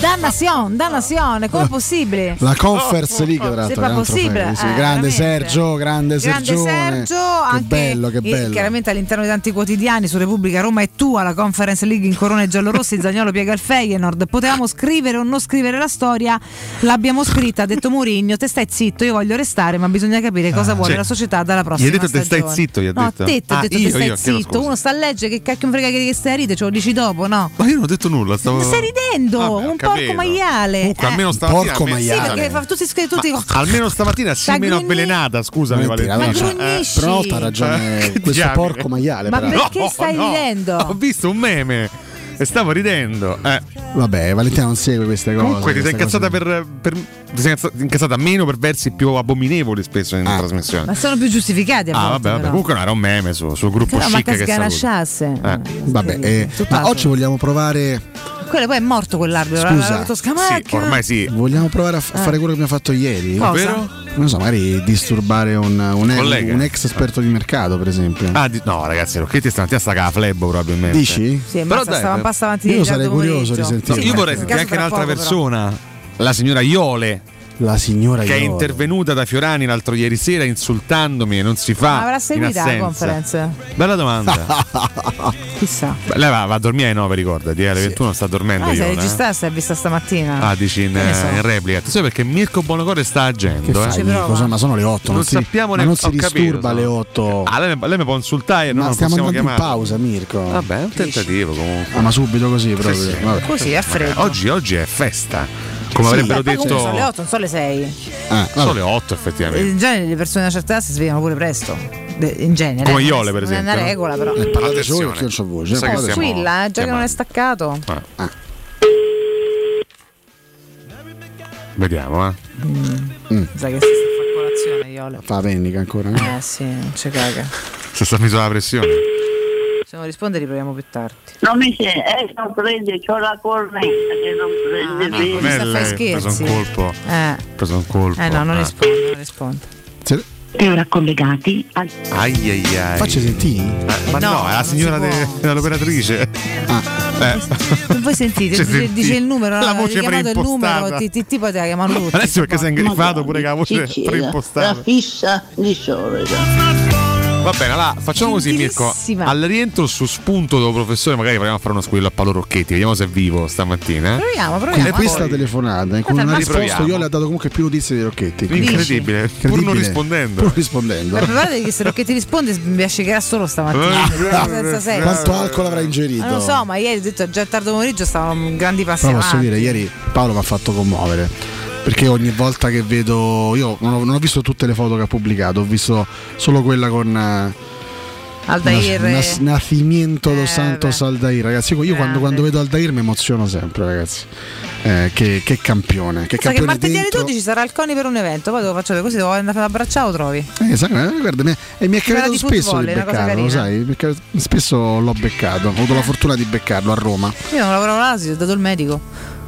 Dannazione, dannazione, come è possibile? La Conference League, tra l'altro, un possibile, sì. eh, grande veramente. Sergio, grande, Grande. Sergio, che anche bello, che bello. chiaramente all'interno di tanti quotidiani su Repubblica Roma è tua la Conference League in corone giallorossi, Zagnolo piega il Feyenoord. Potevamo scrivere o non scrivere la storia, l'abbiamo scritta, ha detto Mourinho, te stai zitto, io voglio restare, ma bisogna capire cosa vuole cioè, la società dalla gli prossima hai detto te stai stagione. zitto, gli ha no, detto? te ti ho Ah, detto io, te stai io, zitto, uno sta a leggere che cacchio frega che stai a ridere, ce lo dici dopo, no? Ma io non ho detto nulla, stavo. Stai ridendo, Vabbè, un capito. porco maiale. Comunque, Eh. almeno stamattina. Porco Sì, maiale. perché fa tutti, tutti Almeno stamattina si Sta meno avvelenata, scusami, Valentina. no, grugnisci. però una volta ha ragione Eh, questo porco maiale. Ma peraltro. perché stai ridendo? Ho visto un meme e stavo ridendo. Eh. Vabbè, Valentina non segue queste cose. Comunque ti sei incazzata per, per- ti sei incazza- incazzata meno per versi più abominevoli spesso in trasmissione. Ma sono più giustificati Ah, vabbè, vabbè. però. Comunque no, era un meme su- sul gruppo Però chic manca che sganasciasse. Eh. Vabbè, eh, ma oggi vogliamo provare Quello poi è morto quell'arbitro. Scusa, detto Scamacca. sì. Vogliamo provare a f- Eh. fare quello che abbiamo fatto ieri? Cosa? Ovvero? Non so, magari disturbare un, un, Collega. un ex esperto di mercato, per esempio. Ah, di- no, ragazzi, Rocchetti stamattina sta con la flebbo probabilmente. Dici? Sì, Però dai, stava un passo avanti io sarei curioso di sentire. No, io vorrei sentire anche un'altra poco, però. persona, la signora Iole. La signora che è Iole. intervenuta da Fiorani l'altro ieri sera insultandomi e non si fa. Ma avrà in seguito la conference? Bella domanda. Chissà. Beh, lei va, va a dormire alle 9, ricordati, eh, alle 21 sta dormendo. Ah, si è Iole, eh. registrata, si è vista stamattina. Ah, dici in, so. in replica. Tu sai perché Mirko Buonocore sta agendo. Che eh? Cosa- ma sono le 8. Non Non, si, sappiamo ma ne- non si capito, disturba no. alle 8. Ah, lei, lei mi può insultare e non ma lo stiamo possiamo andando in chiamare. pausa, Mirko. Vabbè, è un tentativo comunque. Ah, ma subito così proprio. Sì, sì. Vabbè. Così, a freddo. Oggi, oggi è festa. Come Sì. avrebbero detto. sono le 8, non sono le 6. Ah, Sono le 8 effettivamente. In genere le persone di una certa età si svegliano pure presto. In genere. Come eh, Iole, per non è esempio, una regola, però. Eh, parlate Attenzione. solo perché non c'ho voce. Parlate siamo- Tranquilla, eh, già che non è staccato. Ah. Vediamo, eh. Sai che si sta a fare colazione, Iole. Fa vendica ancora. no? Eh sì, non ci caga. Se sta messo la pressione. Se non risponde riproviamo più tardi. Non mi sente, eh, non prende, c'ho la corrente che non prende Ah, bene. Non è sta a fare lei, ha preso un colpo. Eh. Preso un colpo. Eh no, non Ah. risponde, non risponde. E ora collegati al... Ai ai ai. Facci sentire? Eh, ma No, no, è la signora si de- può. dell'operatrice. Eh. Non voi sentite, Ci dice, sentì. dice il numero, La no, voce chiamato il preimpostata. numero, ti, ti, ti poteva chiamare lui. Adesso perché sei ingrifato pure con la voce preimpostata. la fissa di solito. Va bene, allora facciamo così, Mirko. Al rientro su spunto del professore, magari proviamo a fare uno squillo a Paolo Rocchetti. Vediamo se è vivo stamattina. eh. Proviamo, Con proviamo. questa telefonata, con Guarda, una ma- risposta, Riproviamo. io le ho dato comunque più notizie di Rocchetti. Incredibile, pur non rispondendo. Pur rispondendo. Ma preparate che se Rocchetti risponde mi ascicherà solo stamattina. senza senso. Quanto alcol avrà ingerito? Non lo so, ma ieri ho detto già tardo pomeriggio stavamo grandi passi Però posso avanti. dire, ieri Paolo mi ha fatto commuovere. Perché ogni volta che vedo. Io non ho, non ho visto tutte le foto che ha pubblicato, ho visto solo quella con. eh, Aldair Nas- e- Nas- Nacimiento dos Eh, Santos Aldair, ragazzi. Io, io quando, quando vedo Aldair mi emoziono sempre, ragazzi. Eh, che, che campione. Che Sa che campione martedì alle dentro. 12 sarà il Coni per un evento, poi devo faccio così, devo andare ad abbracciare, lo trovi. Eh, sai, eh, guarda, mi, e mi è capitato spesso football, di beccarlo, lo sai? perché spesso l'ho beccato, ho avuto la fortuna di beccarlo a Roma. Io non lavoravo là, si è dato il medico.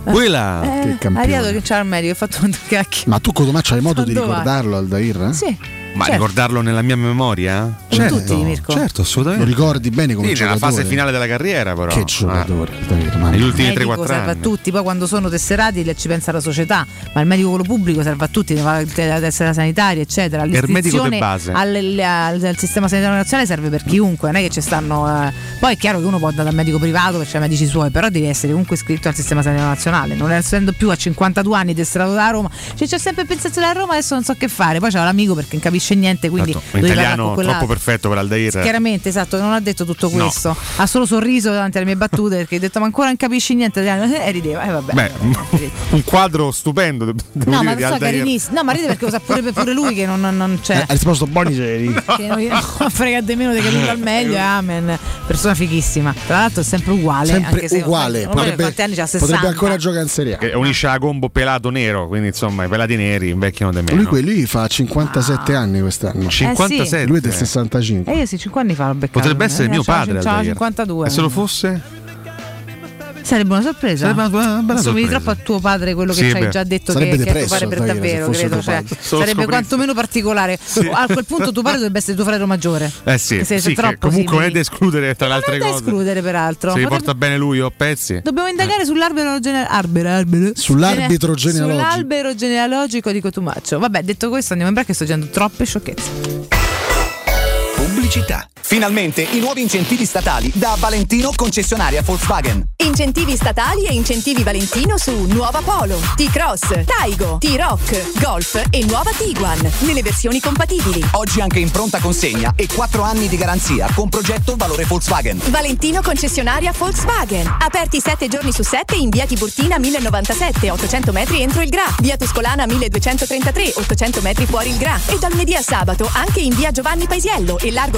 Quella! Eh, Che campione. Arrivato che c'era il medico, ho fatto un cacchio. Ma tu Cotomaccio hai modo di ricordarlo Aldair? eh? Sì. Ma Certo. ricordarlo nella mia memoria? Come tutti, Mirko. Certo, Lo assolutamente. ricordi bene come Sì, nella fase finale della carriera, però. Che giocatore, Aldair, mamma Negli ultimi il medico 3-4 serve a anni. tutti, poi quando sono tesserati ci pensa la società, ma il medico quello pubblico serve a tutti, la tessera sanitaria, eccetera. il medico L'iscrizione di base. al, al- al sistema sanitario nazionale serve per chiunque, non è che ci stanno. eh, Poi è chiaro che uno può andare dal medico privato perché c'è medici suoi, però devi essere comunque iscritto al sistema sanitario nazionale, non essendo più a 52 anni tesserato da Roma. Cioè, c'è sempre pensazione a Roma, adesso non so che fare. Poi c'è l'amico perché non capisce niente, quindi Esatto, In parlare con italiano troppo perfetto per Aldair. Chiaramente, esatto, non ha detto tutto No. questo. Ha solo sorriso davanti alle mie battute perché ha detto: Ma ancora non capisci niente italiano? E rideva, e vabbè. Beh, un quadro stupendo, de- devo No, dire, ma di so, carinissimo. No, ma ride perché lo sa pure, pure lui che non, non- non Eh, c'è. ha risposto buoni seri. Che non frega di meno di capire al meglio, eh, amen. Persona fighissima. Tra l'altro è sempre uguale. Sempre anche se uguale. Non Potrebbe, quanti anni c'ha 60. potrebbe ancora giocare in Serie A. Che unisce la combo pelato nero, quindi insomma i pelati neri invecchiano di meno. Lui, que- lui fa 57 anni quest'anno. 57? Lui è del 65. Eh io sì, 5 anni fa l'ho beccato. Potrebbe essere Eh, mio padre. Aldair. 52. E se lo fosse? Sarebbe una sorpresa. Sarebbe una bella- bella Assomigli sorpresa. troppo a tuo padre, quello che Sì, ci hai già detto Sarebbe che, che è tuo depresso, padre per davvero, credo. Cioè, sarebbe quantomeno particolare. A quel punto tuo padre dovrebbe essere tuo fratello maggiore. Eh sì, Se sì che troppo comunque non è da escludere tra le Non altre è da cose. escludere, peraltro. Se li porta bene lui o a pezzi. Dobbiamo indagare sull'arbitro genealogico. Sull'arbitro genealogico. Sull'albero genealogico di Cotumaccio. Vabbè, detto questo, andiamo in break che sto dicendo troppe sciocchezze. Pubblicità. Finalmente i nuovi incentivi statali da Valentino concessionaria Volkswagen. Incentivi statali e incentivi Valentino su Nuova Polo, T-Cross, Taigo, T-Rock, Golf e nuova Tiguan nelle versioni compatibili. Oggi anche in pronta consegna e 4 anni di garanzia con progetto valore Volkswagen. Valentino concessionaria Volkswagen. Aperti 7 giorni su 7 in via Tiburtina 1097, 800 metri entro il Gra. Via Tuscolana 1233, 800 metri fuori il Gra. E dal lunedì a sabato anche in via Giovanni Paisiello e largo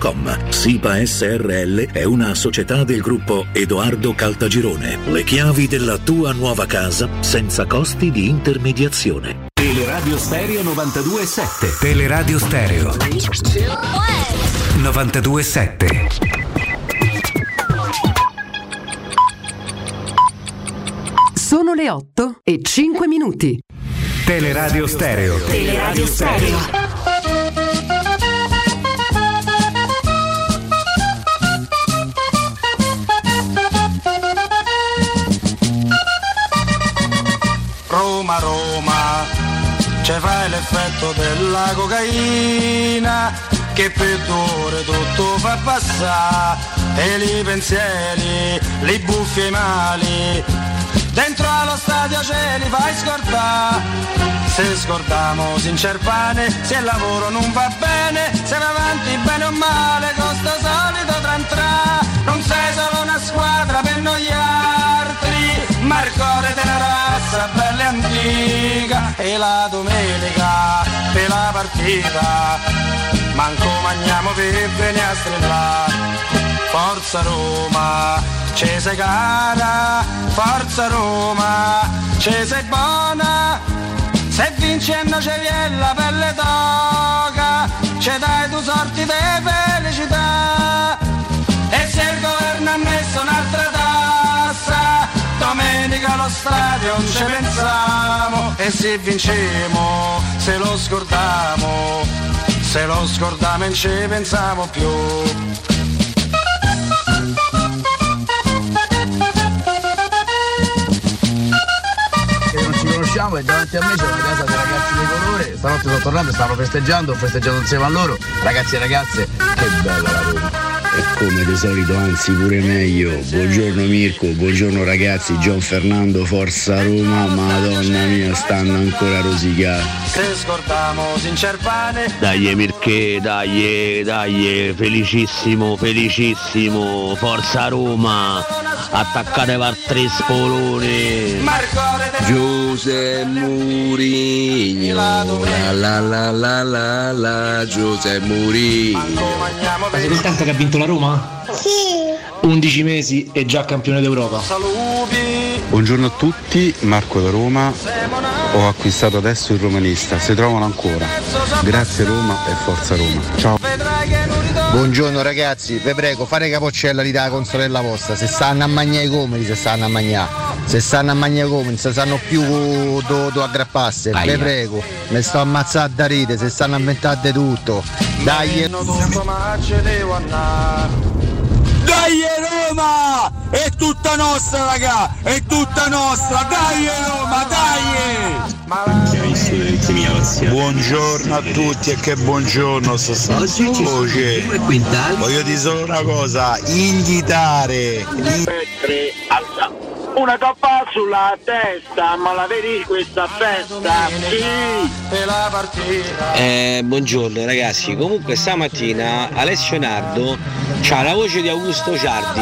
www.keicalt.com. SIPA SRL è una società del gruppo Edoardo Caltagirone. Le chiavi della tua nuova casa senza costi di intermediazione. Teleradio Stereo 92.7 Teleradio Stereo 92.7 Sono le 8 e 5 minuti. Teleradio Stereo Teleradio Stereo. Roma, Roma, c'è fai l'effetto della cocaina che per due ore tutto fa passare e i pensieri, li buffi e i mali, dentro allo stadio ce li fai scordare. Se scordiamo Sincerpane, se il lavoro non va bene, se va avanti bene o male, con sto solito trantra. Non sei solo una squadra per noi altri, ma il cuore della razza bella antica. E la domenica, per la partita, manco mangiamo per venire a strillare. Forza Roma, ci sei cara, forza Roma, ci sei buona. Se vincendo ci viene la pelle d'oca, ci dai tu sorti di felicità. E se il governo ha messo un'altra domenica allo stadio ci pensiamo. E se vincemo, se lo scordiamo, se lo scordiamo non ci pensiamo più. e davanti a me c'è una casa dei ragazzi di colore. Stanotte sono tornato e stavano festeggiando, ho festeggiato insieme a loro. Ragazzi e ragazze, che bella la Roma. E come di solito, anzi pure meglio. Buongiorno Mirko, buongiorno ragazzi, Gian Fernando, Forza Roma, madonna mia, stanno ancora rosicati. Se scordiamo Sincerpane, Dai Mirke, dai, dai, felicissimo, felicissimo, Forza Roma, attaccate per tre spoloni. Giuseppe Murigno, la la la la la la, Giuseppe Murigno. Ma sei contento che ha vinto la Roma? Sì. 11 mesi e già campione d'Europa. Buongiorno a tutti, Marco da Roma. Ho acquistato adesso il romanista, si trovano ancora. Grazie Roma e forza Roma. Ciao. Buongiorno ragazzi, vi prego fare capoccella lì dalla consorella vostra, se stanno a mangiare i comodi, se stanno a mangiare, se stanno a mangiare i comodi, se sanno più dove do aggrapparsi, vi prego, mi sto ammazzando da ride, se stanno a inventare di tutto. Dai! Dai Roma! È tutta nostra raga! È tutta nostra! Dai Roma, dai! Buongiorno a tutti e che buongiorno sto voce. Voglio dire solo una cosa, invitare. Una coppa sulla testa, ma la vedi questa festa? Sì! E la partita! Eh, buongiorno ragazzi, comunque stamattina Alessio Nardo ha la voce di Augusto Ciardi.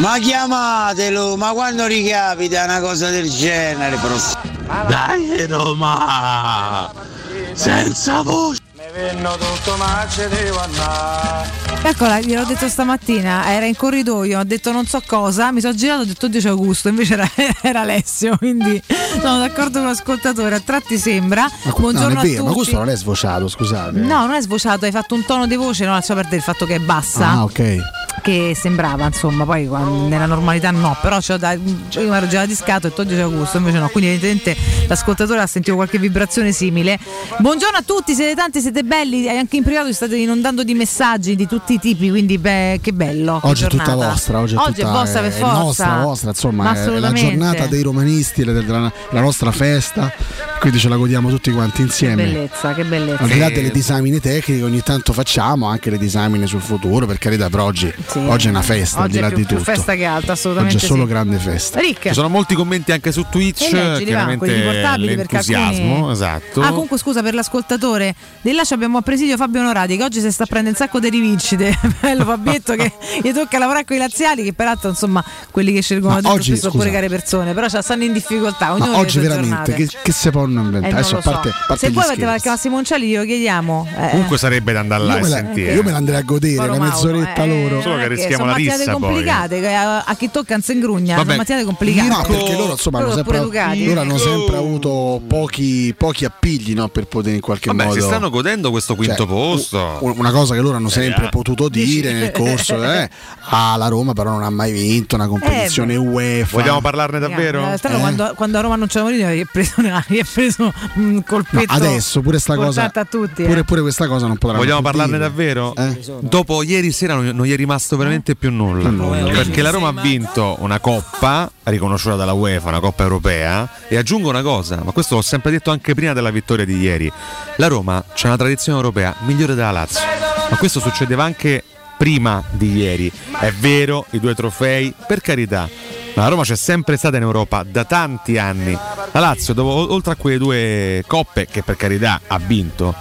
Ma chiamatelo, ma quando ricapita una cosa del genere? Dai Roma! Senza voce! Eccola, gliel'ho detto stamattina, era in corridoio, ha detto non so cosa, mi sono girato e ho detto oddio c'è Augusto, invece era, era Alessio, quindi sono d'accordo con l'ascoltatore, a tratti sembra. Ma, no, Buongiorno a vero, tutti. ma questo non è svociato, scusate. No, non è svociato, hai fatto un tono di voce, non lascia perdere il fatto che è bassa. Ah, ok. Che sembrava, insomma, poi nella normalità no, però c'ho da, cioè, io mi ero già discato e oddio c'è Augusto, invece no, quindi evidentemente l'ascoltatore ha sentito qualche vibrazione simile. Buongiorno a tutti, siete tanti, siete belli, anche in privato vi state inondando di messaggi di tutti i tipi, quindi beh, che bello. che Oggi è tutta vostra, oggi è, tutta, vostra per è forza. nostra, vostra, insomma, Ma è la giornata dei romanisti, la, la- nostra festa, quindi ce la godiamo tutti quanti Che insieme. bellezza, che bellezza. Al di là delle disamine tecniche, ogni tanto facciamo anche le disamine sul futuro, per carità, per oggi, Sì. oggi è una festa, al Oggi di è là più, di più tutto. festa che altro, assolutamente. Oggi è solo sì. grande festa. Rick. Ci sono molti commenti anche su Twitch, quelli chiaramente portabili, perché l'entusiasmo, alcuni- esatto. Ah, comunque scusa per l'ascoltatore. Di là ci abbiamo a presidio Fabio Onorati che oggi si sta prendendo un sacco di rivincite. Bello Fabietto che gli tocca lavorare con i laziali, che peraltro insomma quelli che scelgono di oggi, spesso scusa. pure care persone, però ci stanno in difficoltà. Ognuno oggi veramente che, che si possono Eh, inventare? non Adesso lo a parte, so. a parte Se vuoi avete scherzi. qualche Massimonicelli glielo chiediamo. Eh, Comunque sarebbe da andare là Io e me, la, sentire. io me la andrei a godere, Mauro, mezz'oretta eh, loro. Solo che perché rischiamo sono la rissa poi. complicate, che a, a chi tocca Vabbè. sono mattinate complicate. No, perché loro insomma hanno Loro sempre, pure educati. loro hanno sempre avuto pochi, pochi appigli no, per poter in qualche Vabbè, modo. si stanno godendo questo quinto Cioè, posto. u- Una cosa che loro hanno Serie sempre A. potuto dire nel corso, eh, ah, la Roma però non ha mai vinto una competizione UEFA. Vogliamo parlarne davvero? Eh? quando, quando a Roma non c'è Mourinho gli è preso, gli è preso un No, colpetto. adesso pure sta cosa, tutti. eh. pure, pure questa cosa non potrà Vogliamo parlarne davvero? Dopo ieri sera non, non gli è rimasto veramente più nulla. Perché la Roma ha vinto una coppa riconosciuta dalla UEFA, una coppa europea. E aggiungo una cosa, ma questo l'ho sempre detto anche prima della vittoria di ieri. La Roma c'ha una tradizione europea migliore della Lazio. Ma questo succedeva anche prima di ieri. È vero, i due trofei, per carità. La Roma c'è sempre stata in Europa da tanti anni. La Lazio, dopo- oltre a quelle due coppe, che per carità ha vinto,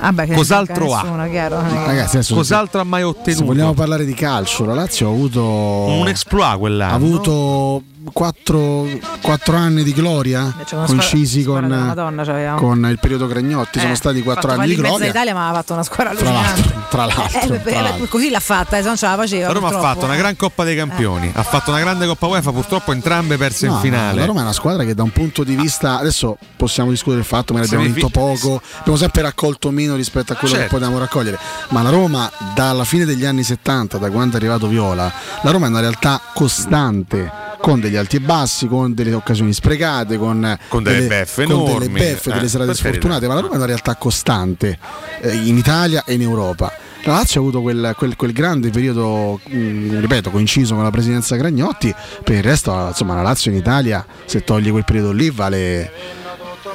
Vabbè, che Cos'altro ha? nessuno, chiaro, Ragazzi, cos'altro ha mai se ottenuto? vogliamo parlare di calcio, la Lazio ha avuto Un exploit quell'anno. ha avuto quattro, quattro anni di gloria C'è una coincisi squadra- con, Madonna c'avevamo. con il periodo Gragnotti. Sono Eh, stati quattro fatto anni di gloria. all'Italia, ma ha fatto una squadra Tra l'altro, tra l'altro, Eh, tra l'altro. così l'ha fatta, eh, se non ce la faceva. La Roma ha purtroppo. fatto una gran Coppa dei Campioni, ha fatto una grande Coppa UEFA, purtroppo entrambe perse No, in finale. La Roma è una squadra che da un punto di vista adesso possiamo discutere del fatto che abbiamo Semifi- vinto poco, abbiamo sempre raccolto meno rispetto a quello Certo. che potevamo raccogliere, ma la Roma dalla fine degli anni 70, da quando è arrivato Viola, la Roma è una realtà costante con degli alti e bassi, con delle occasioni sprecate, con, Con delle beffe con delle enormi, beffe, eh, delle serate sfortunate, ma la Roma è una realtà costante eh, in Italia e in Europa. La Lazio ha avuto quel, quel- quel grande periodo, mh, ripeto, coinciso con la presidenza Gragnotti, per il resto insomma la Lazio in Italia, se togli quel periodo lì, vale,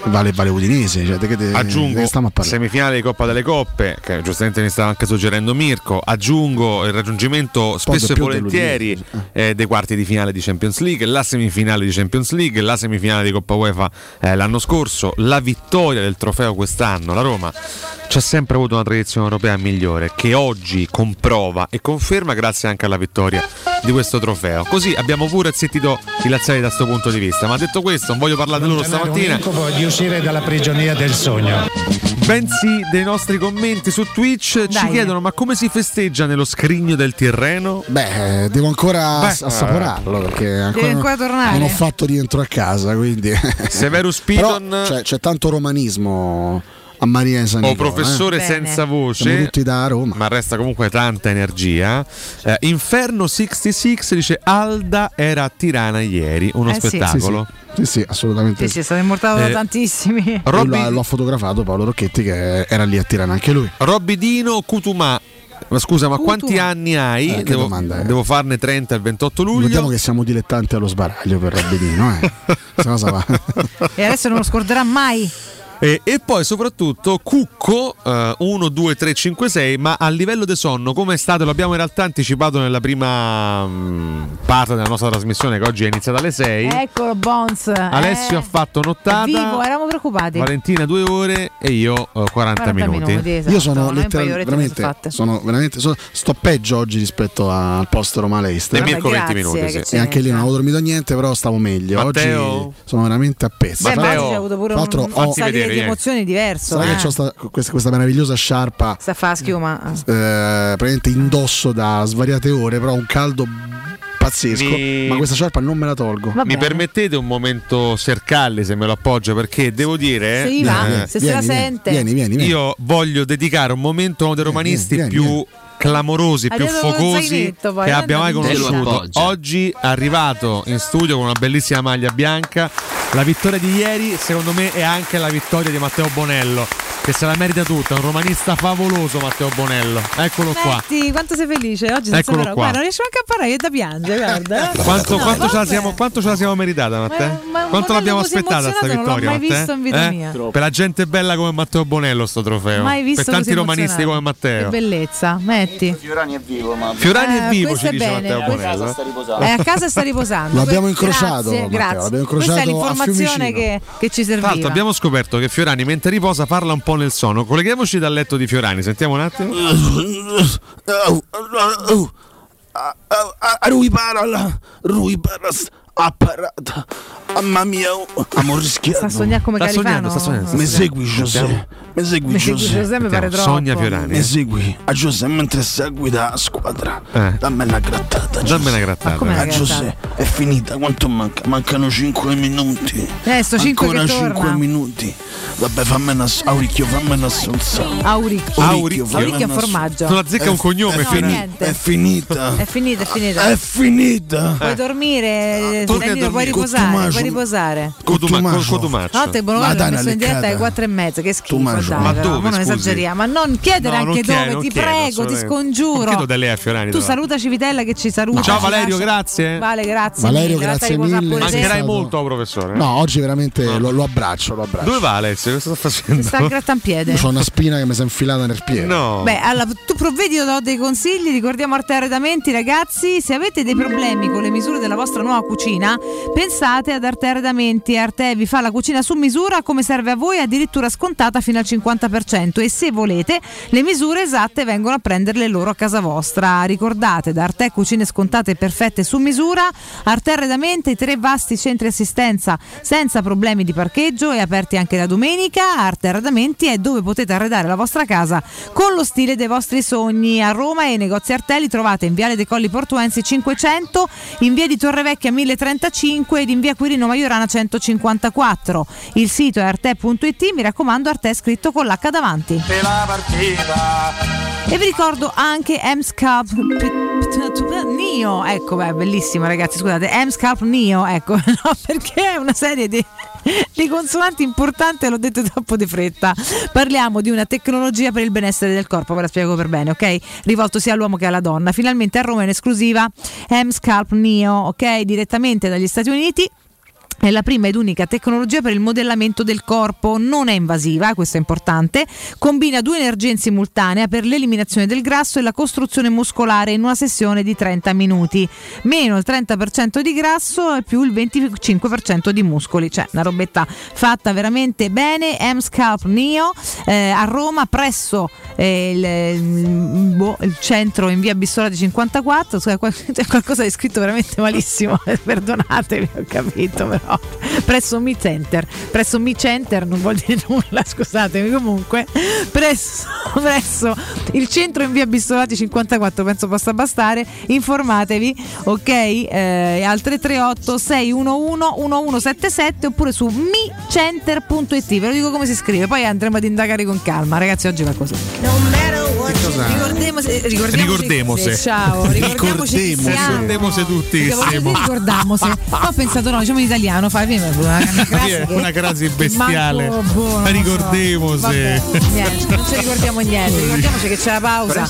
vale, vale Udinese. Cioè, che Aggiungo semifinale di Coppa delle Coppe, che giustamente mi stava anche suggerendo Mirko. Aggiungo il raggiungimento spesso e volentieri eh, dei quarti di finale di Champions League, la semifinale di Champions League, la semifinale di Coppa UEFA eh, l'anno scorso, la vittoria del trofeo quest'anno. La Roma ci ha sempre avuto una tradizione europea migliore che oggi comprova e conferma grazie anche alla vittoria di questo trofeo. Così abbiamo pure zittito i laziali da questo punto di vista. Ma detto questo, non voglio parlare di loro stamattina. di uscire dalla prigionia del sogno. Bensì dei nostri commenti su Twitch ci Dai. chiedono ma come si festeggia nello scrigno del Tirreno? Beh, devo ancora Beh, ass- assaporarlo perché ancora, ancora tornare. non ho fatto rientro a casa, quindi Severus Però Piton c'è, c'è tanto romanismo a Maria San o Nicola, professore eh. senza Siamo voce, tutti da Roma. ma resta comunque tanta energia. Eh, Inferno 66 dice Alda era a Tirana ieri, uno Eh sì. spettacolo. Sì, sì, assolutamente Sì, sì, è stato immortato da Eh, tantissimi. L'ha, l'ha fotografato Paolo Rocchetti che era lì a Tirana anche lui. Robby Dino Cutumà. Ma scusa, ma quanti anni hai? Eh, che devo, domanda è? devo farne 30 il 28 luglio. Ricordiamo che siamo dilettanti allo sbaraglio per eh. Questa cosa va. E adesso non lo scorderà mai. E, e poi soprattutto Cucco eh, 1, 2, 3, 5, 6, ma a livello di sonno come è stato? Lo abbiamo in realtà anticipato nella prima mm, parte della nostra trasmissione che oggi è iniziata alle 6. Eccolo, Bones. Alessio eh. ha fatto nottata, vivo, eravamo preoccupati. Valentina 2 ore e io eh, 40, 40 minuti, esatto. Io sono letteralmente veramente, sono veramente so- sto peggio oggi rispetto al post Roma Leicester. E Mirko Vabbè, 20 grazie, minuti, sì. E anche lì non avevo dormito niente, però stavo meglio. Matteo? Oggi sono veramente a pezzi. Matteo, tra l'altro un, ho- vedere, di vieni. emozioni diverso. Sai eh. che ho sta- questa, questa meravigliosa sciarpa Sta a fare la schiuma. eh, praticamente indosso da svariate ore, però un caldo pazzesco. Mi- Ma questa sciarpa non me la tolgo. Va Mi bene. permettete un momento Sercalli se me lo appoggio perché devo dire Se gli va, eh, se se la vieni, sente. Vieni, vieni, vieni. io voglio dedicare un momento a uno dei romanisti vieni, più vieni. Clamorosi, più focosi poi, che eh, abbia mai conosciuto. Oggi è arrivato in studio con una bellissima maglia bianca. La vittoria di ieri, secondo me, è anche la vittoria di Matteo Bonello, che se la merita tutta. È un romanista favoloso, Matteo Bonello. Eccolo qua. Metti, quanto sei felice oggi? Eccolo qua. Guarda, non riesci manco a parlare, che da piange, guarda. eh. Quanto, No, quanto ce siamo, quanto ce la siamo meritata, Matteo? Ma- ma quanto l'abbiamo aspettata sta emozionato non l'ho vittoria? mai Matteo? visto in vita Eh? mia. Per la gente bella come Matteo Bonello, sto trofeo. Mai visto per tanti così romanisti come Matteo. Che bellezza, metti. Fiorani è vivo, ma Fiorani Eh, è vivo, questo ci è dice bene. Matteo Bonello. eh. È a casa e sta riposando. Lo abbiamo Que- incrociato, Grazie, l'abbiamo Questa è l'informazione che, che ci Tra serviva. l'altro abbiamo scoperto che Fiorani mentre riposa parla un po' nel sonno. Colleghiamoci dal letto di Fiorani, sentiamo un attimo. A lui parla, lui parla, ha parato. Mamma mia, abbiamo rischiato. Sta sognando come Sta Califano. sognando, sta sognando, sta Mi sognando. segui Giuseppe, mi segui Mi segui Giuseppe. Giuseppe, pare troppo. Sogna Fiorani. Mi segui a Giuseppe mentre segui la squadra. Eh. Dammi una grattata. Dammi Giuseppe. una grattata. A Giuseppe è finita, quanto manca? Mancano 5 minuti. Eh, sto cinque Ancora che torna. 5 minuti. Vabbè, fammi una Auricchio, fammi una assunza. Auricchio. Auricchio. Auricchio è un formaggio. Non azzecca un cognome, è, No, fini- niente. è finita. È finita, è finita. È finita. Puoi dormire, Torni a puoi riposare, puoi riposare. Col Codumaccio. Notte messo una in diretta alle leccata. 4 e mezza, che schifo. Dai, Ma dove, ma non esageriamo, ma non chiedere No, non anche chiedo, dove, non ti chiedo, prego, ti scongiuro. Non chiedo lei a Fiorani. Tu saluta Civitella che ci saluta. Ciao ci Valerio, grazie. Vale, grazie. Valerio, mille, grazie riposare mille. Mancherai stato- molto, professore. No, oggi veramente lo, lo abbraccio, lo abbraccio. Dove va Alessio? Cosa sta facendo? Sta a grattanpiede. Ho una spina che mi si è infilata nel piede. No. Beh, allora, tu provvedi, io do dei consigli, ricordiamo Arte Arredamenti, ragazzi, se avete dei problemi con le misure della vostra nuova cucina, pensate ad Arte Arredamenti, Arte vi fa la cucina su misura come serve a voi, addirittura scontata fino al 50% e se volete le misure esatte vengono a prenderle loro a casa vostra. Ricordate, da Arte cucine scontate perfette su misura, Arte Arredamenti, tre vasti centri assistenza senza problemi di parcheggio e aperti anche la domenica, Arte Arredamenti è dove potete arredare la vostra casa con lo stile dei vostri sogni. A Roma e negozi Artelli trovate in Viale dei Colli Portuensi 500, in via di Torrevecchia 1035 ed in via Quirino Maiorana 154. Il sito è arte.it, mi raccomando Arte è scritto con l'H davanti. E vi ricordo anche M-Scalp Neo, ecco, beh, bellissimo ragazzi, scusate, M-Scalp Neo, ecco, no, perché è una serie di, di consonanti importanti, l'ho detto troppo di fretta. Parliamo di una tecnologia per il benessere del corpo, ve la spiego per bene, ok? Rivolto sia all'uomo che alla donna. Finalmente a Roma in esclusiva M-Scalp Neo, ok? Direttamente dagli Stati Uniti. È la prima ed unica tecnologia per il modellamento del corpo, non è invasiva, questo è importante, combina due energie in simultanea per l'eliminazione del grasso e la costruzione muscolare in una sessione di 30 minuti. Meno il 30% di grasso e più il 25% di muscoli, cioè una robetta fatta veramente bene. M-Scalp Neo eh, a Roma presso eh, il, boh, il centro in via Bissolati 54, Scusa, qua- c'è qualcosa di scritto veramente malissimo, perdonatemi, ho capito però. Presso Mi Center, presso Mi Center non vuol dire nulla, scusatemi comunque, presso, presso il centro in via Bissolati 54, penso possa bastare, informatevi, ok? Eh, al 338 611 1177 oppure su micenter.it, ve lo dico come si scrive, poi andremo ad indagare con calma, ragazzi oggi va così. Ricordiamoci, ricordiamoci, Ricordemose. eh, Ciao, ricordiamoci. Ricordemose tutti ricordamose. Poi ho pensato no, diciamo in italiano, fai prima una, una crasi Una crasi bestiale. manco, boh, non so. Ricordemose. Vabbè, niente, non ci ricordiamo niente, ricordiamoci che c'è la pausa.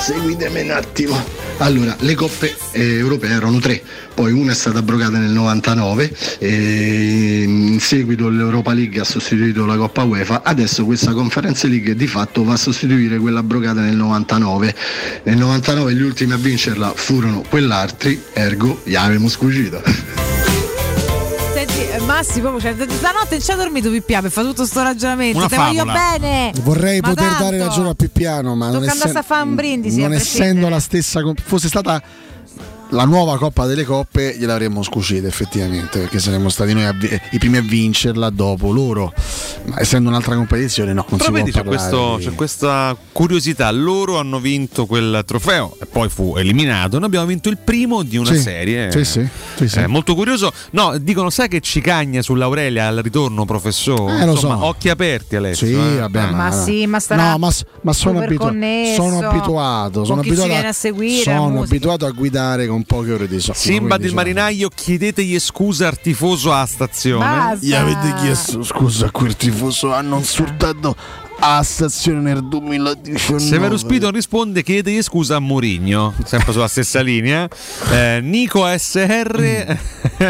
Seguitemi un attimo. Allora, le coppe eh, europee erano tre, poi una è stata abrogata nel 99, e in seguito l'Europa League ha sostituito la Coppa UEFA, adesso questa Conference League di fatto va a sostituire quella abrogata nel 99. Nel 99 gli ultimi a vincerla furono quell'altri, ergo gli avevamo sfuggito. Eh, Massimo, cioè, stanotte non ci ha dormito Pippia per fare tutto sto ragionamento. Una Te voglio bene. Vorrei Ma poter tanto. dare ragione a Pippiano, ma non, Tocca andasse essen- a fare un brindisi, non essendo la stessa, fosse stata la nuova Coppa delle Coppe, gliel'avremmo scucita effettivamente, perché saremmo stati noi vi- i primi a vincerla dopo loro. Ma essendo un'altra competizione, no, non Però si vedi può c'è, questo- di- c'è questa curiosità, loro hanno vinto quel trofeo e poi fu eliminato, noi abbiamo vinto il primo di una Sì, serie. sì, sì, sì, sì. Eh, molto curioso. No, dicono sai che ci cagna sull'Aurelia al ritorno professore? Eh, lo Insomma, so. occhi aperti Alessio. Sì, eh. vabbè, Eh. Ma sì, ma starà No, ma, ma sono, abitu- sono abituato. Sono abituato, a seguire, sono abituato a guidare con poche ore di sonno. Simba del marinaio, chiedetegli scusa al tifoso a stazione. Basta. Gli avete chiesto scusa a quel tifoso, hanno insultato a stazione nel 2019. Severo Spito risponde chiedetegli scusa a Mourinho, sempre sulla stessa linea. Eh, Nico SR,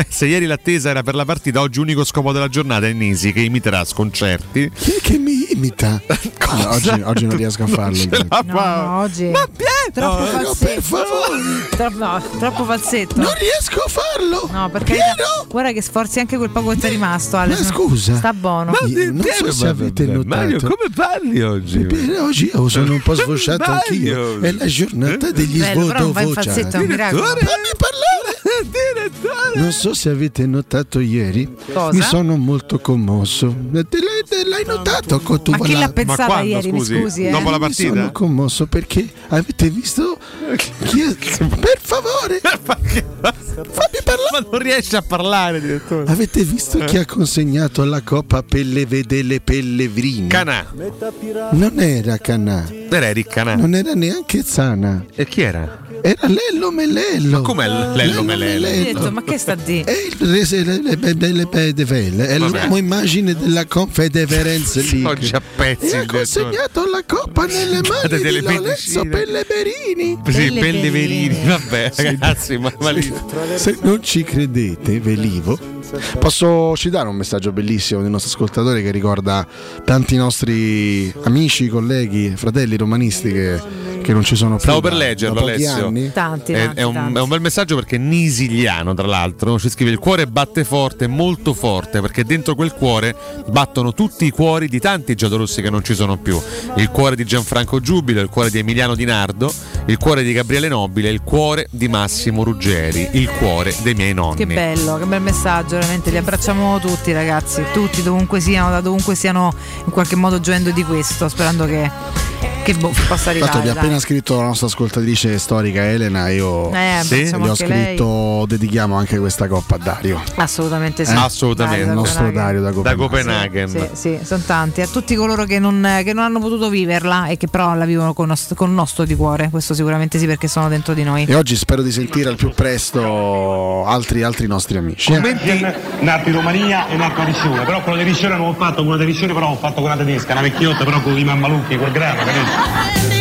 se ieri l'attesa era per la partita, oggi unico scopo della giornata è Nisi che imiterà sconcerti. Chi è che mi imita? No, oggi, oggi non riesco a farlo. No, no, oggi troppo No, falsetto. per favore. Troppo, no, troppo falsetto. Non riesco a farlo. No, perché guarda che sforzi anche quel poco che ti è rimasto, Ale. Ma scusa. Sta buono. Io non so se avete notato. Mario, come parli oggi? Beh, oggi io sono un po' sfosciato anch'io. È la giornata degli svodovociati. falsetto, è un miracolo. Fammi parlare. Non so se avete notato ieri. Cosa? Mi sono molto commosso. Te l'hai, te l'hai notato? tu Ma chi pensata quando, ieri? Mi scusi? scusi, eh. Dopo la Mi partita? sono commosso perché avete visto Per favore, fammi parlare. Ma non riesce a parlare, direttore. Avete visto chi ha consegnato la Coppa Pelle Vedele Pellegrini? Canà. Non era Canà, Era Eric Canà. non era neanche Zana. E chi era? Era Lello Melello. Ma com'è Lello Melello? Detto, ma che sta dire? È il rese delle pedefelle, è l'uomo immagine della Confederenza League. Oggi a pezzi E ha consegnato la coppa nelle mani delle di Lorenzo. Pelleverini. Sì, Pelleverini, vabbè, ragazzi, ma, ma lì- Se non ci credete, velivo. Posso citare un messaggio bellissimo di un nostro ascoltatore che ricorda tanti nostri amici, colleghi, fratelli romanisti che, che non ci sono più. Stavo per leggerlo, Alessio. Anni. Tanti, È, tanti, è un, tanti. è un bel messaggio perché è nisiliano, tra l'altro. Ci scrive: Il cuore batte forte, molto forte, perché dentro quel cuore battono tutti i cuori di tanti giallorossi che non ci sono più. Il cuore di Gianfranco Giubilo, il cuore di Emiliano Di Nardo, il cuore di Gabriele Nobile, il cuore di Massimo Ruggeri, il cuore dei miei nonni. Che bello, che bel messaggio, veramente li abbracciamo tutti ragazzi, tutti dovunque siano, da dovunque stiano in qualche modo gioendo di questo, sperando che, che boh, possa arrivare. vi ha appena scritto la nostra ascoltatrice storica Elena, io Eh, Sì? gli ho anche lei. scritto dedichiamo anche questa coppa a Dario. Assolutamente sì. Eh? Assolutamente. Dario Il nostro Copenaghen. Dario da Da Copenaghen. Copenaghen. Sì, sì, sono tanti, a tutti coloro che non, che non hanno potuto viverla e che però la vivono con, nos- con il nostro di cuore, questo sicuramente sì perché sono dentro di noi. E oggi spero di sentire al più presto altri, altri nostri amici. eh. nato in Romania e nato a Riccione, però quello di Riccione non ho fatto con di Riccione, però ho fatto con una tedesca, una vecchiotta, però con i mammalucchi, quel grano, capito?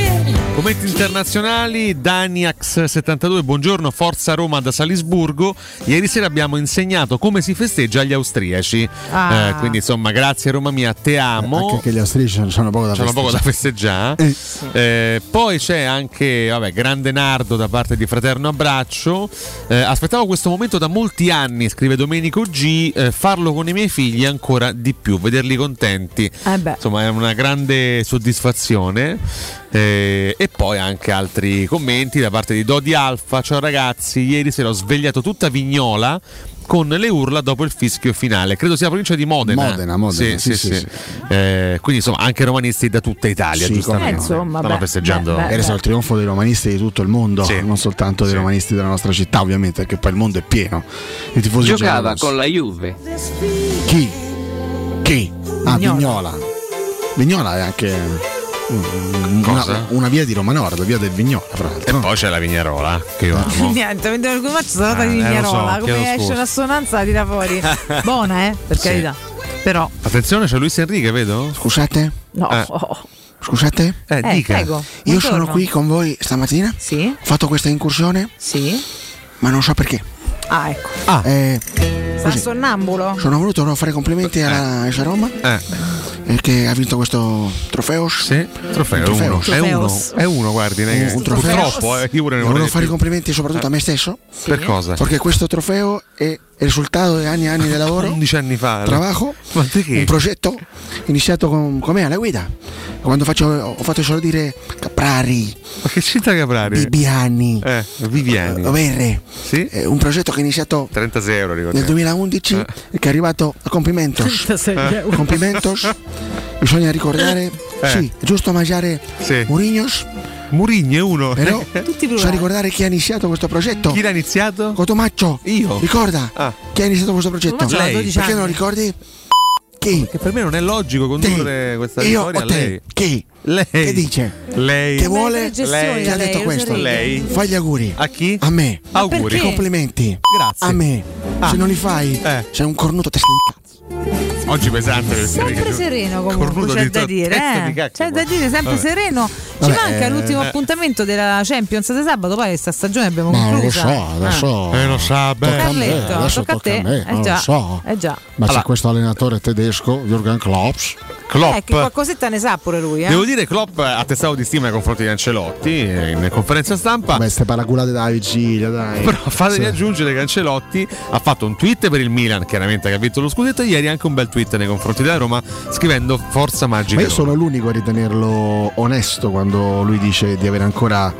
Commenti internazionali, Daniax72, buongiorno, Forza Roma da Salisburgo. Ieri sera abbiamo insegnato come si festeggia agli austriaci. Ah. Eh, quindi insomma, grazie Roma mia, te amo. Anche che gli austriaci hanno poco da C'hanno poco da festeggiare. festeggiare. Eh, poi c'è anche vabbè, grande Nardo da parte di Fraterno Abbraccio. Eh, aspettavo questo momento da molti anni, scrive Domenico G. eh, farlo con i miei figli ancora di più, vederli contenti. Eh beh. Insomma, è una grande soddisfazione. Eh, e poi anche altri commenti da parte di Dodi Alfa. Ciao ragazzi, ieri sera ho svegliato tutta Vignola con le urla dopo il fischio finale. Credo sia la provincia di Modena. Modena, Modena, Sì, sì, sì, sì, sì. Eh, quindi insomma anche romanisti da tutta Italia, Sì, giustamente. Eh, insomma, Stanno beh, festeggiando. beh, beh. Stato il trionfo dei romanisti di tutto il mondo, non soltanto dei romanisti della nostra città, ovviamente, perché poi il mondo è pieno. I tifosi Giocava con la Juve. Chi? Chi? Ah, Vignola. Vignola. È anche? Una, una via di Roma Nord, via del Vignola, fra E l'altro. poi c'è la Vignarola, che io amo. Niente, mentre il match sono stata Eh, di eh, lo so, Vignarola, come esce un'assonanza la tira fuori. Buona, eh, per Sì. carità. Però Attenzione, c'è Luis Enrique, vedo? Scusate? no. Eh. oh, Scusate? Eh, Eh, dica. prego. Io sono qui con voi stamattina. Sì. Ho fatto questa incursione. Sì. Ma non so perché. Ah, ecco. Eh, Sta sonnambulo? Sono voluto fare complimenti alla Esa Roma Eh, eh, che ha vinto questo trofeo. sì, trofeo, trofeo. È uno, è uno, guardi. che- Un trofeo. Purtroppo, eh, io pure ne Volevo fare i complimenti soprattutto a me stesso. Per cosa? Perché questo trofeo è il risultato di anni e anni di lavoro, 11 anni fa. trabajo, un progetto iniziato con, con me alla guida. Quando faccio, ho fatto solo dire Caprari, Ma che c'entra Caprari? Bibiani, Eh, Viviani. Overre. Sì? È un progetto che è iniziato 36 euro, nel ricordiamo. 2011 Eh. e che è arrivato a complimentos. 36 euro. Complimentos. Bisogna ricordare, Eh. sì, è giusto mangiare Sì. Murignos, Murigno è uno. però Tutti bisogna ricordare chi ha iniziato questo progetto. Chi l'ha iniziato? Cotomaccio. Io. Ricorda Ah. chi ha iniziato questo progetto? 12 Perché non ricordi? Chi? Che per me non è logico condurre questa Io storia o a te? lei. Chi? Lei. Che dice? Lei. Che vuole? Gestioni Chi ha lei, detto lo questo? Lei. Fai gli auguri. A chi? A me. Auguri. perché? Complimenti. Grazie. A me. Ah. Se non li fai, Eh. sei un cornuto testa di cazzo. Oggi pesante per Sempre sereno comunque Cornuto c'è di da dire, di eh. cacca, c'è da dire, sempre Vabbè. sereno. Ci Vabbè, manca eh, l'ultimo eh. appuntamento della Champions di sabato, poi questa stagione abbiamo Ma lo conclusa. so, adesso. Eh, lo sa bene. Tocca Carletto, adesso tocca a tocca te. a me, Eh già, lo so. eh già. Ma Allora. c'è questo allenatore tedesco, Jürgen Klopps. Klopp. Eh, che qualcosetta ne sa pure lui, eh. Devo dire Klopp ha attestato di stima nei confronti di Ancelotti eh, in conferenza stampa. Vabbè, ste paraculate dalla vigilia, dai. Però fatemi Sì. aggiungere che Ancelotti ha fatto un tweet per il Milan, chiaramente che ha vinto lo scudetto, e ieri anche un bel tweet nei confronti della Roma, scrivendo Forza Magica. Ma io Roma". sono l'unico a ritenerlo onesto quando lui dice di avere ancora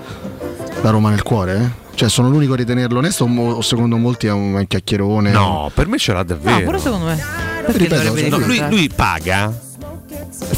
la Roma nel cuore? eh? Cioè, sono l'unico a ritenerlo onesto o secondo molti è un chiacchierone? No, per me ce l'ha davvero. No, pure secondo me. Ripeto, cioè, No, lui, lui paga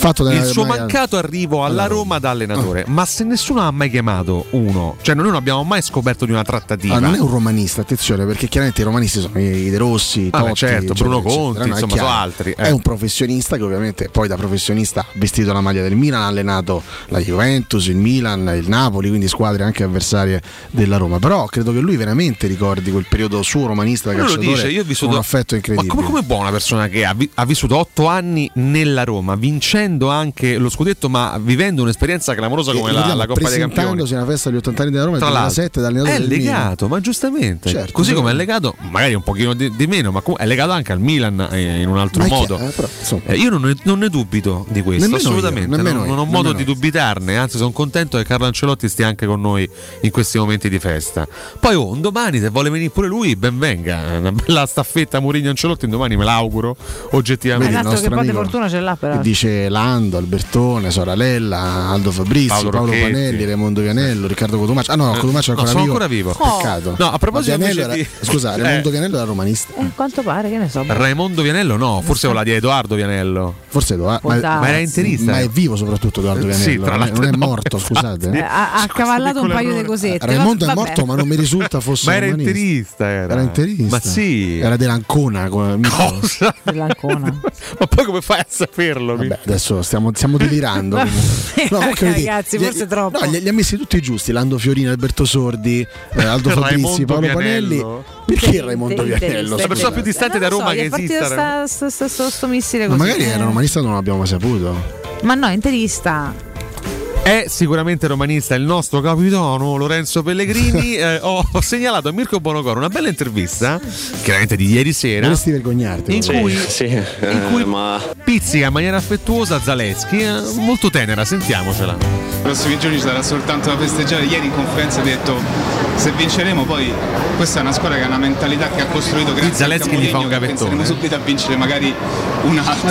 Il suo mancato arrivo alla Roma da allenatore. Ma se nessuno ha mai chiamato uno, cioè noi non abbiamo mai scoperto di una trattativa. Ah, non è un romanista, attenzione, perché chiaramente i romanisti sono i De Rossi, Totti, certo, eccetera, Bruno eccetera. Conti, è insomma, sono altri, eh. È un professionista che ovviamente poi da professionista ha vestito la maglia del Milan, ha allenato la Juventus, il Milan, il Napoli, quindi squadre anche avversarie della Roma. Però credo che lui veramente ricordi quel periodo suo romanista da Lui lo calciatore dice, io ho vissuto un affetto Ma incredibile. come, come può una persona che ha, vi- ha vissuto otto anni nella Roma, vincendo anche lo scudetto, ma vivendo un'esperienza clamorosa come la, Ricordiamo, la Coppa dei Campioni? presentandosi alla festa degli 80 anni della Roma Tra l'altro, 2007 da allenatore è legato, ma giustamente. Certo, Così come è legato, magari un pochino di, di meno, ma è legato anche al Milan eh, in un altro Ma modo. chiaro, eh, però. Eh, io non ne, non ne dubito di questo, Nemmeno io, assolutamente. nemmeno non, io, non ho modo di dubitarne, anzi sono contento che Carlo Ancelotti stia anche con noi in questi momenti di festa. Poi oh, un domani se vuole venire pure lui, ben venga. Una bella staffetta Mourinho Ancelotti, un domani me l'auguro oggettivamente. Esatto, che poi di fortuna ce l'ha però. Dice Lando, Albertone, Soralella, Aldo Fabrizi, Paolo Paolo, Rocchetti. Panelli, Raimondo Vianello, Riccardo Cotumaccio. Ah no, Eh, Cotumaccio è no, ancora sono vivo. ancora vivo. Peccato. No, a proposito Vianello era- di- Scusa, Eh. Raimondo Vianello era romanista. Eh, quanto pare, che ne so. Raimondo Vianello no, forse con la di Edoardo Vianello. Forse Edoardo, Può ma. Ma era interista. ma è vivo soprattutto Edoardo Eh, sì, Vianello, tra non non è no, morto, scusate. Eh, ha, ha cavallato un paio di cosette. Raimondo è morto, ma non mi risulta fosse Ma era romanista. interista. Era, Era interista. Ma sì. Era dell'Ancona. come- Cosa? Dell'Ancona. Ma poi come fai a saperlo? Vabbè, adesso stiamo, stiamo delirando. Vedi, ragazzi, gli- forse troppo. No, li, ha messi tutti giusti: Lando Fiorino, Alberto Sordi, eh, Aldo Fabrizi, Paolo Vianello. Panelli. Perché Raimondo Interista, Vianello? La persona più distante Eh, da Roma so, che partito esista. sta, sta, sta, sto, missile Ma così. magari Eh. era romanista, non l'abbiamo mai saputo. Ma no, interista. È sicuramente romanista il nostro capitano Lorenzo Pellegrini. Eh, ho ho segnalato a Mirko Bonocoro una bella intervista, chiaramente di ieri sera, Dovresti vergognarti. in cui, eh, in cui pizzica in maniera affettuosa Zaleschi, eh, molto tenera, sentiamocela. I prossimi giorni ci sarà soltanto da festeggiare. Ieri in conferenza ha detto se vinceremo poi questa è una squadra che ha una mentalità che ha costruito grazie Zaleschi gli fa un Mourinho, che gavettone. Penseremo subito a vincere magari un altro.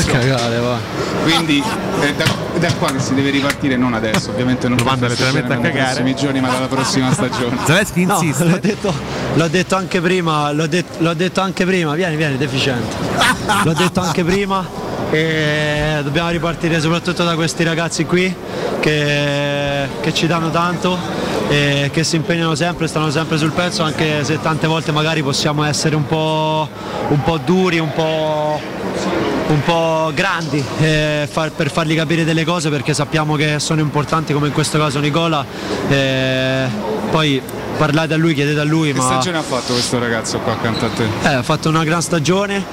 Quindi è da, è da qua che si deve ripartire, non adesso. Ovviamente non Lo manda letteralmente a cagare. prossimi giorni, ma dalla prossima stagione. Zaleschi No, insiste. l'ho detto, l'ho detto anche prima, l'ho, det- l'ho detto anche prima, vieni, vieni, deficiente. L'ho detto anche prima e dobbiamo ripartire soprattutto da questi ragazzi qui che, che ci danno tanto e che si impegnano sempre, stanno sempre sul pezzo, anche se tante volte magari possiamo essere un po', un po' duri, un po' un po' grandi eh, far- per fargli capire delle cose perché sappiamo che sono importanti come in questo caso Nicola. Eh, poi parlate a lui, chiedete a lui Che ma stagione ha fatto questo ragazzo qua accanto a te? eh, ha fatto una gran stagione.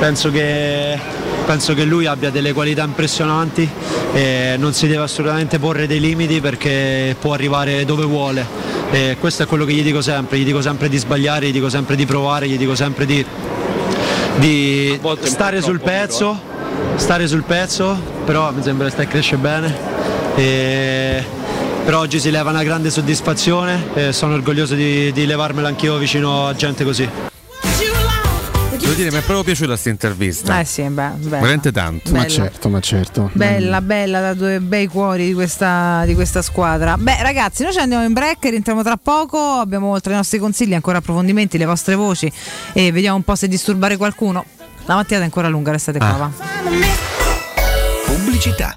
Penso che, penso che lui abbia delle qualità impressionanti e non si deve assolutamente porre dei limiti perché può arrivare dove vuole e questo è quello che gli dico sempre gli dico sempre di sbagliare, gli dico sempre di provare gli dico sempre di di stare sul pezzo, stare sul pezzo, però mi sembra che stai cresce bene. E- però oggi si leva una grande soddisfazione e sono orgoglioso di, di levarmela anch'io vicino a gente così. Devo dire, mi è proprio piaciuta questa intervista. Eh sì, beh, bella. Veramente tanto. Ma Bella. certo, ma certo. Bella, bella, da due bei cuori di questa, di questa squadra. Beh, ragazzi, noi ci andiamo in break, rientriamo tra poco. Abbiamo oltre ai nostri consigli, ancora approfondimenti, le vostre voci e vediamo un po' se disturbare qualcuno. La mattinata è ancora lunga, restate qua. va. Pubblicità.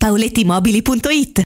paolettimobili.it.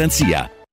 garantia.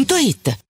otticasalvagente.it.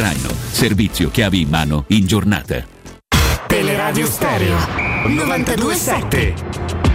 Servizio chiavi in mano in giornata. Teleradio Stereo 927.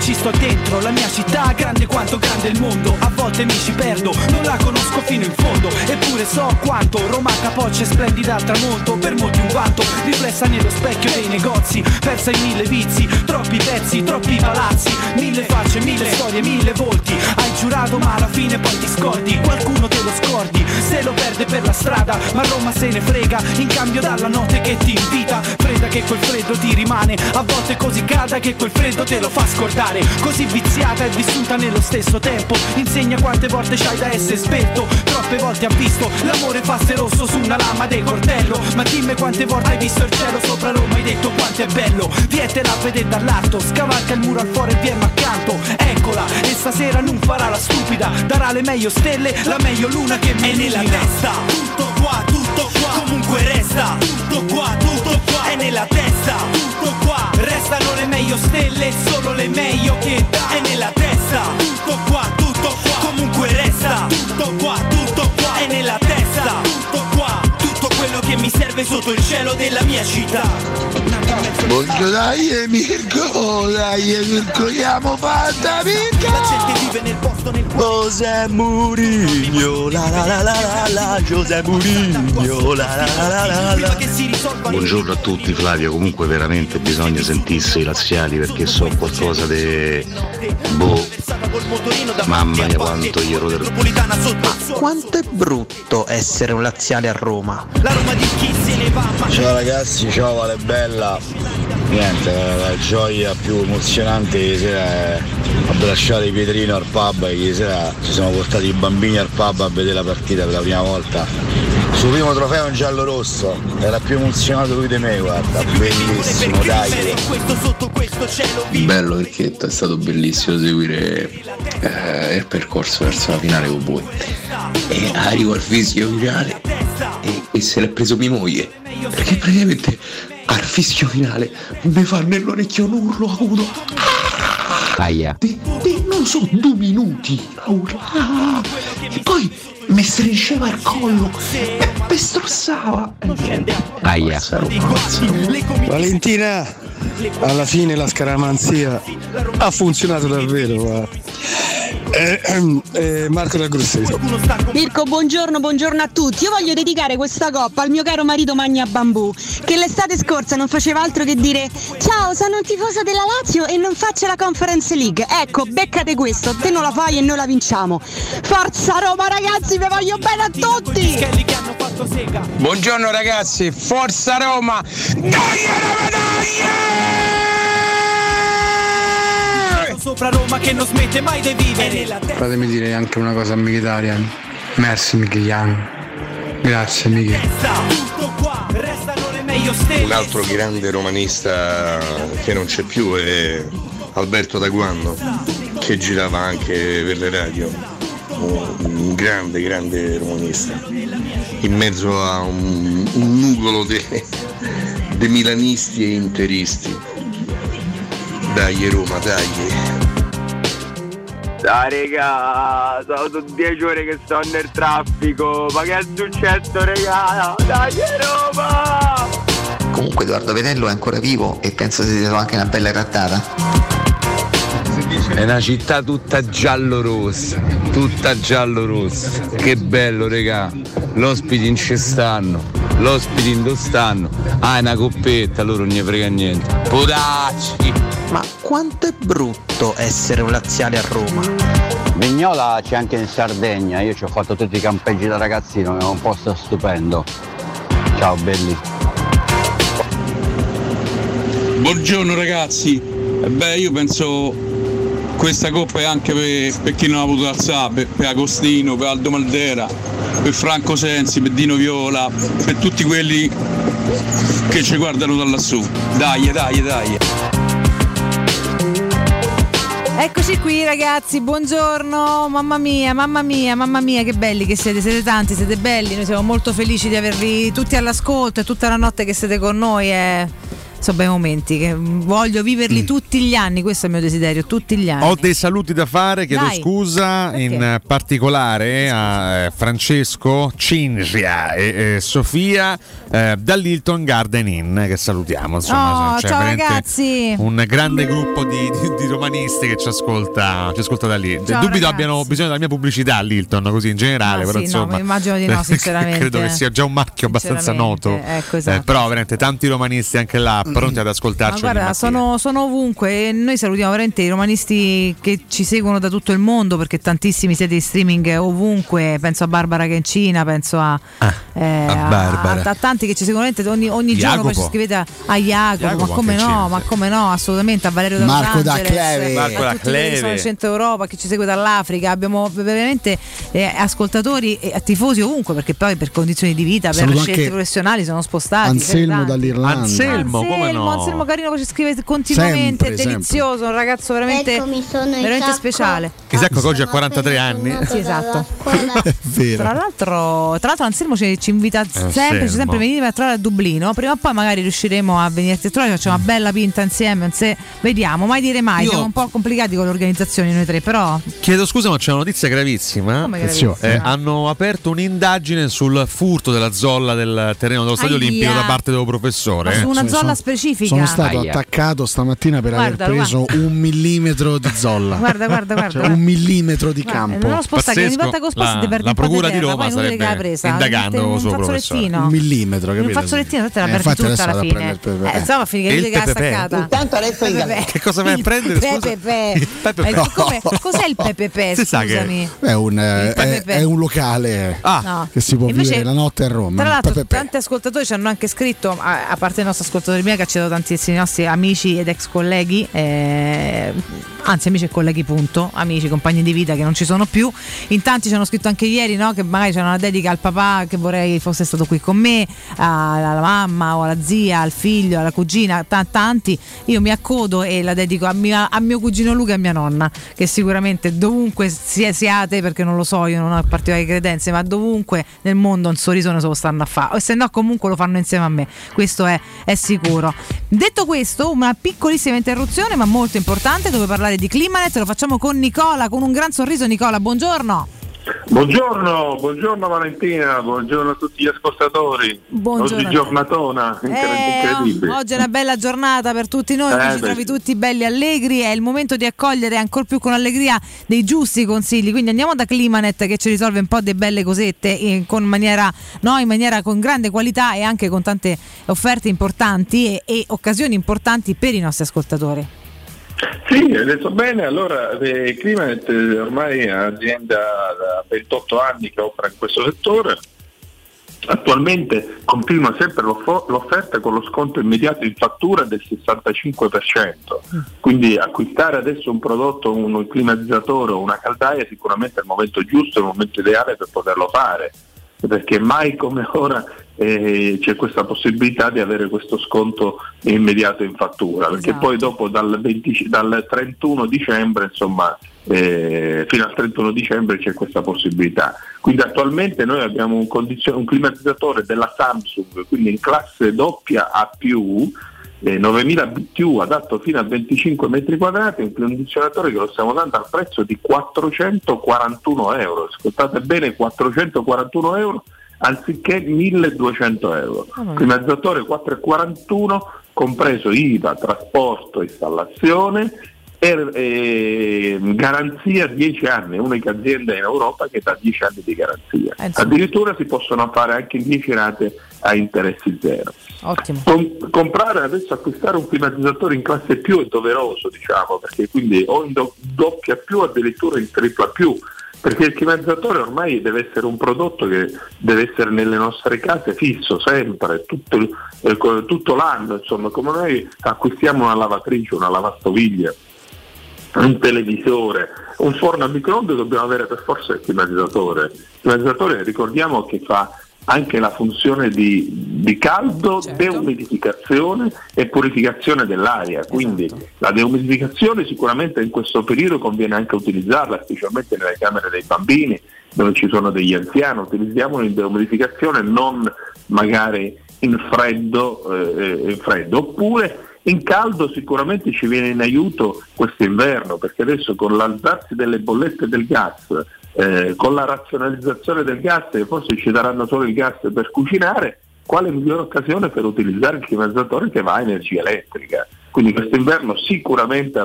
Ci sto dentro La mia città grande quanto grande il mondo. A volte mi ci perdo Non la conosco fino in fondo. Eppure so quanto Roma capoccia splendida al tramonto Per molti un vanto Riflessa nello specchio dei negozi Persa in mille vizi Troppi pezzi, troppi palazzi Mille facce, mille storie, mille volti. Hai giurato ma alla fine poi ti scordi Qualcuno te lo scordi Se lo perde per la strada Ma Roma se ne frega In cambio dalla notte che ti invita Fredda che quel freddo ti rimane A volte così calda che quel freddo te lo fa scordare Così viziata e vissuta nello stesso tempo. Insegna quante volte c'hai da essere esperto Troppe volte ha visto l'amore fasse rosso su una lama del cortello Ma dimmi quante volte hai visto il cielo sopra Roma Hai detto quanto è bello. Vietela a vedere dall'alto Scavalca il muro al fuori e viene accanto. Eccola e stasera non farà la stupida Darà le meglio stelle, la meglio luna che mi È nella testa. Tutto qua, tutto qua. Comunque resta. Tutto qua, tutto qua. È nella testa. Tutto qua. Restano le meglio stelle Solo le meglio che dà È nella testa. Tutto qua, tutto qua Comunque resta. Tutto qua, tutto qua È nella testa quello che mi serve sotto il cielo della mia città Voglio dai Mirko, dai Mirko, chiamo fatta Mirko! José Mourinho, la la la la la la, José Mourinho, la la la la la la. Buongiorno a tutti Flavio, comunque veramente bisogna sentirsi i laziali perché so qualcosa di... Boh, mamma mia quanto io ero del... Quanto è brutto essere un laziale a Roma? Ciao ragazzi, ciao Vale Bella. Niente, la, gioia più emozionante ieri sera è abbracciare Pietrino al pub e ieri sera ci siamo portati i bambini al pub a vedere la partita per la prima volta. Sul primo trofeo in giallo rosso, era più emozionato lui di me, guarda, bellissimo, dai. Bello perché è stato bellissimo seguire eh, il percorso verso la finale con voi. E arrivo al fischio finale e, e se l'è preso mia moglie. Perché praticamente al fischio finale mi fa nell'orecchio un urlo acuto. Aia. Di, di, non so, due minuti. E poi mi stringeva il collo e mi strozzava. Aia. Valentina, alla fine la scaramanzia ha funzionato davvero. guarda. Eh, ehm, eh, Marco da Grosseto. Mirko, buongiorno, buongiorno a tutti. Io voglio dedicare questa coppa al mio caro marito Magna Bambù, che l'estate scorsa non faceva altro che dire Ciao, sono un tifoso della Lazio e non faccio la Conference League. Ecco, beccate questo, te non la fai e noi la vinciamo. Forza Roma ragazzi, vi voglio bene a tutti! Buongiorno ragazzi, forza Roma! Sopra Roma che non smette mai di vivere Fatemi dire anche una cosa a Mkhitaryan. Merci Mkhitaryan. Grazie Mkhi. Un altro grande romanista che non c'è più è Alberto Daguanno, che girava anche per le radio. Un grande, grande romanista. In mezzo a un, un nugolo di milanisti e interisti. Dai Roma, dai. Dai regà, sono dieci ore che sto nel traffico, ma che è successo regà? Dai Roma! Comunque Edoardo Vetello è ancora vivo e penso sia stato anche una bella grattata. È una città tutta giallo-rossa, tutta giallo-rossa. Che bello, regà. L'ospiti in ci l'ospiti in dove stanno. Ah, è una coppetta, loro non ne frega niente. Podacci! Ma quanto è brutto essere un laziale a Roma? Vignola c'è anche in Sardegna, io ci ho fatto tutti i campeggi da ragazzino, è un posto stupendo. Ciao belli. Buongiorno ragazzi, Eh beh io penso questa coppa è anche per, per chi non ha potuto alzare, per, per Agostino, per Aldo Maldera, per Franco Sensi, per Dino Viola, per tutti quelli che ci guardano da lassù. Dai, dai, dai. Eccoci qui ragazzi, buongiorno, mamma mia, mamma mia, mamma mia, che belli che siete, siete tanti, siete belli, noi siamo molto felici di avervi tutti all'ascolto e tutta la notte che siete con noi, è, sono bei momenti che voglio viverli tutti gli anni, questo è il mio desiderio, tutti gli anni. Ho dei saluti da fare, chiedo Dai. scusa in particolare a eh, Francesco, Cinzia e eh, Sofia eh, dall'Hilton Garden Inn che salutiamo. Insomma, Oh, c'è ciao ragazzi. Un grande gruppo di, di- di romanisti che ci ascolta, ci ascolta da lì. Ciao, Dubito ragazzi. abbiano bisogno della mia pubblicità all'Hilton, così in generale, Ah, però sì, no, insomma. immagino di no, sinceramente. Credo che sia già un marchio abbastanza noto. ecco, esatto. Eh, però veramente tanti romanisti anche là pronti ad ascoltarci. guarda, sono, sono ovunque e noi salutiamo veramente i romanisti che ci seguono da tutto il mondo perché tantissimi siete in streaming ovunque, penso a Barbara che è in Cina, penso a, eh, a Barbara. a- a tanti che ci seguono ogni, ogni giorno, poi ci scrivete a, a Jacopo, Jacopo ma come no, Cina, ma come no, assolutamente, a Valerio da Marco da Cleve. Marco da che sono in Cleve. centro Europa, che ci segue dall'Africa, abbiamo veramente eh, ascoltatori e tifosi ovunque perché poi per condizioni di vita, per Saluto scelte professionali sono spostati. Anselmo dall'Irlanda. Anselmo, come Anselmo, no? Anselmo Carino che ci scrive continuamente, Sempre, è delizioso, un ragazzo veramente, Eccomi, sono veramente Isacco. speciale. Isacco che oggi ha 43 anni. Sì, esatto. Tra l'altro, tra l'altro Anselmo ci, ci invita sempre, ci sempre venire a trovare a Dublino. Prima o poi magari riusciremo a venirti a trovare, facciamo una bella pinta insieme. se- vediamo, mai dire mai. Io- Siamo un po' complicati con le organizzazioni noi tre, però Chiedo scusa, ma c'è una notizia gravissima. Come gravissima? Eh, hanno aperto un'indagine sul furto della zolla del terreno dello stadio Aia. olimpico da parte del professore. Ma su una Eh, zolla specifica. Sono stato Aia. attaccato stamattina per Guarda, aver preso un millimetro di zolla. Guarda, guarda, guarda. Cioè, un millimetro di Eh, campo. non lo spostare, che ogni volta che lo sposti La- la un di procura di Roma che starebbe presa. indagando un suo fazzolettino. Un millimetro, Un capito? fazzolettino, te la Eh, perdi tutta alla fine. Eh, insomma, finché E il che staccata. Intanto adesso Che cosa vai a prendere? scusa? Pepe. Il pepe. Eh, come- Cos'è il pepe? Si sa che- Scusami. È un, eh, un locale No. che si può vivere la notte a Roma. Tra l'altro, tanti ascoltatori ci hanno anche scritto, a, a parte i nostri ascoltatori miei, che ci hanno tantissimi nostri amici ed ex colleghi, eh, anzi amici e colleghi, punto, amici, compagni di vita che non ci sono più. In tanti ci hanno scritto anche ieri no, che magari c'è una dedica al papà che vorrei fosse stato qui con me, alla mamma o alla zia, al figlio, alla cugina, ta- tanti. Io mi accodo e la dedico a, mia- a mio cugino Luca e a mia nonna, che sicuramente dovunque sia- siate, perché non lo so, io non ho particolari credenze, ma dovunque nel mondo un sorriso ne so stanno a fare. O se no comunque lo fanno insieme a me, questo è, è sicuro. Detto questo, una piccolissima interruzione, ma molto importante, dove parlare di Climanet, lo facciamo con Nicola, con un gran sorriso Nicola, buongiorno. Buongiorno, buongiorno Valentina, buongiorno a tutti gli ascoltatori. Buongiorno. Oggi giornatona, Eh, incredibile. oggi è una bella giornata per tutti noi, Eh, ci trovi tutti belli allegri, è il momento di accogliere ancora più con allegria dei giusti consigli, quindi andiamo da Climanet che ci risolve un po' di belle cosette eh, con maniera, no, in maniera con grande qualità e anche con tante offerte importanti e, e occasioni importanti per i nostri ascoltatori. Sì, hai detto bene, allora eh, Climanet eh, ormai è un'azienda da 28 anni che opera in questo settore. Attualmente continua sempre l'offerta con lo sconto immediato in fattura del 65%, quindi acquistare adesso un prodotto, un climatizzatore o una caldaia sicuramente è il momento giusto, è il momento ideale per poterlo fare, perché mai come ora eh, c'è questa possibilità di avere questo sconto immediato in fattura, perché Esatto. poi dopo dal, 20 dal 31 dicembre, insomma, eh, fino al 31 dicembre c'è questa possibilità. Quindi attualmente noi abbiamo un, un climatizzatore della Samsung, quindi in classe doppia A+, eh, 9000 BTU adatto fino a 25 metri quadrati, un condizionatore che lo stiamo dando al prezzo di 441 euro. Ascoltate bene, 441 euro anziché 1200 euro. Ah, Climatizzatore 441 compreso IVA, trasporto, installazione e eh, garanzia 10 anni, unica azienda in Europa che dà 10 anni di garanzia. Eh. Addirittura si possono fare anche in 10 rate a interessi zero. Com- comprare adesso acquistare un climatizzatore in classe più è doveroso, diciamo, perché quindi o in do- doppia più addirittura in tripla più. Perché il climatizzatore ormai deve essere un prodotto che deve essere nelle nostre case fisso sempre, tutto, il- eh, tutto l'anno, insomma, come noi acquistiamo una lavatrice, una lavastoviglie, un televisore, un forno a microonde dobbiamo avere per forza il climatizzatore. Il climatizzatore ricordiamo che fa anche la funzione di, di caldo, deumidificazione e purificazione dell'aria. Quindi la deumidificazione sicuramente in questo periodo conviene anche utilizzarla, specialmente nelle camere dei bambini dove ci sono degli anziani, utilizziamolo in deumidificazione, non magari in freddo, eh, in freddo. Oppure in caldo sicuramente ci viene in aiuto questo inverno, perché adesso con l'alzarsi delle bollette del gas, eh, con la razionalizzazione del gas, e forse ci daranno solo il gas per cucinare, quale migliore occasione per utilizzare il climatizzatore che va a energia elettrica? Quindi quest'inverno sicuramente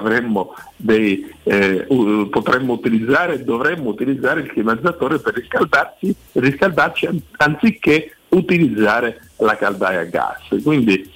dei, eh, uh, potremmo utilizzare, dovremmo utilizzare il climatizzatore per riscaldarci, riscaldarci an- anziché utilizzare la caldaia a gas. Quindi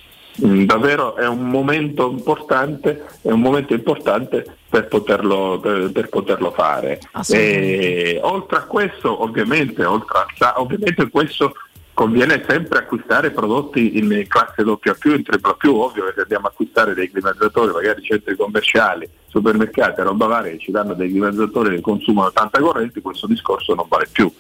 davvero è un momento importante, è un momento importante per poterlo, per, per poterlo fare. E, oltre a questo, ovviamente, oltre a, ovviamente questo conviene sempre acquistare prodotti in classe doppia più, in tripla più, ovvio che se andiamo a acquistare dei climatizzatori, magari centri commerciali, supermercati, roba varia che ci danno dei climatizzatori che consumano tanta corrente, questo discorso non vale più.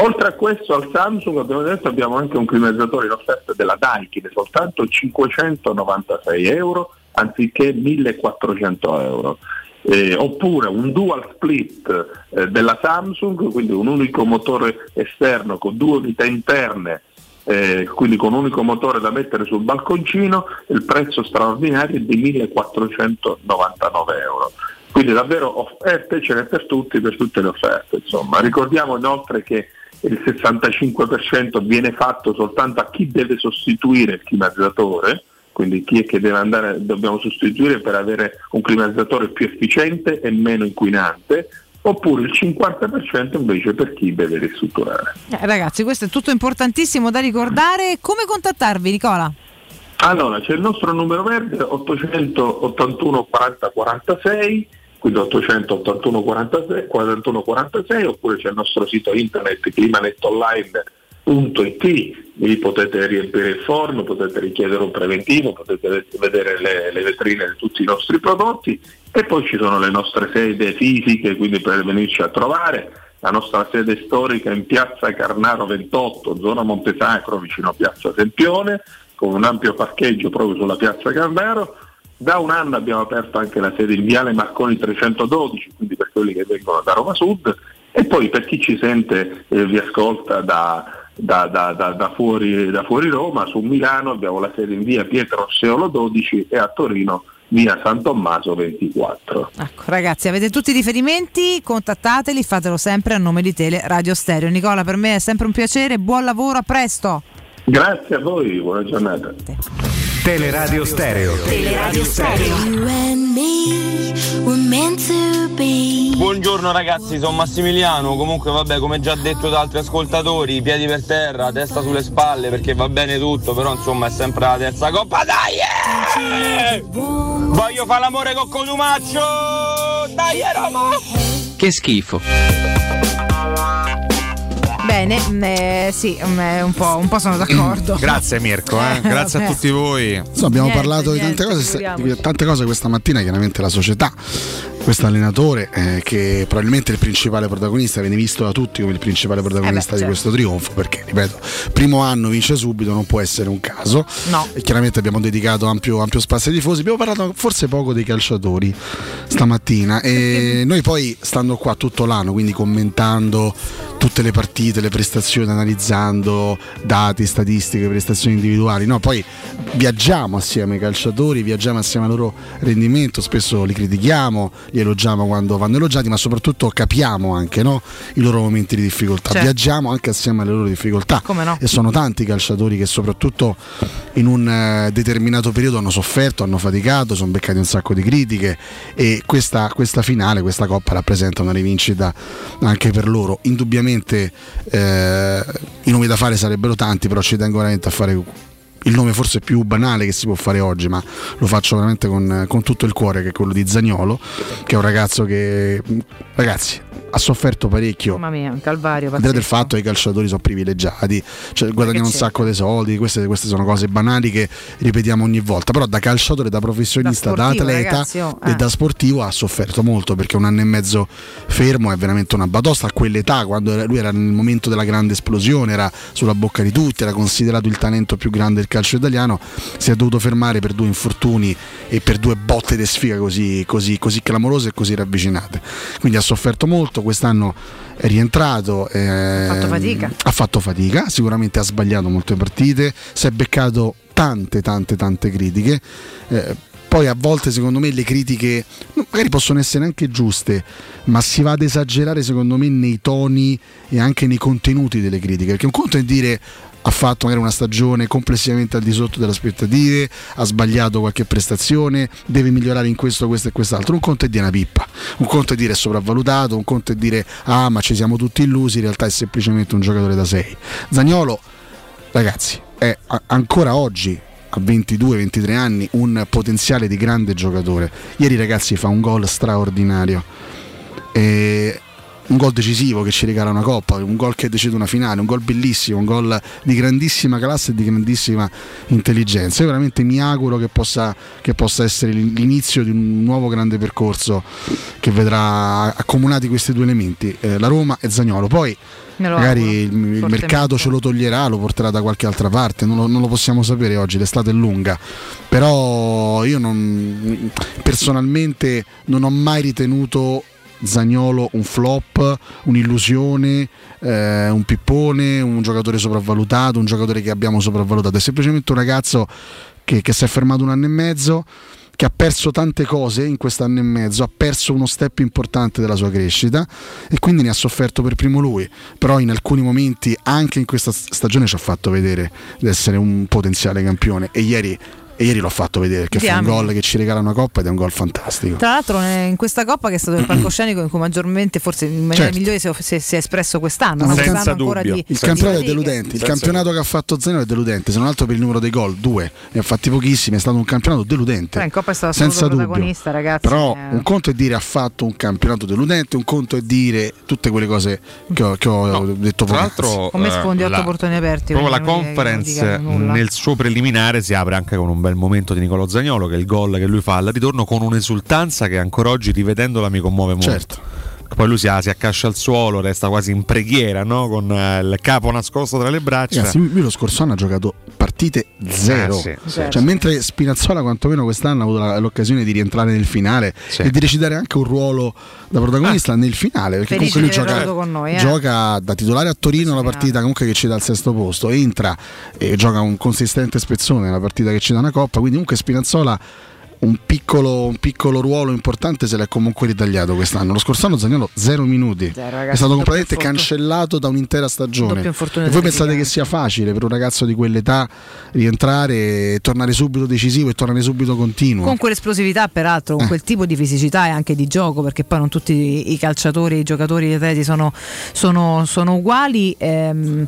Oltre a questo al Samsung abbiamo detto abbiamo anche un climatizzatore in offerta della Daikin, soltanto 596 euro anziché 1400 euro. Eh, oppure un dual split eh, della Samsung, quindi un unico motore esterno con due unità interne, eh, quindi con un unico motore da mettere sul balconcino, il prezzo straordinario è di 1499 euro. Quindi davvero offerte ce n'è per tutti, per tutte le offerte. Insomma. Ricordiamo inoltre che il 65% viene fatto soltanto a chi deve sostituire il climatizzatore, quindi chi è che deve andare, dobbiamo sostituire per avere un climatizzatore più efficiente e meno inquinante, oppure il 50% invece per chi deve ristrutturare. Eh, ragazzi, questo è tutto importantissimo da ricordare. Come contattarvi, Nicola? Allora, c'è il nostro numero verde 881 40 46, quindi 881 46, 41 46, oppure c'è il nostro sito internet climanetonline.it, lì potete riempire il forno, potete richiedere un preventivo, potete vedere le, le vetrine di tutti i nostri prodotti e poi ci sono le nostre sede fisiche, quindi per venirci a trovare. La nostra sede storica in piazza Carnaro 28, zona Montesacro, vicino a piazza Sempione, con un ampio parcheggio proprio sulla piazza Carnaro. Da un anno abbiamo aperto anche la sede in Viale Marconi 312, quindi per quelli che vengono da Roma Sud, e poi per chi ci sente e eh, vi ascolta da, da, da, da, fuori, da fuori Roma, su Milano abbiamo la sede in via Pietro Seolo 12 e a Torino via San Tommaso 24. Ecco, ragazzi, avete tutti i riferimenti, contattateli, fatelo sempre a nome di Tele Radio Stereo. Nicola, per me è sempre un piacere, buon lavoro, a presto. Grazie a voi, buona giornata. Teleradio Stereo. Teleradio Stereo. Buongiorno ragazzi, sono Massimiliano. Comunque, vabbè, come già detto da altri ascoltatori, piedi per terra, testa sulle spalle perché va bene tutto, però insomma è sempre la terza coppa. Dai! eh! Voglio fare l'amore con Codumaccio! Dai, Roma! Che schifo. Bene, eh, sì, mm, un po', un po' sono d'accordo. Grazie Mirko, eh. grazie a tutti voi. Insomma, abbiamo Niente, parlato di niente, tante cose, di tante cose questa mattina, chiaramente la società, questo allenatore eh, che probabilmente è il principale protagonista, viene visto da tutti come il principale protagonista Eh beh, di certo. questo trionfo, perché ripeto, primo anno vince subito, non può essere un caso. No. E chiaramente abbiamo dedicato ampio, ampio spazio ai tifosi, abbiamo parlato forse poco dei calciatori stamattina e noi poi stando qua tutto l'anno, quindi commentando tutte le partite, le prestazioni, analizzando dati, statistiche, prestazioni individuali, no, poi viaggiamo assieme ai calciatori, viaggiamo assieme al loro rendimento, spesso li critichiamo, li elogiamo quando vanno elogiati, ma soprattutto capiamo anche no, i loro momenti di difficoltà, Certo. viaggiamo anche assieme alle loro difficoltà Come no? e sono tanti i calciatori che soprattutto in un eh, determinato periodo hanno sofferto, hanno faticato, sono beccati un sacco di critiche e questa, questa finale, questa coppa rappresenta una rivincita anche per loro. Indubbiamente eh, i nomi da fare sarebbero tanti, però ci tengo veramente a fare il nome forse più banale che si può fare oggi, ma lo faccio veramente con, con tutto il cuore, che è quello di Zagnolo, che è un ragazzo che, ragazzi, ha sofferto parecchio Mamma mia, un calvario. là del pazzesco. fatto che i calciatori sono privilegiati, cioè guadagnano un sacco di soldi, queste, queste sono cose banali che ripetiamo ogni volta, però da calciatore, da professionista, da, Da sportivo, atleta ragazzi, oh, e eh. da sportivo ha sofferto molto perché un anno e mezzo fermo è veramente una batosta a quell'età, quando lui era nel momento della grande esplosione, era sulla bocca di tutti, era considerato il talento più grande del calcio italiano, si è dovuto fermare per due infortuni e per due botte di sfiga così, così, così clamorose e così ravvicinate. Quindi ha sofferto molto, quest'anno è rientrato. eh, Ha fatto fatica. ha fatto fatica, sicuramente ha sbagliato molte partite, si è beccato tante, tante, tante critiche. eh, poi a volte secondo me le critiche magari possono essere anche giuste, ma si va ad esagerare secondo me nei toni e anche nei contenuti delle critiche. Perché un conto è dire ha fatto magari una stagione complessivamente al di sotto delle aspettative, ha sbagliato qualche prestazione, deve migliorare in questo, questo e quest'altro. Un conto è dire una pippa, un conto è dire è sopravvalutato, un conto è dire ah ma ci siamo tutti illusi, in realtà è semplicemente un giocatore da 6. Zagnolo, ragazzi, è a- ancora oggi a 22-23 anni un potenziale di grande giocatore. Ieri ragazzi fa un gol straordinario. E un gol decisivo che ci regala una coppa, un gol che decide una finale, un gol bellissimo, un gol di grandissima classe e di grandissima intelligenza. Io veramente mi auguro che possa, che possa essere l'inizio di un nuovo grande percorso che vedrà accomunati questi due elementi, eh, la Roma e Zagnolo. Poi magari auguro, il, il mercato ce lo toglierà, lo porterà da qualche altra parte, non lo, non lo possiamo sapere oggi, l'estate è lunga, però io non, personalmente non ho mai ritenuto Zagnolo un flop, un'illusione, eh, un pippone, un giocatore sopravvalutato, un giocatore che abbiamo sopravvalutato, è semplicemente un ragazzo che, che si è fermato un anno e mezzo, che ha perso tante cose in quest'anno e mezzo, ha perso uno step importante della sua crescita e quindi ne ha sofferto per primo lui, però in alcuni momenti anche in questa stagione ci ha fatto vedere di essere un potenziale campione. E ieri, e ieri l'ho fatto vedere perché fa un gol che ci regala una coppa ed è un gol fantastico. Tra l'altro eh, in questa coppa che è stato il palcoscenico in cui maggiormente forse in maniera Certo. migliore si, è espresso quest'anno, no? Senza quest'anno ancora di, Il campionato è deludente, il campionato che ha fatto Zagnolo è deludente, se non altro per il numero dei gol, due, ne ha fatti pochissimi, è stato un campionato deludente. Però in coppa è stato senza dubbio. protagonista, ragazzi. Però eh. un conto è dire ha fatto un campionato deludente, un conto è dire tutte quelle cose che ho, che ho detto Tra l'altro, Come sfondi eh, otto la- portoni aperti. Proprio la che conference nel suo preliminare si apre anche con un bel momento di Nicolo Zagnolo che è il gol che lui fa al ritorno con un'esultanza che ancora oggi rivedendola mi commuove molto. Certo. Poi lui si, si accascia al suolo, resta quasi in preghiera, no? con eh, il capo nascosto tra le braccia. Ragazzi, lui lo scorso anno ha giocato partite zero. Eh, sì, sì, cioè, sì. mentre Spinazzola, quantomeno quest'anno, ha avuto la- l'occasione di rientrare nel finale e di recitare anche un ruolo da protagonista nel finale. Perché Felice comunque lui gioca, noi, eh. gioca da titolare a Torino la partita comunque che ci dà il sesto posto, entra e gioca un consistente spezzone nella partita che ci dà una coppa. Quindi, comunque, Spinazzola. Un piccolo, un piccolo ruolo importante se l'è comunque ritagliato quest'anno. Lo scorso anno Zagnolo zero minuti. Zero, è ragazzi, stato doppio completamente cancellato da un'intera stagione. E voi pensate che sia facile per un ragazzo di quell'età rientrare e tornare subito decisivo e tornare subito continuo? Con quell'esplosività, peraltro, con Eh. quel tipo di fisicità e anche di gioco, perché poi non tutti i- i calciatori, i giocatori, gli atleti sono, sono- sono uguali. ehm,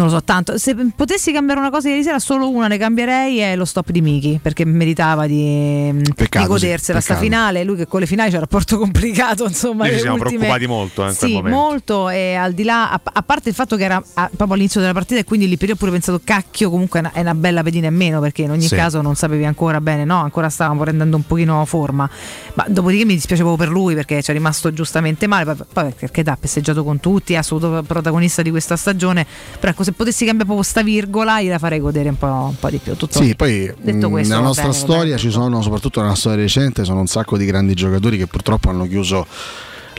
non lo so tanto. Se potessi cambiare una cosa ieri sera, solo una ne cambierei è lo stop di Miki, perché meritava di, di Peccato, godersela sì, sta finale. Lui che con le finali c'è un rapporto complicato, insomma. Noi ci siamo ultime- preoccupati molto, eh, Sì, molto. E al di là, a, a parte il fatto che era ah, proprio all'inizio della partita, e quindi lì per ho pure pensato, cacchio, comunque è una, è una bella pedina in meno, perché in ogni Sì. caso non sapevi ancora bene, no? Ancora stavamo prendendo un pochino forma. Ma dopodiché mi dispiace proprio per lui perché ci è rimasto giustamente male. Poi, poi perché ha festeggiato con tutti, è assoluto protagonista di questa stagione. Però ecco, se potessi cambiare proprio sta virgola, gliela farei godere un po', un po' di più. Tutto Sì, poi mh, questo, nella nostra bene, storia ci sono, soprattutto nella storia recente, sono un sacco di grandi giocatori che purtroppo hanno chiuso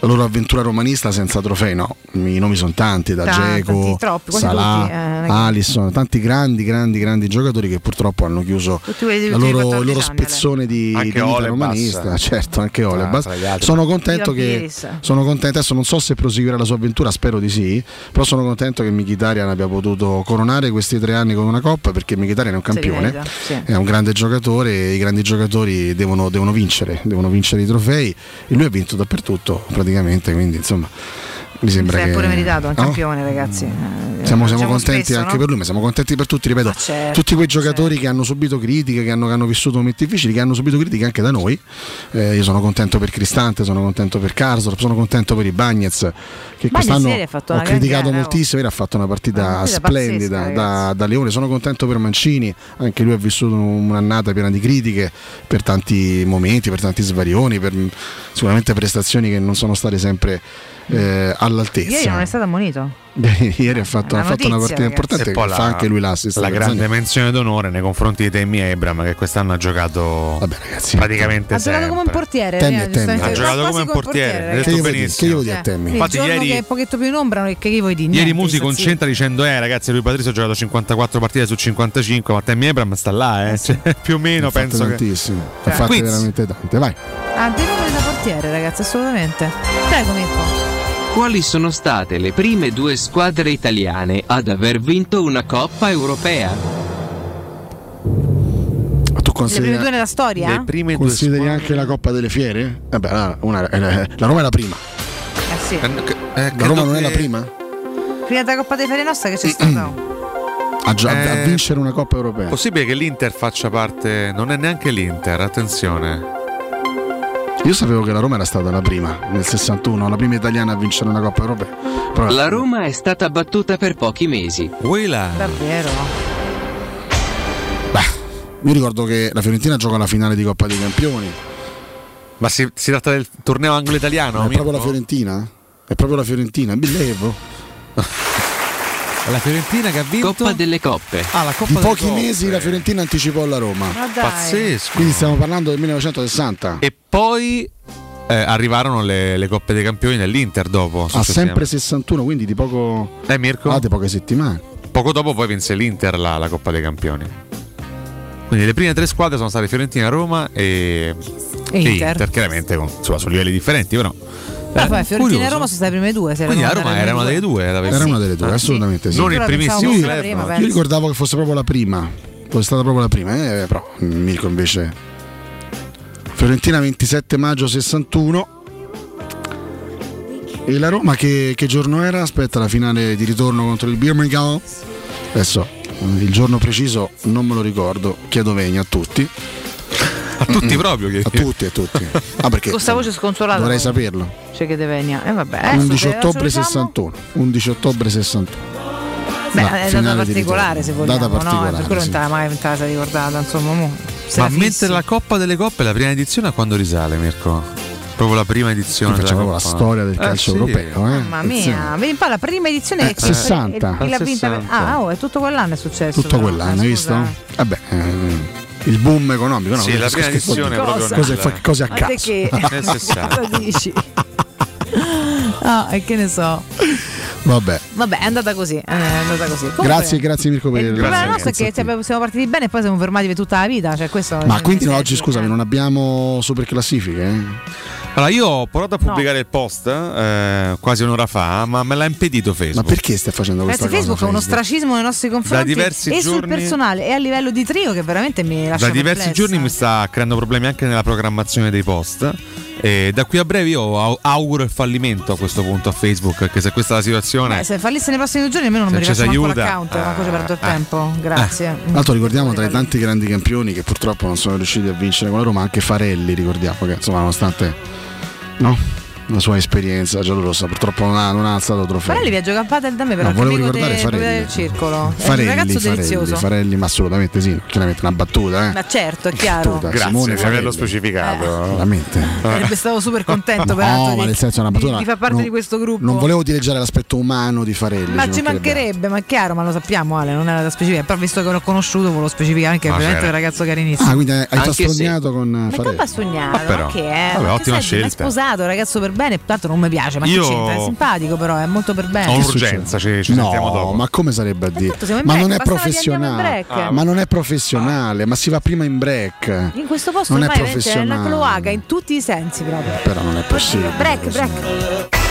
la loro avventura romanista senza trofei. No, i nomi sono tanti, da Geco, Salah, eh, Alisson, tanti grandi, grandi, grandi giocatori che purtroppo hanno chiuso Tutti quelli di la ultimi loro, 14 il loro anni, spezzone di, Anche di vita romanista. Certo, anche gli altri. Sono contento che sono contento, adesso non so se proseguirà la sua avventura, spero di sì, però sono contento che Mkhitaryan abbia potuto coronare questi tre anni con una coppa perché Mkhitaryan è un campione, sì. è un grande giocatore e i grandi giocatori devono, devono vincere, devono vincere i trofei e lui ha vinto dappertutto praticamente, quindi insomma mi sembra è che... pure meritato, è un no? campione, ragazzi. Eh, Siamo, siamo contenti spesso, anche no? per lui, ma siamo contenti per tutti, ripeto, certo, tutti quei giocatori che hanno subito critiche, che hanno, che hanno vissuto momenti difficili, che hanno subito critiche anche da noi. Eh, io sono contento per Cristante, sono contento per Karsdorp, sono contento per i Bagnets, che quest'anno ho criticato gara, oh. moltissimo, ha fatto una partita, Una partita splendida pazzesca, da, da Leone, sono contento per Mancini, anche lui ha vissuto un'annata piena di critiche per tanti momenti, per tanti svarioni, per sicuramente prestazioni che non sono state sempre eh, all'altezza. Ieri non è stato ammonito. Ieri ha fatto, Una ha fatto una partita ragazzi. importante E che poi fa anche lui l'assist. la grande menzione d'onore nei confronti di Temi Abram che quest'anno ha giocato praticamente Ha giocato come un sempre. portiere. Temmi eh, giustamente, Ha giocato come un portiere, hai Che detto. Che vuoi dire a Temmi? Sì, Infatti ieri- che è un pochetto più in ombra, che gli vuoi dire? Ieri Musi concentra dicendo eh ragazzi lui Patrizio ha giocato 54 partite su 55 ma Temi Abram sta là eh. Cioè, più o meno Ha fatto penso che tantissimo. Ha Cioè, fatte quiz. veramente tante. Vai. zitto. Ha dei numeri da portiere, ragazzi, assolutamente. Prego, Mirko. Quali sono state le prime due squadre italiane ad aver vinto una Coppa Europea? Ma tu Le consideri, prime due nella storia? consideri anche la Coppa delle Fiere? Vabbè, la, una- eh, la Roma è la prima. Eh sì. la Roma non è la prima? Prima della Coppa dei Ferie Nostra che c'è stato. A, gio- a- a Eh, vincere una Coppa Europea. Possibile che l'Inter faccia parte non è neanche l'Inter attenzione Io sapevo che la Roma era stata la prima, nel 61, la prima italiana a vincere una Coppa Europea. Però- La Roma è stata battuta per pochi mesi. Davvero? Io ricordo che la Fiorentina gioca la finale di Coppa dei Campioni. ma si, si tratta del torneo anglo-italiano è proprio la? Fiorentina? È proprio la Fiorentina, Billevo. la Fiorentina che ha vinto Coppa delle Coppe. ah, la Coppa In pochi Coppe. mesi la Fiorentina anticipò la Roma. Ma dai. pazzesco Quindi stiamo parlando del 1960. e poi eh, arrivarono le, le Coppe dei Campioni dell'Inter dopo Ha successivamente. sempre 61, quindi di poco. eh Mirko? Ah, di poche settimane. poco dopo poi vinse l'Inter la, la Coppa dei Campioni quindi le prime tre squadre sono state Fiorentina, Roma e, E e Inter. chiaramente con, insomma, su livelli differenti però Eh, poi Fiorentina e Roma sono state le prime due. se Quindi la Roma era una delle due era, Era una delle due, Ah, assolutamente sì. non il primissimo prima, Io penso. ricordavo che fosse proprio la prima. Fosse stata proprio la prima, eh, però Mirko invece. Fiorentina 27 maggio 61. E la Roma che, che giorno era? Aspetta, la finale di ritorno contro il Birmingham. Adesso il giorno preciso non me lo ricordo, chiedo vegna a tutti. Tutti proprio A tutti, a tutti. Ah, perché questa voce sconsolata. dovrei saperlo. C'è che Devenia. E vabbè. adesso 11 se- adesso ottobre diciamo- 61. 11 ottobre 61. Beh, No, è data particolare se vogliamo, Data no? particolare, Per quello sì. non te mai te la ricordata, insomma. Mo, se ma mentre la Coppa delle Coppe la prima edizione a quando risale Mirko? proprio la prima edizione Qui facciamo la storia del Eh, calcio sì. europeo. Eh? Mamma mia, vedi un po' la prima edizione Eh, che 60. chi l'ha Al vinta 60. Ah, oh, è tutto quell'anno è successo. Tutto però. quell'anno, Eh, hai visto? Vabbè, eh, il boom economico, no? Sì, la prima Cosa- edizione cosa- proprio cose, nel- fa- cose a caso. che? Nel 60. Cosa dici? Ah, e che ne so. Vabbè. Vabbè, è andata così. È andata così. Comunque, Grazie, grazie Mirko per Il il problema nostro è che cioè, siamo partiti bene e poi siamo fermati per tutta la vita. Cioè, questo Ma eh, quindi eh, oggi, scusami, eh. non abbiamo super classifiche? eh? Allora, io ho provato a pubblicare il post eh, quasi un'ora fa, ma me l'ha impedito Facebook. Ma perché stai facendo questa Ragazzi, cosa? Facebook è uno stracismo nei nostri confronti diversi e sul giorni- personale e a livello di trio che veramente mi lascia Da diversi perplessa. giorni mi sta creando problemi anche nella programmazione dei post. E da qui a breve io au- auguro il fallimento a questo punto a Facebook, perché se questa è la situazione. Beh, se fallisse nei prossimi due giorni almeno non mi manco aiuta, l'account, manco ci perdo il eh, tempo. Grazie. Tra l'altro ricordiamo tra i tanti grandi campioni che purtroppo non sono riusciti a vincere con la Roma, anche Farelli ricordiamo che insomma nonostante no, la sua esperienza giallorossa purtroppo non ha, non ha alzato trofei. Farelli viaggia campata da me però No, è volevo ricordare del Farelli. del circolo. è Farelli, un ragazzo Farelli, delizioso. Farelli, ma assolutamente sì, chiaramente una battuta, eh. Ma certo, è chiaro. Battuta, Grazie Simone di averlo specificato. Veramente. Sarebbe stato super contento No, peraltro ma nel senso è una battuta. di far parte non- di questo gruppo. Non volevo dileggiare l'aspetto umano di Farelli. ma ci mancherebbe, ma è chiaro, ma lo sappiamo Ale, non era da specificare, però visto che l'ho conosciuto volevo specificare anche Ma veramente un ragazzo carinissimo. Ah, quindi hai Anche con Ma Farelli. che sognato, Ah, ma che è? Ma ottima ma è scelta. sposato, ragazzo per bene, tanto non mi piace, ma Io- che c'entra? È simpatico però, è molto per bene. Ho un'urgenza, ci, ci no, sentiamo dopo. ma come sarebbe a dire? siamo in Ma break, non è professionale. Ah. Ma non è professionale, ma si va prima in break. In questo posto Non è ormai veramente è una professionale. cloaca in tutti i sensi proprio. Però non è possibile. Break, break.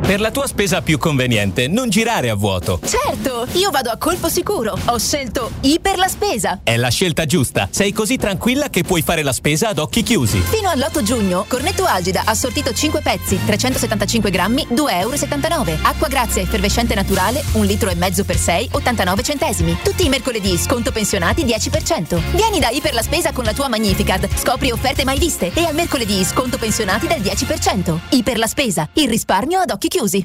Per la tua spesa più conveniente, non girare a vuoto. Certo, io vado a colpo sicuro. Ho scelto I per la spesa. È la scelta giusta. Sei così tranquilla che puoi fare la spesa ad occhi chiusi. Fino all'8 giugno, cornetto agida assortito 5 pezzi, 375 grammi, 2,79 euro. Acqua grazia effervescente naturale, 1 litro e mezzo per 6, 89 centesimi. Tutti i mercoledì sconto pensionati 10%. Vieni da I per la spesa con la tua Magnificard. Scopri offerte mai viste e al mercoledì sconto pensionati del 10%. I per la spesa, il risparmio ad occhi chiusi.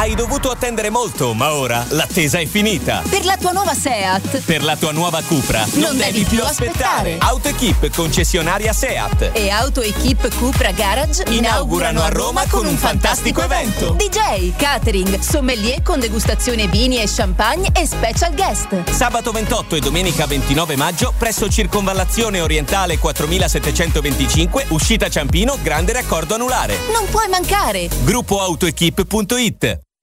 Hai dovuto attendere molto, ma ora l'attesa è finita. Per la tua nuova SEAT. Per la tua nuova Cupra Non devi più aspettare. AutoEquip, concessionaria SEAT. E Auto Equip Cupra Garage Inaugurano a Roma con un fantastico evento. DJ, catering, sommelier con degustazione vini e champagne e special guest. Sabato 28 e domenica 29 maggio presso Circonvallazione Orientale 4725, uscita Ciampino, grande raccordo anulare. Non puoi mancare. Gruppoautoequip.it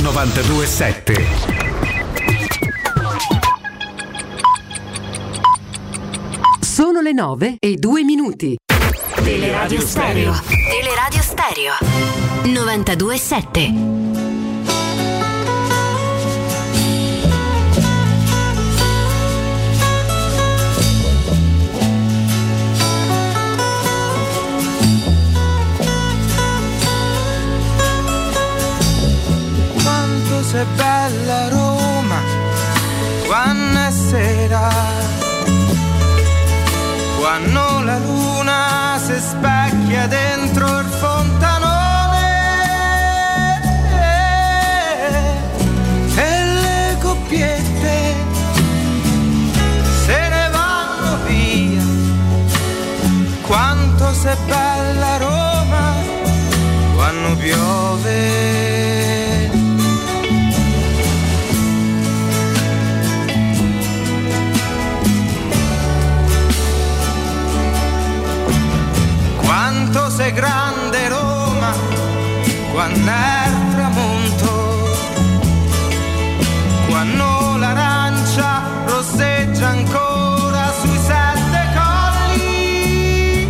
927. Sono le 9 e 2 minuti. Teleradio Stereo. Teleradio Stereo 927. Sei bella Roma, quando è sera, quando la luna si specchia dentro il fontanone e le coppiette se ne vanno via. Quanto sei bella Roma quando piove. Sei grande Roma quando è il tramonto, quando l'arancia rosseggia ancora sui sette colli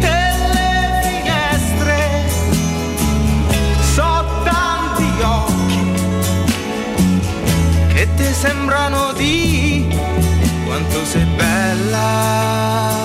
e le finestre so tanti occhi che ti sembrano di quanto sei bella.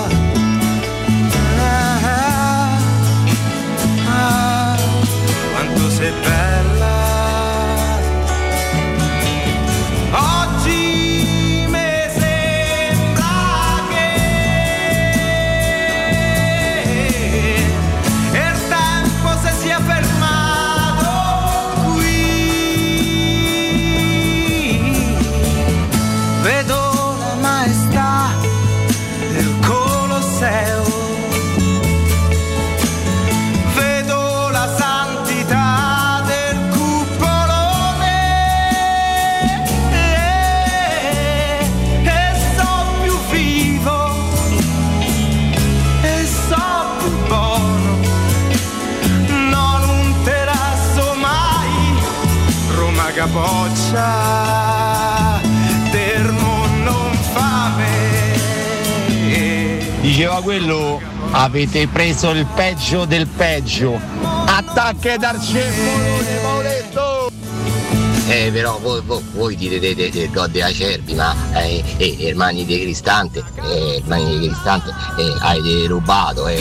Capoccia, termo non fame. Diceva quello, avete preso il peggio del peggio. Attacche dal cepolone, Mauretto! Eh, però voi, voi, voi direte del gol della Cervi, ma eh, eh, Ermani di Cristante, eh, Ermani di Cristante, eh, avete rubato, eh.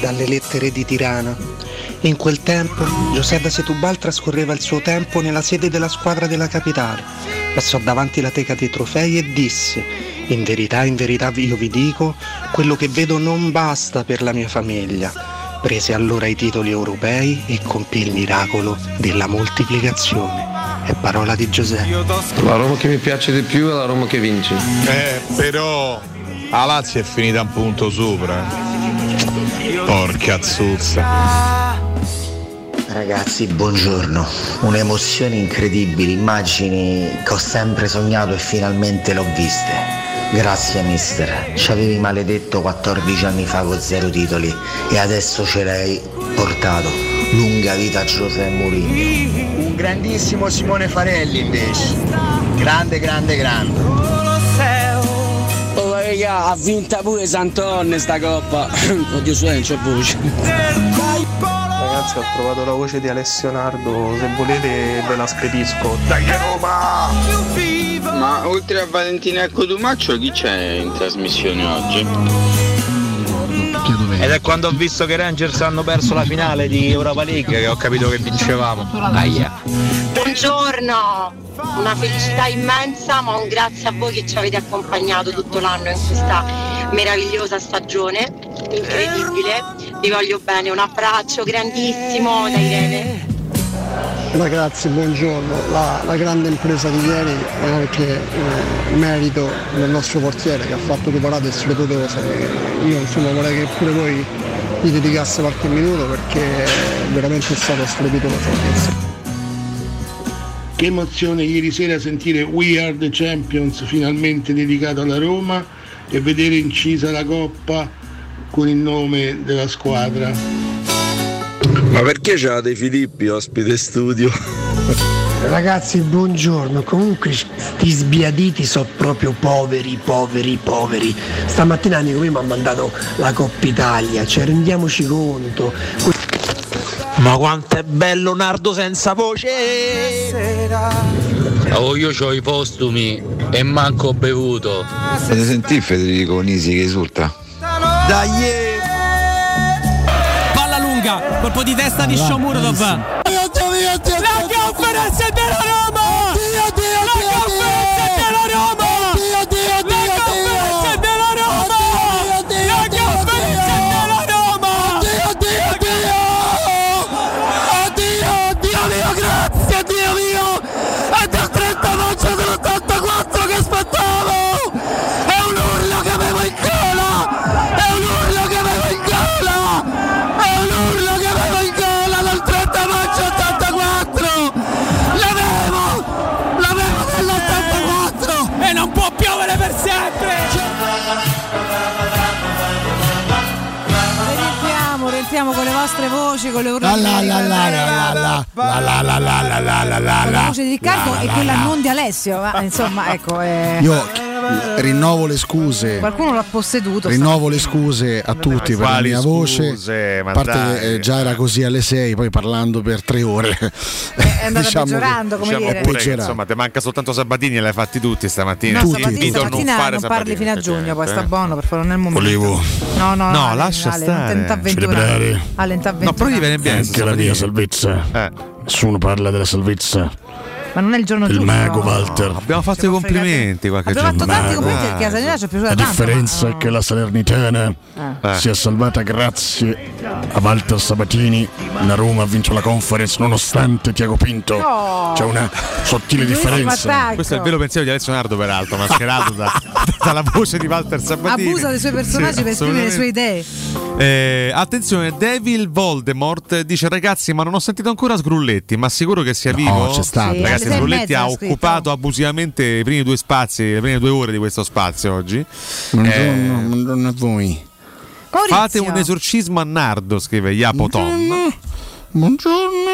Dalle lettere di Tirana. In quel tempo Giuseppe Setubal trascorreva il suo tempo nella sede della squadra della capitale. Passò davanti la teca dei trofei e disse: In verità, in verità io vi dico, quello che vedo non basta per la mia famiglia. Prese allora i titoli europei e compì il miracolo della moltiplicazione. È parola di Giuseppe. La Roma che mi piace di più è la Roma che vince. Eh, però la Lazio è finita un punto sopra. Porca zuzza. Ragazzi, buongiorno. Un'emozione incredibile, immagini che ho sempre sognato e finalmente l'ho viste. Grazie mister, ci avevi maledetto 14 anni fa con zero titoli e adesso ce l'hai portato. Lunga vita a Giuseppe Mourinho. Un grandissimo Simone Farelli invece. Grande, grande, grande. Oh raga, ha vinta pure Santonne sta coppa. Oddio su, non c'è voce. Ragazzi ho trovato la voce di Alessio Nardo, se volete ve la spedisco. Dai Roma! Ma oltre a Valentina e Cotumaccio chi c'è in trasmissione oggi? Ed è quando ho visto che i Rangers hanno perso la finale di Europa League che ho capito che vincevamo. Aia. Buongiorno, una felicità immensa, ma un grazie a voi che ci avete accompagnato tutto l'anno in questa meravigliosa stagione, incredibile. Vi voglio bene, un abbraccio grandissimo da Irene. Ragazzi, buongiorno. La, la grande impresa di ieri è anche eh, merito del nostro portiere che ha fatto due parate strepitose. Io insomma vorrei che pure voi gli dedicasse qualche minuto perché veramente è stato strepitoso. Che emozione ieri sera sentire We Are the Champions finalmente dedicato alla Roma e vedere incisa la coppa con il nome della squadra. Ma perché c'ha dei Filippi ospite studio? Ragazzi, buongiorno. Comunque sti sbiaditi sono proprio poveri, poveri, poveri. Stamattina amico mio mi ha mandato la Coppa Italia, cioè rendiamoci conto. Ma quanto è bello Nardo senza voce! Oh, io ho i postumi e manco ho bevuto. Potete sentire Federico Nisi che esulta? Dai! Palla lunga, colpo di testa di Shomurov. La conferenza della Roma! Voci, con le. La la la la la la la la la la la la la voce e ecco. eh, rinnovo le scuse. Qualcuno l'ha posseduto. Rinnovo le scuse a tutti per la mia scuse? voce. A parte eh, già era così alle 6, poi parlando per tre ore. È andata Diciamo che- peggiorando, come Diciamo dire. pure che, Peggiorando. insomma, ti manca soltanto Sabatini e l'hai fatti tutti stamattina. No, Tutti. stamattina, non stamattina fare non parli Sabatini, fino a cioè, giugno, poi eh. sta buono, per favore, non è il momento. Volevo No, no, No, lascia Ale, stare. Non tenta avventura. Celebrare Ale, non No, però gli viene bene. anche la mia salvezza. Eh. Nessuno parla della salvezza. Ma non è il giorno Il giusto. mago Walter. Abbiamo fatto i complimenti qualche Abbiamo fatto giorno tanti fa. complimenti perché la Salernitana ci è piaciuta La tanto. differenza ma- è che la Salernitana Eh. si è salvata grazie a Walter Sabatini. La Roma ha vinto la conference nonostante Tiago Pinto. No. C'è una sottile differenza. Questo è il vero pensiero di Alessio Nardo, peraltro, mascherato da- dalla voce di Walter Sabatini. Abusa dei suoi personaggi Sì, per esprimere le sue idee. Eh, attenzione, Devil Voldemort dice ragazzi ma non ho sentito ancora Sgrulletti ma sicuro che sia No, vivo c'è stato. Sì, ragazzi Sgrulletti mezza ha occupato abusivamente i primi due spazi le prime due ore di questo spazio oggi Buongiorno, Eh, buongiorno a voi. Maurizio. fate un esorcismo a Nardo scrive Iapo Tom Buongiorno. Buongiorno.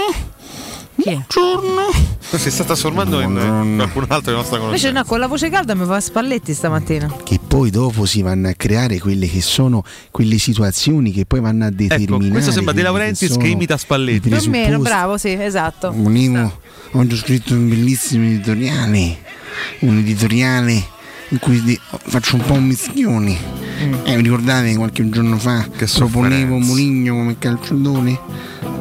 Chi è? Buongiorno. si sta trasformando in qualcun altro di nostra Invece conoscenza no, con la voce calda mi fa Spalletti stamattina. Che poi dopo si vanno a creare quelle che sono quelle situazioni che poi vanno a determinare. ecco questo sembra De Laurentiis sono che imita Spalletti Più o meno, bravo, sì, esatto. Univo, oggi ho scritto un bellissimo editoriale, un editoriale in cui faccio un po' un mischione. Eh, vi ricordate che qualche giorno fa Che proponevo. Mourinho come calciatore?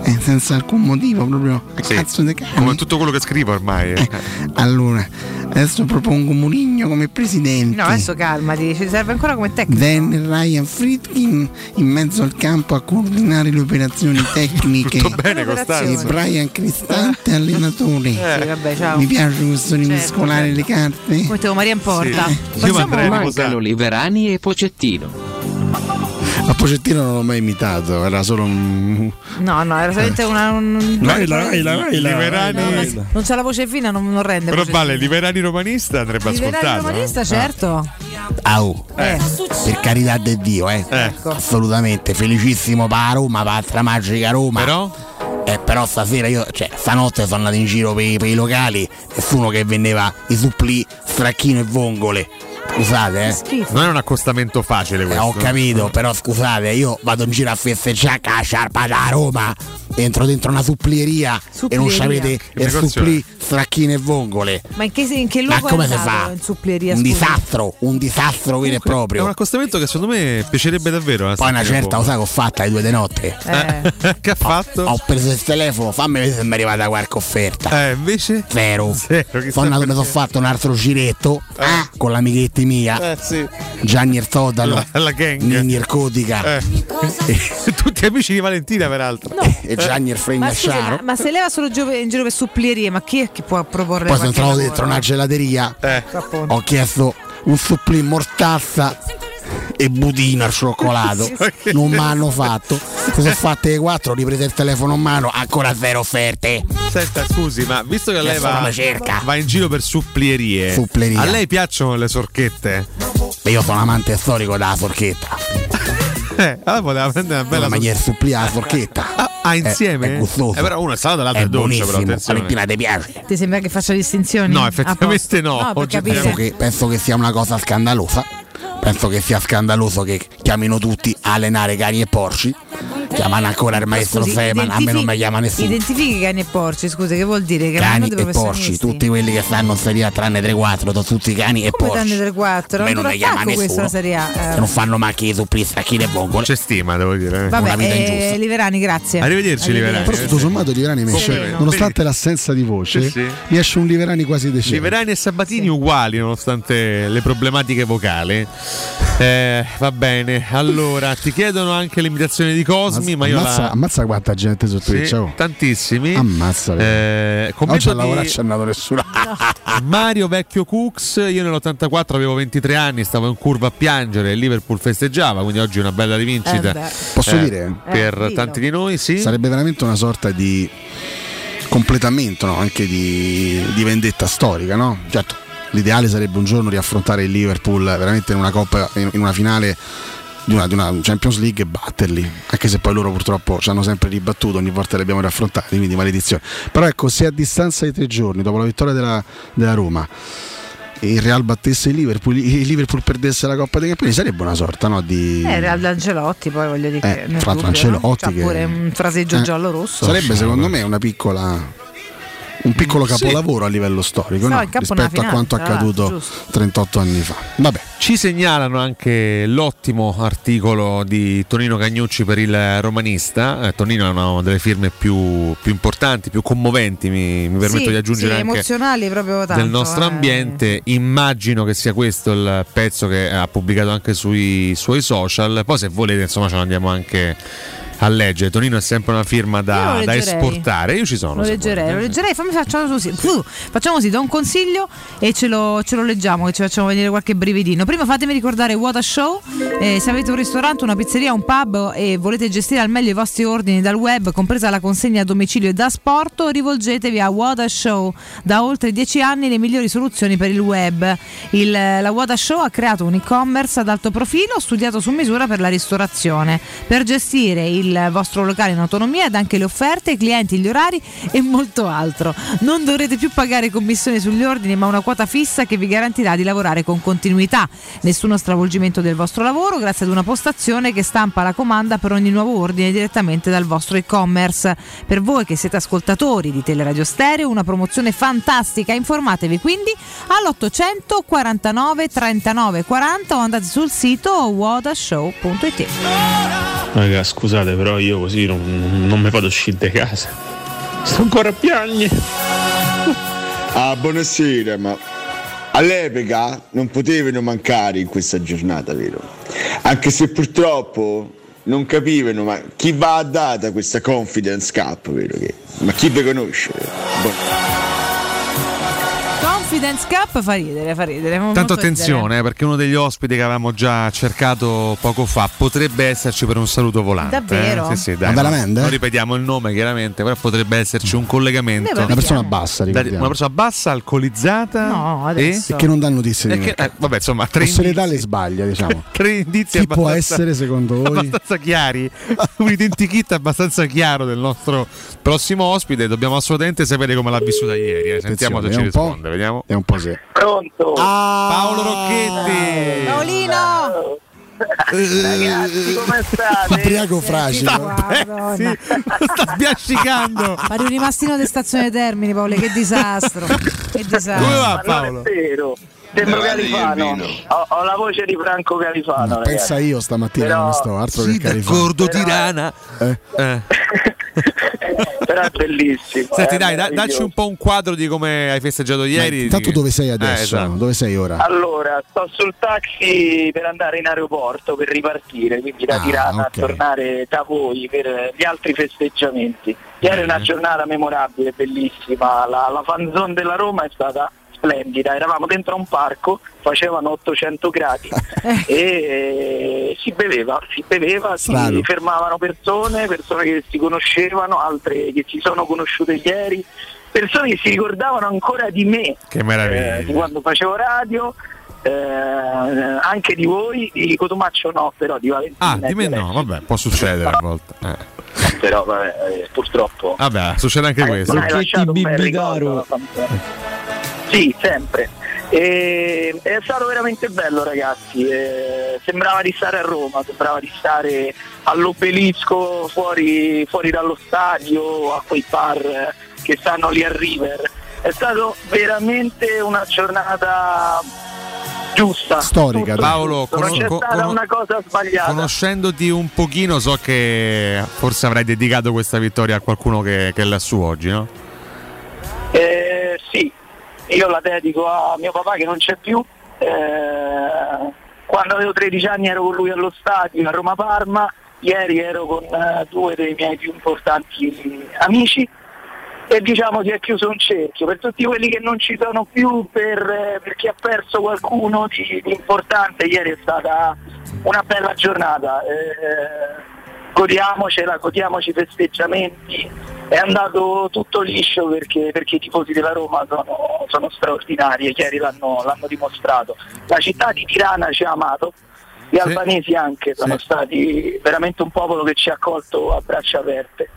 Eh, senza alcun motivo, proprio a Sì, cazzo di cane. come tutto quello che scrivo ormai eh. Allora, adesso propongo Mourinho come presidente. No, adesso calmati, ci serve ancora come tecnico. Dan Ryan Friedkin in mezzo al campo a coordinare le operazioni tecniche. tutto bene e Costanzo Brian Cristante allenatore. Sì, vabbè, ciao. Mi piace questo rimescolare Certo, le carte. Mettevo Maria in porta. Sì. Facciamo- Io riposare. Mancano Liverani e Pocettino. A Pocettino non l'ho mai imitato, era solo un. No, no, era solamente una. Un... Laila, Laila, Laila. Liberani No, non c'ha la voce fina, non, non rende. però vale Liberani romanista andrebbe Liberale ascoltato romanista, eh. certo. Au, Eh. per carità di Dio, eh. Eh. Ecco. Assolutamente, felicissimo per la Roma, patra magica Roma. però Eh, però stasera io, cioè, stanotte sono andato in giro per, i- per i locali, nessuno che vendeva i supplì, stracchino e vongole. Scusate, eh. Non è un accostamento facile Eh, questo. ho capito, però scusate, io vado in giro a festeggiare la sciarpa da Roma, entro dentro una supplieria, e non sapete il supplì, stracchino e vongole. Ma in che, in che Ma luogo come si andato fa? in supplieria? Un disastro, un disastro vero e Comunque, È un proprio. accostamento che secondo me piacerebbe davvero. eh, Poi una certa, sai che ho fatto alle due di notte? Eh. che ha fatto? Ho preso il telefono, fammi vedere se mi è arrivata qualche offerta. Eh, invece? Zero. Zero, andato, mi sono fatto un altro giretto ah, con l'amichetti mia, Eh sì. Gianni Ertodalo, La, la gang. Nini Ercotica Eh. Tutti amici di Valentina, peraltro. e Gianni Ma, Erfregna scusi, ma, Sciaro. ma se leva solo gio- in giro per supplierie, ma chi è che può proporre Poi sono entrato dentro una gelateria, Eh. Ho chiesto un supplì mortazza e budino al cioccolato. Non mi hanno fatto. Sono fatte le quattro, ho ripreso il telefono in mano, ancora zero offerte. Senta, scusi, ma visto che lei va, va in giro per supplierie, Suppleria. a lei piacciono le sorchette? E io sono amante storico della forchetta. Eh, allora poteva prendere una bella La maniera supplì alla forchetta. Ah, ah, insieme? È, è gustoso. Eh, però uno è salato e l'altro è è dolce, buonissimo. però attenzione. Valentina ti piace? Ti sembra che faccia distinzioni? No, effettivamente posto. no, oggettivamente. capire. Penso che, penso che sia una cosa scandalosa. Penso che sia scandaloso che chiamino tutti a allenare cani e porci Chiamano ancora il maestro Scusi, Feman, a me non mi chiama nessuno. Identifichi cani e porci, scusa, che vuol dire? Che Cani e porci, tutti quelli che stanno in Serie A tranne 3-4, sono tutti cani e Come porci. danno 3 4 A me Non ne chiama nessuno. Serie A. eh. Non fanno macchie su pista, chi ne vongole. C'è stima, devo dire. Vabbè, una vita eh, ingiusta. Liverani, grazie. Arrivederci, Liverani. Però tutto sommato Liverani mi esce, nonostante l'assenza di voce, Sì, sì. mi esce un Liverani quasi decente. Liverani e Sabatini uguali nonostante le problematiche vocali. Eh, va bene, allora ti chiedono anche l'imitazione di Cosmi, ma io ammazza, la... ammazza quanta gente su Twitch. Sì, oh. tantissimi. Ammazza. Eh, Oggi a lavorare di ci è andato nessuno. Mario Vecchio Cooks, io nell'84 avevo 23 anni, stavo in curva a piangere, il Liverpool festeggiava, quindi oggi è una bella rivincita. Eh. Posso Eh, dire? Per Eh, tanti di noi, sì. Sarebbe veramente una sorta di completamento no? anche di, di vendetta storica, no? Certo, l'ideale sarebbe un giorno riaffrontare il Liverpool veramente in una coppa, in, in una finale di una, di una Champions League e batterli, anche se poi loro purtroppo ci hanno sempre ribattuto, ogni volta li abbiamo raffrontati, quindi maledizione. Però ecco, se a distanza di tre giorni, dopo la vittoria della, della Roma, il Real battesse il Liverpool, il Liverpool perdesse la Coppa dei Campioni, sarebbe una sorta no, di... Eh, Real Ancelotti, poi voglio dire Eh, l'altro dubbio, no? Che- pure un fraseggio Eh, giallo-rosso. Sarebbe secondo me una piccola un piccolo Sì. capolavoro a livello storico no? rispetto a quanto accaduto giusto. 38 anni fa. Vabbè, Ci segnalano anche l'ottimo articolo di Tonino Cagnucci per il romanista. Eh, Tonino è una delle firme più, più importanti, più commoventi, mi, mi permetto Sì, di aggiungere sì, anche emozionali proprio tanto. del nostro eh. ambiente. Immagino che sia questo il pezzo che ha pubblicato anche sui suoi social. Poi, se volete, insomma, ce lo andiamo anche a leggere. Tonino è sempre una firma da, da esportare. Io ci sono. Lo leggerei, lo leggerei, fammi facciamo così. Facciamo così, do un consiglio e ce lo, ce lo leggiamo, che ci facciamo venire qualche brividino. Prima fatemi ricordare What a Show. Eh, se avete un ristorante, una pizzeria, un pub e volete gestire al meglio i vostri ordini dal web, compresa la consegna a domicilio e da sporto, rivolgetevi a What a Show. Da oltre dieci anni le migliori soluzioni per il web. Il- la What a Show ha creato un e-commerce ad alto profilo studiato su misura per la ristorazione. Per gestire il vostro locale in autonomia ed anche le offerte, i clienti, gli orari e molto altro. Non dovrete più pagare commissioni sugli ordini, ma una quota fissa che vi garantirà di lavorare con continuità. Nessuno stravolgimento del vostro lavoro grazie ad una postazione che stampa la comanda per ogni nuovo ordine direttamente dal vostro e-commerce. Per voi che siete ascoltatori di Teleradio Stereo, una promozione fantastica. Informatevi quindi all'800 49 39 40 o andate sul sito wodashow.it. Raga, scusate, però io così non, non mi vado uscire di casa. Sto ancora a piangere. Ah, buonasera, ma all'epoca non potevano mancare in questa giornata, vero? Anche se purtroppo non capivano, ma chi va a data questa Confidence Cup, vero? Che? Ma chi vi conosce? Buon- Confidence Cup fa ridere, fa ridere. Tanto ridere. attenzione, eh, perché uno degli ospiti che avevamo già cercato poco fa potrebbe esserci per un saluto volante. Davvero? eh. Sì, sì, dai, Ma veramente? non ripetiamo il nome chiaramente, però potrebbe esserci un collegamento. Una persona bassa, ricordiamo. una persona bassa, alcolizzata No, e, adesso. E che non dà notizie di che- eh, vabbè, insomma, tre O se le dà indizi- le sbaglia, diciamo. tre indizi Chi può essere secondo voi? abbastanza chiari, un identikit abbastanza chiaro del nostro prossimo ospite. Dobbiamo assolutamente sapere come l'ha vissuta ieri. eh. Sentiamo se ci risponde. Vediamo. È un po' se. Pronto? Paolo Rocchetti. Paolino! Ragazzi, come state? Ubriaco fragido. Madonna. sta sbiascicando. Pare un rimastino di stazione Termini, Paolo, che disastro. Che disastro. Come va Paolo? non. Sembro Califano. Ho, ho la voce di Franco Califano. Ma pensa io stamattina Però- come sto, altro Sì, che Califano. d'accordo, Però- Tirana. Eh? Eh. Però è bellissimo. Senti, è dai, da- dacci un po' un quadro di come hai festeggiato ieri. Intanto di- dove sei Eh, adesso? esatto. Dove sei ora? Allora, sto sul taxi per andare in aeroporto per ripartire, quindi da Ah, Tirana ok. a tornare da voi per gli altri festeggiamenti. Ieri è una giornata memorabile, bellissima, la, la fan zone della Roma è stata splendida, eravamo dentro a un parco, facevano 800 gradi e eh, si beveva, si beveva, Strano. si fermavano persone, persone che si conoscevano, altre che si sono conosciute ieri, persone che si ricordavano ancora di me Che eh, di meraviglia. quando facevo radio, eh, anche di voi, di Cotumaccio no, però di Valentina. Ah, di me no, vabbè, può succedere a volte. Eh. Però vabbè, eh, purtroppo. Vabbè, succede anche Eh, questo. hai lasciato un bel ricordo. Sì, sempre. E, è stato veramente bello ragazzi, eh, sembrava di stare a Roma, sembrava di stare all'obelisco fuori, fuori dallo stadio, a quei bar che stanno lì a River. È stata veramente una giornata giusta. Storica, Tutto. Paolo, giusto, non c'è conosco- stata cono- una cosa sbagliata. Conoscendoti un pochino, so che forse avrai dedicato questa vittoria a qualcuno che, che è lassù oggi, no? Eh, sì, io la dedico a mio papà che non c'è più. Eh, quando avevo 13 anni ero con lui allo stadio a Roma Parma, ieri ero con eh, due dei miei più importanti amici e diciamo si è chiuso un cerchio. Per tutti quelli che non ci sono più, per, eh, per chi ha perso qualcuno di, di importante, ieri è stata una bella giornata. Eh, godiamocela, godiamoci i festeggiamenti. È andato tutto liscio perché, perché i tifosi della Roma sono, sono straordinari e ieri l'hanno, l'hanno dimostrato. La città di Tirana ci ha amato, gli albanesi anche sono stati veramente un popolo che ci ha accolto a braccia aperte.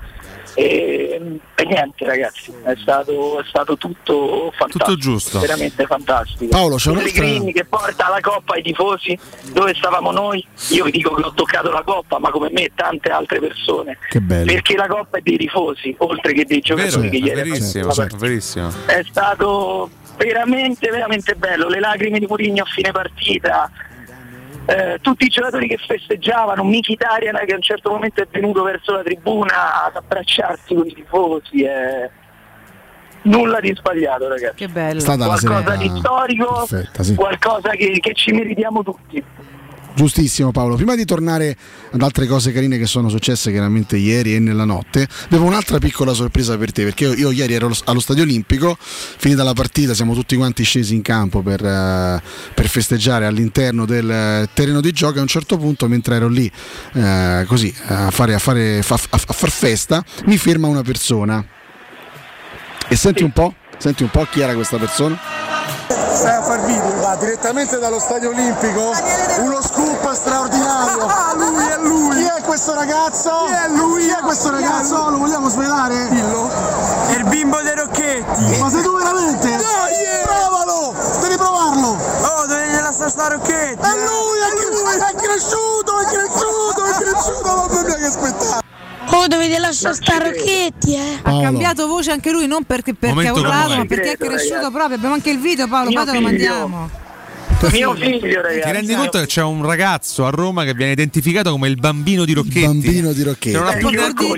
E, e niente ragazzi, è stato, è stato tutto fantastico, Tutto giusto. veramente fantastico. Paolo, c'è un'altra- Pellegrini che porta la coppa ai tifosi, dove stavamo noi? Io vi dico che ho toccato la coppa, ma come me e tante altre persone. Che bello. Perché la coppa è dei tifosi, oltre che dei giocatori Vero, che ieri verissimo, partita. verissimo. È stato veramente, veramente bello. Le lacrime di Mourinho a fine partita, eh, tutti i giocatori che festeggiavano, Mkhitaryan che a un certo momento è venuto verso la tribuna ad abbracciarsi con i tifosi. eh. Nulla di sbagliato ragazzi. Che bello. Qualcosa serata di storico, perfetta, sì. qualcosa che, che ci meritiamo tutti. Giustissimo Paolo, prima di tornare ad altre cose carine che sono successe chiaramente ieri e nella notte, avevo un'altra piccola sorpresa per te, perché io, io ieri ero allo- Stadio Olimpico, finita la partita siamo tutti quanti scesi in campo per, eh, per festeggiare all'interno del eh, terreno di gioco e a un certo punto mentre ero lì eh, così a, fare, a, fare, fa- a- a far festa, mi ferma una persona. E senti un po', senti un po' chi era questa persona? Stai a far video, direttamente dallo stadio olimpico. Uno scoop straordinario. Ah, lui è lui. Chi è questo ragazzo? Chi è lui? Chi è questo ragazzo? Lo vogliamo svelare? Dillo. È il bimbo dei Rocchetti. Ma sei tu veramente? Dai! Provalo! Devi provarlo! Oh, devi lasciare sta Rocchetti! È lui, è, lui! È cresciuto, è cresciuto, è cresciuto! Mamma mia che spettacolo! Oh, dovete lasciare sta Rocchetti, eh. Ha cambiato voce anche lui, non perché, perché ha urlato, ma perché è cresciuto proprio. Abbiamo anche il video, Paolo, poi te lo figlio. mandiamo. Mio figlio ragazzi. Ti rendi conto che c'è un ragazzo a Roma che viene identificato come il bambino di Rocchetti? Bambino di Rocchetti. Che non ha più,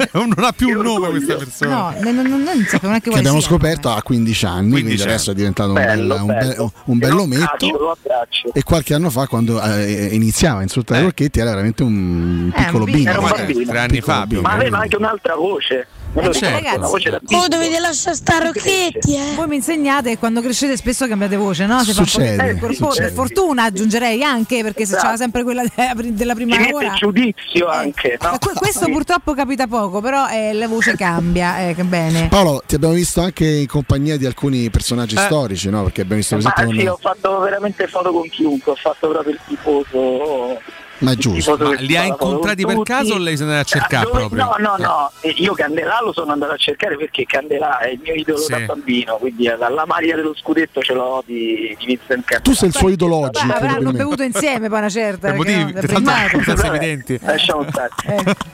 Eh, non ha più un nome questa persona. No, non, non, non sapevo neanche che abbiamo scoperto a 15 anni, 15 quindi adesso è diventato un, Bello, bel, un, be- bello. un bel Lo ometto. abbraccio, lo abbraccio. E qualche anno fa, quando eh, iniziava a insultare Eh. Rocchetti, era veramente un Eh, piccolo un bimbo. Era un bambino. tre anni fa, bimbo. Ma aveva anche un'altra voce. Eh, certo. Oh, dovete lasciare sta Rocchetti, eh. Voi mi insegnate che quando crescete spesso cambiate voce, no? Fa po' Succede, di- per, succede. per fortuna aggiungerei anche perché se Esatto. c'era sempre quella della, pri- della prima Ci ora. giudizio anche. no? Eh, que- questo Sì. purtroppo capita poco, però eh, la voce cambia, eh, bene. Paolo, ti abbiamo visto anche in compagnia di alcuni personaggi Eh. storici, no? Perché abbiamo visto per Ma esempio sì, con- ho fatto veramente foto con chiunque, ho fatto proprio il tifoso. Ma è giusto. Ma li ha incontrati con per tutti. caso o lei se ne è a cercare Ah, dove- proprio? No, no, no, Eh, io Candelà lo sono andato a cercare perché Candelà è il mio idolo Sì. da bambino, quindi eh, la maglia dello scudetto ce l'ho di, di Vincent Candelà. Tu sei il suo idolo oggi. Beh, avranno bevuto insieme poi una certa. Per perché motivi no, abbastanza evidenti. Lasciamo stare.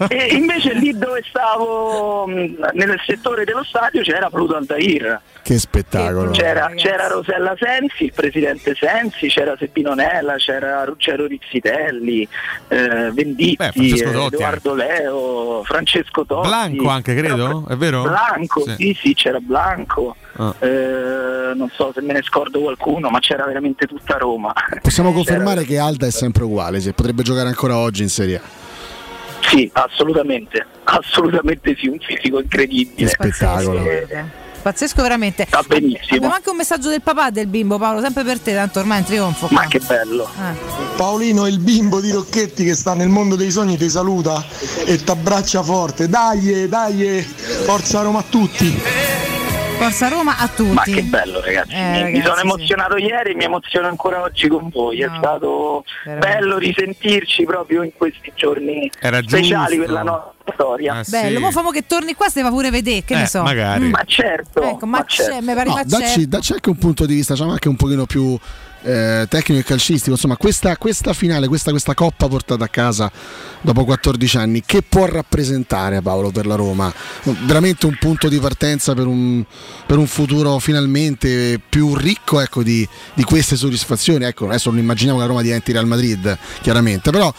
E invece lì dove stavo, mh, nel settore dello stadio, c'era Pluto Altair. Che spettacolo. C'era, c'era Rosella Sensi, il presidente Sensi, c'era Seppino Nella, c'era Ruggero Rizzitelli, eh, Venditti, Beh, Francesco eh, Totti Edoardo Leo, Francesco Totti. Blanco anche, credo, è vero? Blanco, Sì. sì, sì, c'era Blanco. Ah. Eh, non so se me ne scordo qualcuno, ma c'era veramente tutta Roma. Possiamo C'era- confermare che Alda è sempre uguale, sì, potrebbe giocare ancora oggi in Serie A. Sì, assolutamente, assolutamente sì, un fisico incredibile. Che spettacolo. guarda. Pazzesco veramente. Sta benissimo. Abbiamo anche un messaggio del papà del bimbo, Paolo, sempre per te, tanto ormai è in trionfo. Ma che bello. Eh. Paolino, il bimbo di Rocchetti che sta nel mondo dei sogni, ti saluta e ti abbraccia forte. Dai, dai, forza Roma a tutti. Forza Roma a tutti. Ma che bello ragazzi, Eh, mi, mi ragazzi, sono sì. emozionato ieri, mi emoziono ancora oggi con voi, è stato bello risentirci proprio in questi giorni Era speciali giusto. per la nostra storia. Bello, mo famo che torni qua, se va pure a vedere, che Eh, ne so. magari. Ma certo, Ecco, ma, c'è, mi pare No, ma dacci, dacci anche un punto di vista, diciamo anche un pochino più eh, tecnico e calcistico. Insomma, questa, questa finale, questa, questa coppa portata a casa dopo 14 anni, che può rappresentare Paolo per la Roma? Veramente un punto di partenza per un, per un futuro finalmente più ricco ecco, di, di queste soddisfazioni. Ecco, adesso non immaginiamo che la Roma diventi Real Madrid, chiaramente, però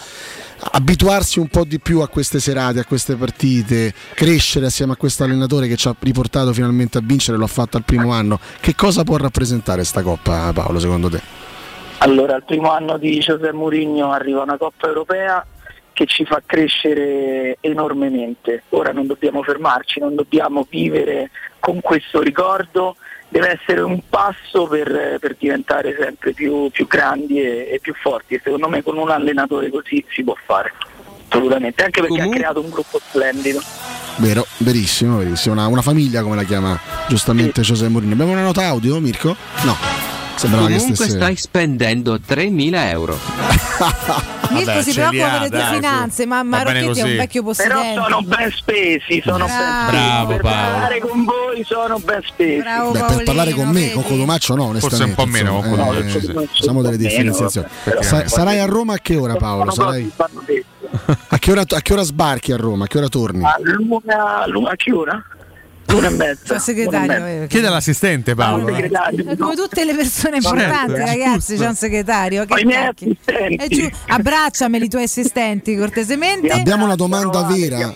abituarsi un po' di più a queste serate, a queste partite, crescere assieme a questo allenatore che ci ha riportato finalmente a vincere, lo ha fatto al primo anno. Che cosa può rappresentare sta coppa, Paolo, secondo te? Allora, al primo anno di José Mourinho arriva una Coppa Europea che ci fa crescere enormemente. Ora non dobbiamo fermarci, non dobbiamo vivere con questo ricordo, deve essere un passo per, per diventare sempre più, più grandi e, e più forti. E secondo me con un allenatore così si può fare. Assolutamente, anche perché ha creato un gruppo splendido. Vero, verissimo, verissimo. Una, una famiglia come la chiama giustamente José Mourinho. Abbiamo una nota audio, Mirko? No. Sembrava che Comunque stesse. stai spendendo 3.000 euro. Mirko Vabbè, si preoccupa delle tue finanze, ma Marocchetti è un vecchio Però possedente. sono ben spesi, sono ben spesi. Bravo, per Paolo. parlare con voi sono ben spesi. Beh, per parlare con me, con Codomaccio no, Forse onestamente. un po' meno con eh, sì. Facciamo delle differenziazioni. Sa- sarai a Roma a che ora Paolo? Sarai-. A che, ora, a che ora sbarchi a Roma? A che ora torni? A l'una, l'una- a che ora? L'una e mezza. Segretario, e eh, Chiede all'assistente Paolo. Segretario. Come tutte le persone Certo, importanti, è ragazzi, giusto. c'è un segretario. Che Ho i miei cacchio. assistenti. È giù- abbracciameli i tuoi assistenti cortesemente. Abbiamo una domanda vera.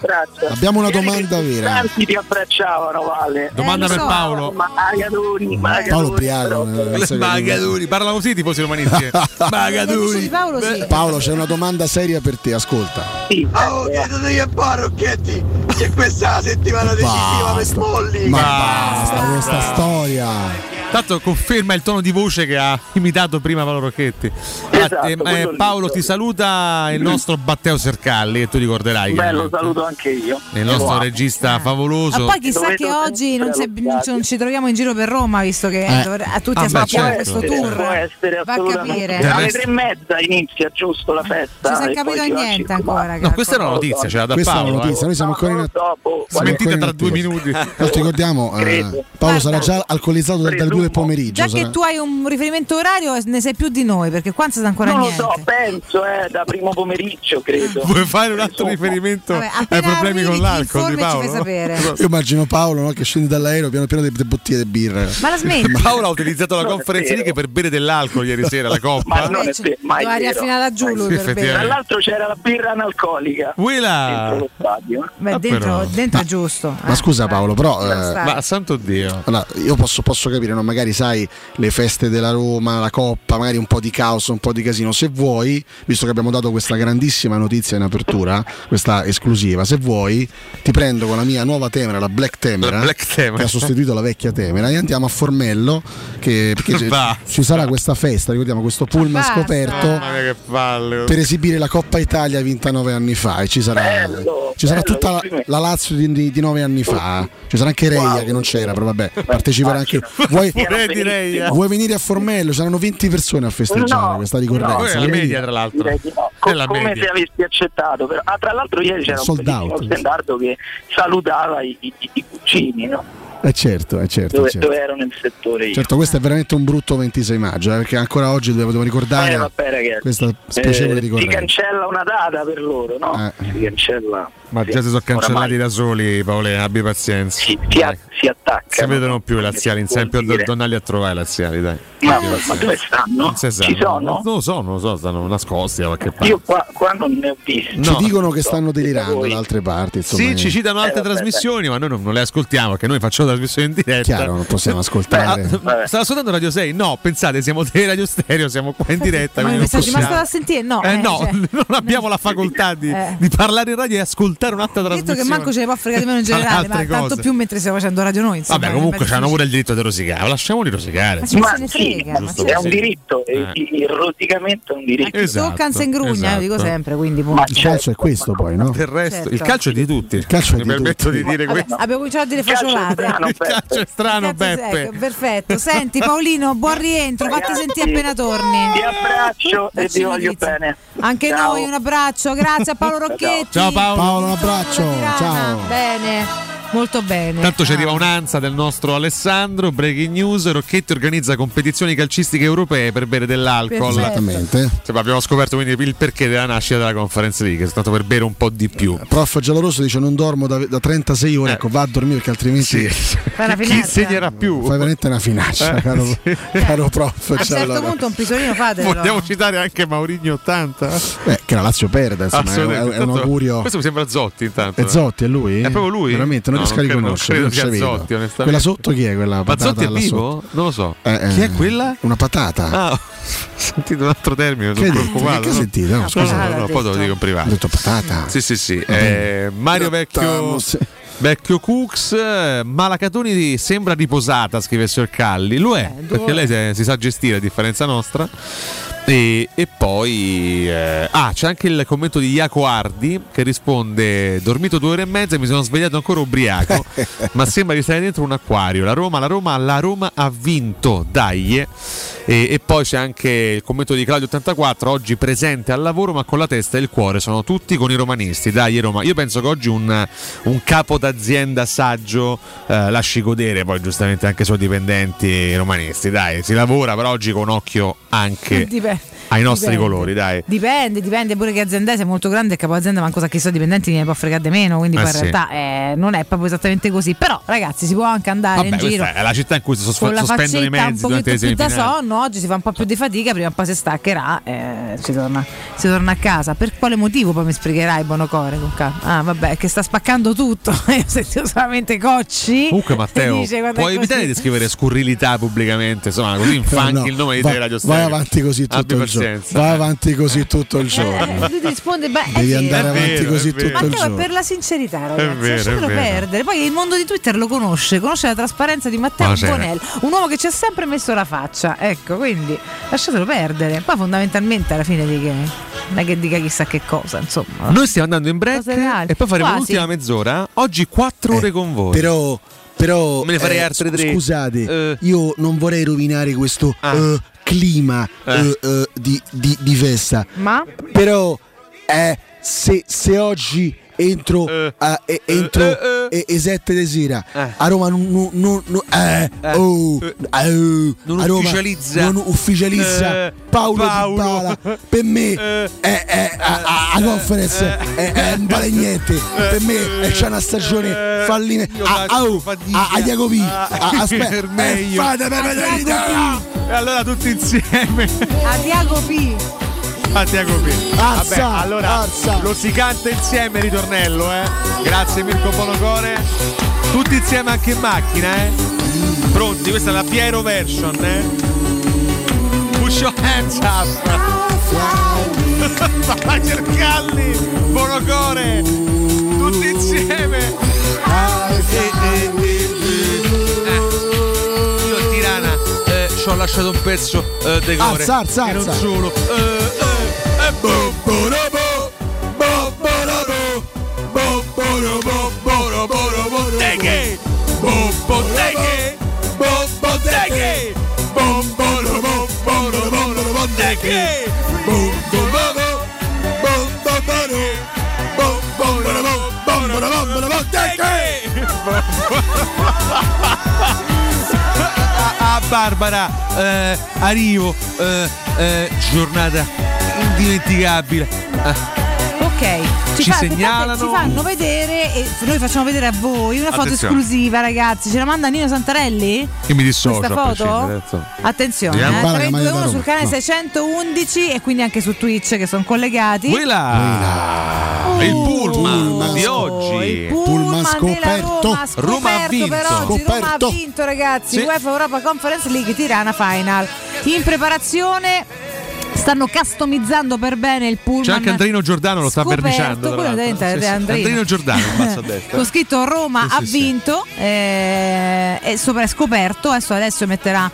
Abbiamo una domanda vera. Tanti ti abbracciavano, Vale. Domanda Eh, per so. Paolo. Magadoni, Magadoni. Paolo Briago. eh, Magaduri, parla così tifosi romanisti. Magaduri. Paolo sì. Paolo, c'è una domanda seria per te, ascolta. Oh, chiedetegli a Barocchetti che questa è la settimana decisiva per Smolli. Ma basta questa storia. Tanto conferma il tono di voce che ha imitato prima Paolo Rocchetti. Esatto, Ah, eh, lì. Paolo ti saluta il nostro Matteo Sercalli, e tu ricorderai. Bello, chiaramente. saluto anche io. Il nostro Wow. regista favoloso. Ma poi chissà che oggi non, sempre non ci troviamo in giro per Roma, visto che Eh. dovre- a tutti Ah, beh, aspettiamo certo. questo Può tour. essere Va a capire. Alle tre e mezza inizia giusto la festa. Non si è capito niente ancora. No, questa è una notizia, ce l'ha da Questa è Paolo. una notizia, eh. noi siamo ancora in siamo Smentita tra due attesa. minuti. L'altro ricordiamo, eh. Paolo sarà già alcolizzato dal- dalle due del pomeriggio. Già che sarà- tu hai un riferimento orario, ne sai più di noi, perché qua non si sa ancora Non lo niente. so, penso, eh, da primo pomeriggio, credo. Vuoi fare un altro riferimento Vabbè, ai problemi con l'alcol di Paolo? Io immagino Paolo no, che scende dall'aereo piano piano delle bottiglie di birra. Ma la smetti? Paolo ha utilizzato la Non è conferenza lì che per bere dell'alcol ieri sera la Ma coppa. non è Eh, vero, mai doveva vero. giù lui Sì, per effettivamente. Tra bere. l'altro c'era la birra analcolica dentro Willa! lo stadio. eh. Beh, Ah, dentro, dentro è giusto. Ma Eh, scusa eh. Paolo, però eh. Ma santo Dio. allora, io posso, posso capire, no? magari sai le feste della Roma, la Coppa, magari un po' di caos, un po' di casino. Se vuoi, visto che abbiamo dato questa grandissima notizia in apertura, questa esclusiva, se vuoi ti prendo con la mia nuova Temera, la Black Temera, La Black Temera. che ha sostituito la vecchia Temera, e andiamo a Formello, che, perché ci- sarà questa festa, ricordiamo questo pullman Basta. scoperto palle. per esibire la Coppa Italia vinta nove anni fa e ci sarà, Bello, ci sarà bello, tutta la, la Lazio di, di- di nove anni fa ci sarà anche Reia Wow. che non c'era però vabbè parteciperà anche vuoi, eh. vuoi venire a Formello? saranno 20 persone a festeggiare No, questa ricorrenza è la media, tra l'altro. No. È Co- la come media. se avessi accettato. Però. Ah, tra l'altro ieri c'era un Sold out. stendardo che salutava i, i, i cugini, no? eh certo, eh certo, dove, certo. dove ero nel settore io. Certo, questo è veramente un brutto 26 maggio, eh, perché ancora oggi devo ricordare Eh, vabbè, ragazzi. questa spiacevole Eh, si ricorrenza. cancella una data per loro, no? Eh. Si cancella. Ma sì, già si sono cancellati oramai da soli, Paolo, abbi pazienza. Si, si, a- si attacca. Si vedono più i laziali, in sempre dire. Donnelli a trovare i laziali, dai. Ma, ma dove stanno? Non si Ci no, sono? Non lo so, non lo so, stanno nascosti da qualche parte. Io qua, qua non ne ho visti. Ci No. dicono che stanno delirando da altre parti. Insomma, Sì, eh, ci citano altre Eh, vabbè, trasmissioni, ma noi non, non le ascoltiamo, perché noi facciamo la trasmissione in diretta. chiaro, non possiamo Ah, ascoltare. Vabbè. stava ascoltando Radio 6? No, pensate, siamo dei Radio Stereo, siamo qua in diretta. Ma quindi mi non sta rimasto possiamo. da sentire? No, Eh, eh, no, cioè, non abbiamo la facoltà di, Eh. di parlare in radio e montare un'altra Detto trasmissione. che manco ce ne può fregare di meno in generale, ma altre tanto cose. più mentre stiamo facendo radio noi. Insomma, Vabbè, comunque hanno pure il diritto di rosicare, lasciamoli rosicare. Ma se ne frega? Ma Giusto sì. È un diritto, Eh. il rosicamento è un diritto. Esatto, Toccan se ingrugna, io dico esatto. sempre, quindi Ma Il calcio è questo poi, no? Del resto, Certo. il calcio è di tutti. Il calcio è Mi di permetto tutti. di dire Vabbè, questo. abbiamo cominciato a dire facciolate. Il calcio è strano, Beppe. perfetto. Senti Paolino, buon rientro, fatti sentire appena torni. Vi abbraccio e vi voglio bene. Anche noi un abbraccio, grazie a Paolo Rocchetti. Ciao Paolo. Un abbraccio. Ciao. Bene, molto bene. Tanto ci Ah. arriva un'ansa del nostro Alessandro. Breaking news: Rocchetti organizza competizioni calcistiche europee per bere dell'alcol. Esattamente. Cioè, abbiamo scoperto quindi il perché della nascita della Conference League. È stato per bere un po' di più. Prof Giallorosso dice non dormo da, da 36 ore, ecco va a dormire perché altrimenti Eh. Sì. Chi insegnerà più? fai veramente una finaccia, Eh, caro, sì. caro prof. A un certo punto un pisolino fatelo. Vogliamo citare anche Maurigno 80? Eh, che la Lazio perde, insomma, è, è un augurio. Questo mi sembra Zotti intanto. È Zotti, è lui? È proprio lui? Veramente, non No, riesco a non credo- non credo non ci sia vedo. Zotti, onestamente. Quella sotto chi è? Quella Ma patata Zotti è vivo? sotto? Non lo so. Eh, eh, Chi è quella? Una patata. Ah, ho sentito un altro termine, sono Che preoccupato. Che hai sentito? No, scusa. no, no, no, poi te lo dico in Ho privato. detto patata. Sì, sì, sì. Eh, Mario Vecchio. Vecchio Cooks, Malacatoni sembra riposata, scrive il Calli. Lo è, Eh, perché lei si, si sa gestire a differenza nostra. E, e poi eh, ah, c'è anche il commento di Iaco Ardi che risponde: Dormito due ore e mezza e mi sono svegliato ancora ubriaco. ma sembra di stare dentro un acquario. La Roma, la Roma, la Roma ha vinto, dai. eh. E, e poi c'è anche il commento di Claudio84, oggi presente al lavoro ma con la testa e il cuore, sono tutti con i romanisti. Dai Roma, io penso che oggi un, un capo d'azienda saggio eh, lasci godere poi giustamente anche i suoi dipendenti romanisti. Dai, si lavora però oggi con occhio anche Dipende. Ai nostri Dipende. colori, dai. Dipende, dipende pure che azienda è molto grande, il capo azienda manco sa chi sono i dipendenti, ne può fregare di meno, quindi Eh poi sì. in realtà eh, non è proprio esattamente così. Però ragazzi si può anche andare Vabbè, in giro è la città in cui si sosp- sospendono i faccetta un mezzi durante le più da semifinali. sonno, oggi si fa un po' più di fatica, prima o poi si staccherà e si torna, si torna a casa. Per quale motivo poi mi spiegherai Bonocore con calma? Ah vabbè, che sta spaccando tutto, io sento solamente Cocci. Comunque e Matteo, dice, "Guarda, puoi evitare così". di scrivere scurrilità pubblicamente, insomma, così infanchi No, il nome di va- te Radio Vai Stereo. avanti così tutto Abbi il giorno. Pazienza. Vai avanti così tutto il Eh, giorno. lui ti risponde, beh, Devi andare avanti vero, così tutto il Matteo giorno. per la sincerità, ragazzi. vero, lasciatelo perdere. Poi il mondo di Twitter lo conosce, conosce la trasparenza di Matteo Ma c'è. Bonello, un uomo che ci ha sempre messo la faccia. Ecco, quindi lasciatelo perdere. Poi fondamentalmente alla fine di che non è che dica chissà che cosa, insomma. Noi stiamo andando in break e poi faremo Quasi. l'ultima mezz'ora. Oggi 4 ore con voi. Eh, Però, però Me ne farei eh, altre tre. Scusate, Eh. io non vorrei rovinare questo Ah. eh, clima Eh. eh, eh, di, di- di festa. Ma Però eh, se, se oggi entro Eh. a, e- entro Eh, eh, e, sette di sera Eh. a Roma non, non- non- non- eh, Eh. oh, Eh. eh, Non Roma ufficializza. non ufficializza Eh, Paolo, Paolo. Di Bala per me Eh. è, è- a, a- a conference è, è- non vale niente per me è c'è una stagione fallimento Io a, a, oh, a, Jacopi Ah, aspetta per eh, meglio. fate per vedere l'idea E allora tutti insieme. a Diago P. A Tiago P. Arsa, Vabbè, allora arsa. lo si canta insieme ritornello, eh. Grazie Mirko Bonocore. Tutti insieme anche in macchina, eh. Pronti? Questa è la Piero version, eh. Push your hands up. Vai cercalli, Bonocore. Tutti insieme. Eh. Io a Tirana eh, ci ho lasciato un pezzo eh, di core. Alza, alza, E non solo. Eh, eh, Ha ha ha ha! Barbara eh, arrivo eh, eh, giornata indimenticabile. Eh, Ok, Ci fa- segnalano. Ci fanno vedere e noi facciamo vedere a voi una foto Attenzione. esclusiva, ragazzi. Ce la manda Nino Santarelli? io mi dissocio Questa foto? Attenzione, eh, Guarda che maglia da 321 sul canale No. 611 e quindi anche su Twitch che sono collegati. Quella il pullman Pullman. di Oh, oggi il Pullman pullman della scoperto. Roma, Roma ha scoperto vinto. per oggi. Roma ha Scoperto. vinto ragazzi Sì. UEFA Europa Conference League Tirana Final in preparazione stanno customizzando per bene il pullman. C'è anche Andrino Giordano, lo sta verniciando. Sì, sì. Andrino. Andrino Giordano, basso a destra. Con scritto Roma Sì, ha vinto eh, e sopra è scoperto. Adesso, adesso metterà.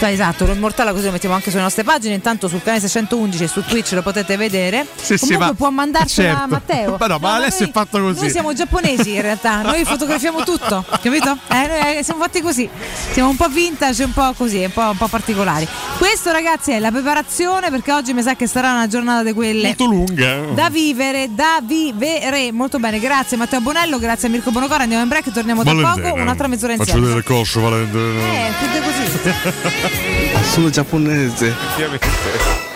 Esatto, lo immortala così lo mettiamo anche sulle nostre pagine. Intanto sul canale 611 e su Twitch lo potete vedere. Sì, sì, Comunque ma- può mandarsela certo. Matteo. Ma no, ma adesso è fatto così. Noi siamo giapponesi in realtà, noi fotografiamo tutto, capito? Eh, noi, eh, siamo fatti così. Siamo un po' vintage, un po' così, un po', un po' particolari. Questo, ragazzi, è la preparazione perché oggi mi sa che sarà una giornata di quelle. Molto lunga. Da vivere, da vivere. Molto bene, grazie Matteo Bonello, grazie a Mirko Bonocora. Andiamo in break, torniamo tra poco. Un'altra mezz'ora Faccio insieme. vedere il coscio, Valentino. Eh, chiude così. そのジャポネーゼ。やめて。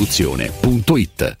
zampettidistribuzione.it.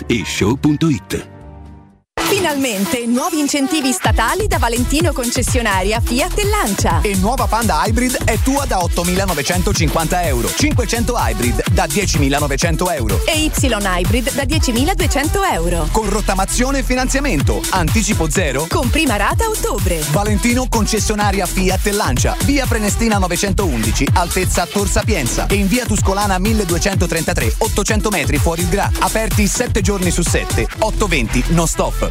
whatishow.it. Finalmente nuovi incentivi statali da Valentino concessionaria Fiat e Lancia. E nuova Panda Hybrid è tua da 8.950 euro. 500 Hybrid da 10.900 euro. E Y Hybrid da 10.200 euro. Con rottamazione e finanziamento. Anticipo zero. Con prima rata a ottobre. Valentino concessionaria Fiat e Lancia. Via Prenestina 911, altezza Tor Sapienza. E in via Tuscolana 1233, 800 metri fuori il Gra. Aperti 7 giorni su 7. 820 non stop.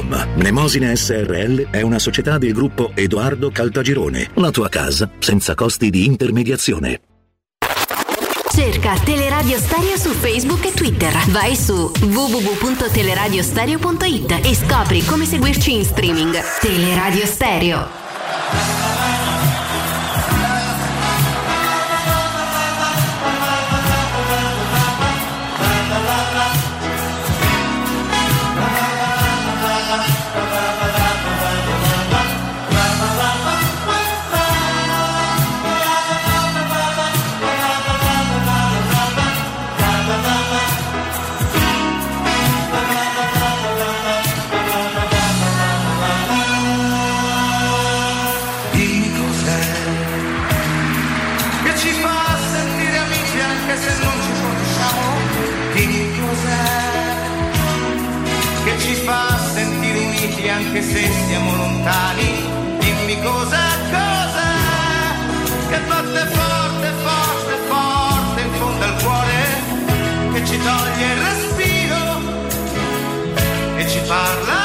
www.keicalt.com. Mnemosine SRL è una società del gruppo Edoardo Caltagirone. La tua casa senza costi di intermediazione. Cerca Teleradio Stereo su Facebook e Twitter. Vai su www.teleradiostereo.it e scopri come seguirci in streaming. Teleradio Stereo. Lontani. Dimmi cos'è, cos'è che batte forte, forte, forte in fondo al cuore, che ci toglie il respiro e ci parla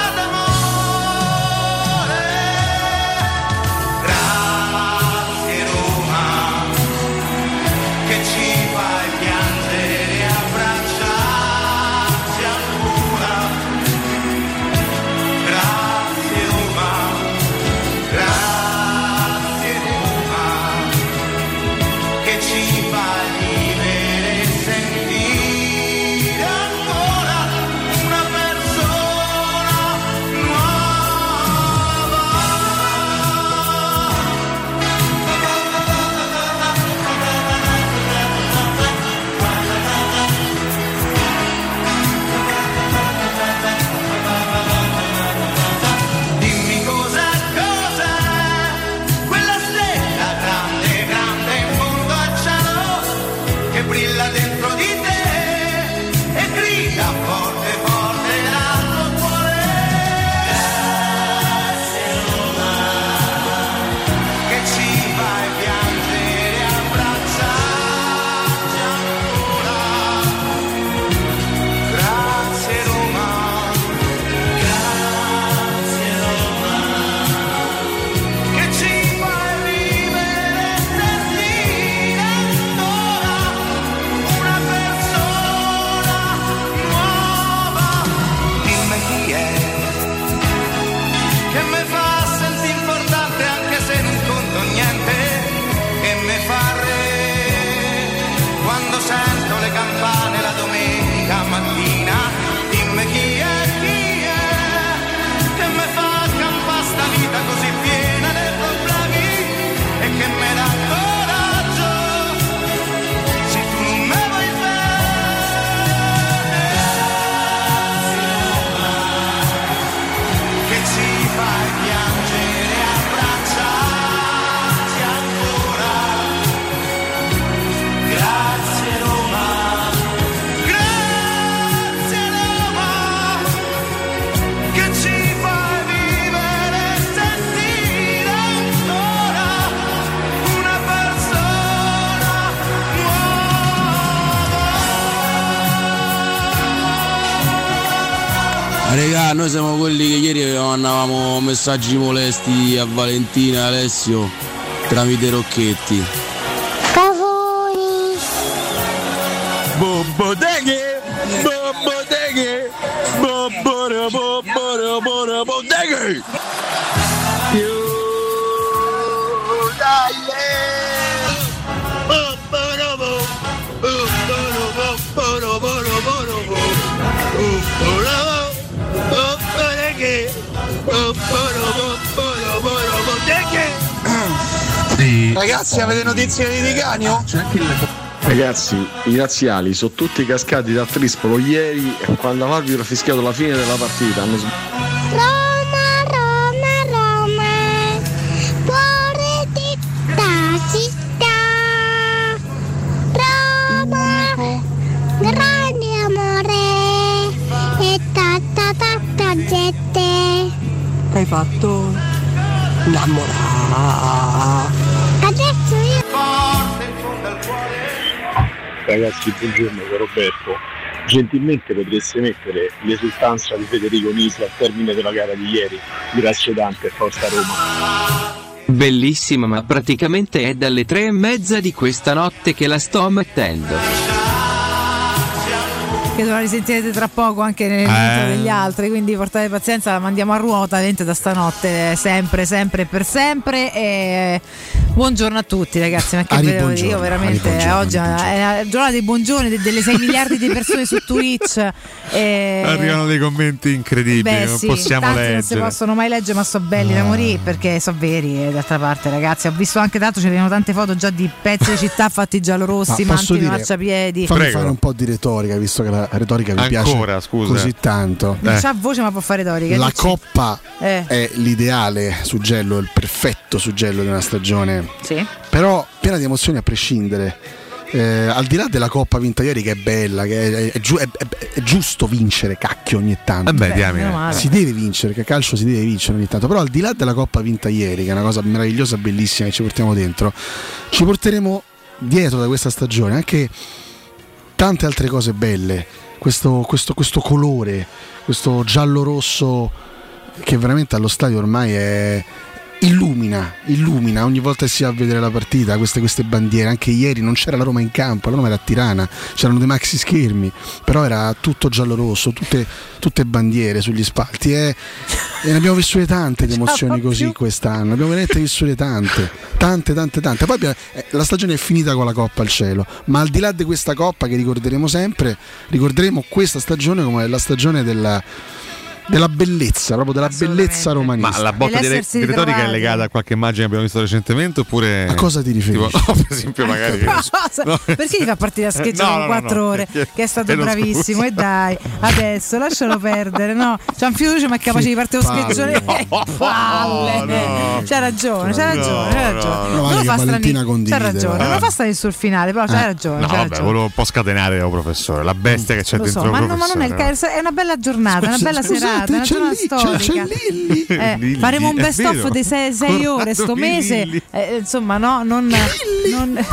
messaggi molesti a Valentina e Alessio tramite Rocchetti. Bombodeghe Botteghe! Ragazzi, avete notizie di Canio? Ragazzi, i razziali sono tutti cascati da Trispolo ieri quando Fabio ha fischiato la fine della partita. Hanno sb- Ragazzi, buongiorno da Roberto. Gentilmente potreste mettere l'esultanza di Federico Nisa al termine della gara di ieri. Grazie tante, forza Roma. Bellissima ma praticamente è dalle tre e mezza di questa notte che la sto mettendo. Che la risentirete tra poco anche nel Eh. degli altri, quindi portate pazienza, la mandiamo a ruota ovviamente da stanotte, eh, sempre, sempre e per sempre. E buongiorno a tutti ragazzi, ma che Ari, io veramente Ari, buongiorno, oggi è la giornata dei buongiorni de- delle 6 miliardi di persone su Twitch. e- Arrivano dei commenti incredibili, Beh, non sì, possiamo tanti non si leggere. possono mai leggere, ma so belli da morire perché so veri. E d'altra parte, ragazzi, ho visto anche tanto ci vengono tante foto già di pezzi di città fatti giallorossi, Ma manti, dire- marciapiedi. Fammi fare un po' di retorica, visto che la retorica vi piace Ancora, scusa. così tanto. Non c'ha voce, ma può fare retorica. La dici? coppa Eh. è l'ideale suggello, il perfetto suggello di una stagione. Sì. Però piena di emozioni a prescindere. Eh, al di là della coppa vinta ieri, che è bella, che è, è giu- è- è- è giusto vincere, cacchio, ogni tanto. Eh beh, Beh, si deve vincere, che calcio si deve vincere ogni tanto. Però al di là della coppa vinta ieri, che è una cosa meravigliosa, bellissima che ci portiamo dentro, ci porteremo dietro da questa stagione anche tante altre cose belle. Questo, questo- questo colore, questo giallo-rosso che veramente allo stadio ormai è. Illumina, illumina ogni volta che si va a vedere la partita, queste, queste bandiere. Anche ieri non c'era la Roma in campo, la Roma era a Tirana, c'erano dei maxi schermi, però era tutto giallo-rosso, tutte, tutte bandiere sugli spalti. E, e ne abbiamo vissute tante di emozioni così quest'anno, abbiamo veramente vissute tante, tante, tante, tante. Poi abbiamo- eh, la stagione è finita con la Coppa al cielo, ma al di là di questa Coppa che ricorderemo sempre, ricorderemo questa stagione come la stagione della, della bellezza, proprio della bellezza romanista. Ma la botta di, re- di retorica è legata a qualche immagine che abbiamo visto recentemente oppure... A cosa ti riferisci? Tipo, no, per esempio magari... Cosa? Perché ti fa partire a scheggiare No, no, no, quattro no, ore? che è stato bravissimo. scusa. E dai, adesso lascialo perdere. No, c'ha un fiducia, ma è capace di partire lo scheggione. Palle. no. C'ha ragione, c'ha ragione, c'ha ragione. No, Non vale lo che fa Valentina strani- C'ha condivide, ragione, non lo fa stare sul finale, però c'ha ragione. No, vabbè, volevo un po' scatenare professore, la bestia che c'è dentro ma, no- non è il caso, è una bella giornata, una bella scusate, serata, una c'è giornata lì, c'è- storica. c'è Lilli. Eh, Lilli, faremo un best of vero. dei 6 ore Corrado sto mese. Eh, insomma, no, non, non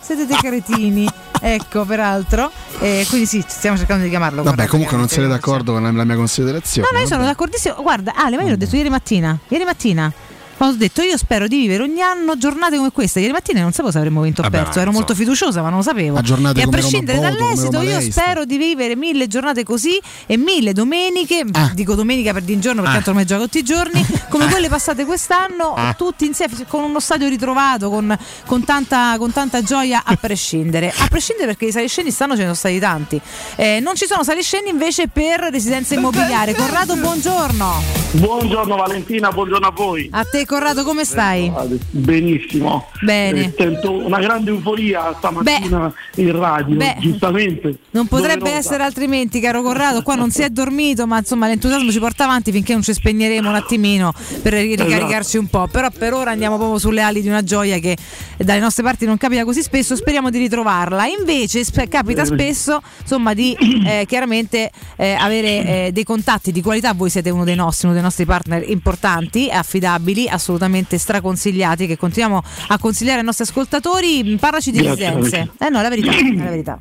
siete dei cretini. Ecco, peraltro. Eh, quindi sì, stiamo cercando di chiamarlo. Vabbè, guardate, comunque non siete chiamate- d'accordo con la, la mia considerazione. No, no, io sono d'accordissimo. Guarda, Ale, ma io l'ho detto ieri mattina. Ieri mattina. Quando ho detto io spero di vivere ogni anno giornate come queste. Ieri mattina non sapevo se avremmo vinto o perso. Ero molto fiduciosa, ma non lo sapevo. A giornate e a prescindere come dall'esito, Roma io spero di vivere mille giornate così e mille domeniche. Dico domenica per di un giorno, perché Ah. ormai gioco tutti i giorni. Come quelle passate quest'anno, Ah. tutti insieme, con uno stadio ritrovato, con, con tanta, con tanta gioia, a prescindere. A prescindere perché i saliscendi stanno ce ne sono stati tanti. Eh, non ci sono saliscendi invece per residenza immobiliare. Corrado, buongiorno. Buongiorno Valentina, buongiorno a voi. A te Corrado come stai? Benissimo. Bene. Eh, sento una grande euforia stamattina in radio, Beh. giustamente. Non potrebbe doverosa. essere altrimenti, caro Corrado. Qua non si è dormito, ma insomma l'entusiasmo ci porta avanti finché non ci spegneremo un attimino per ri- ricaricarci un po'. Però per ora andiamo proprio sulle ali di una gioia che dalle nostre parti non capita così spesso. Speriamo di ritrovarla. Invece sp- capita spesso insomma di eh, chiaramente eh, avere eh, dei contatti di qualità. Voi siete uno dei nostri, uno dei nostri partner importanti, affidabili, assolutamente straconsigliati che continuiamo a consigliare ai nostri ascoltatori. Parlaci di Grazie, residenze. Eh no, la verità, la verità.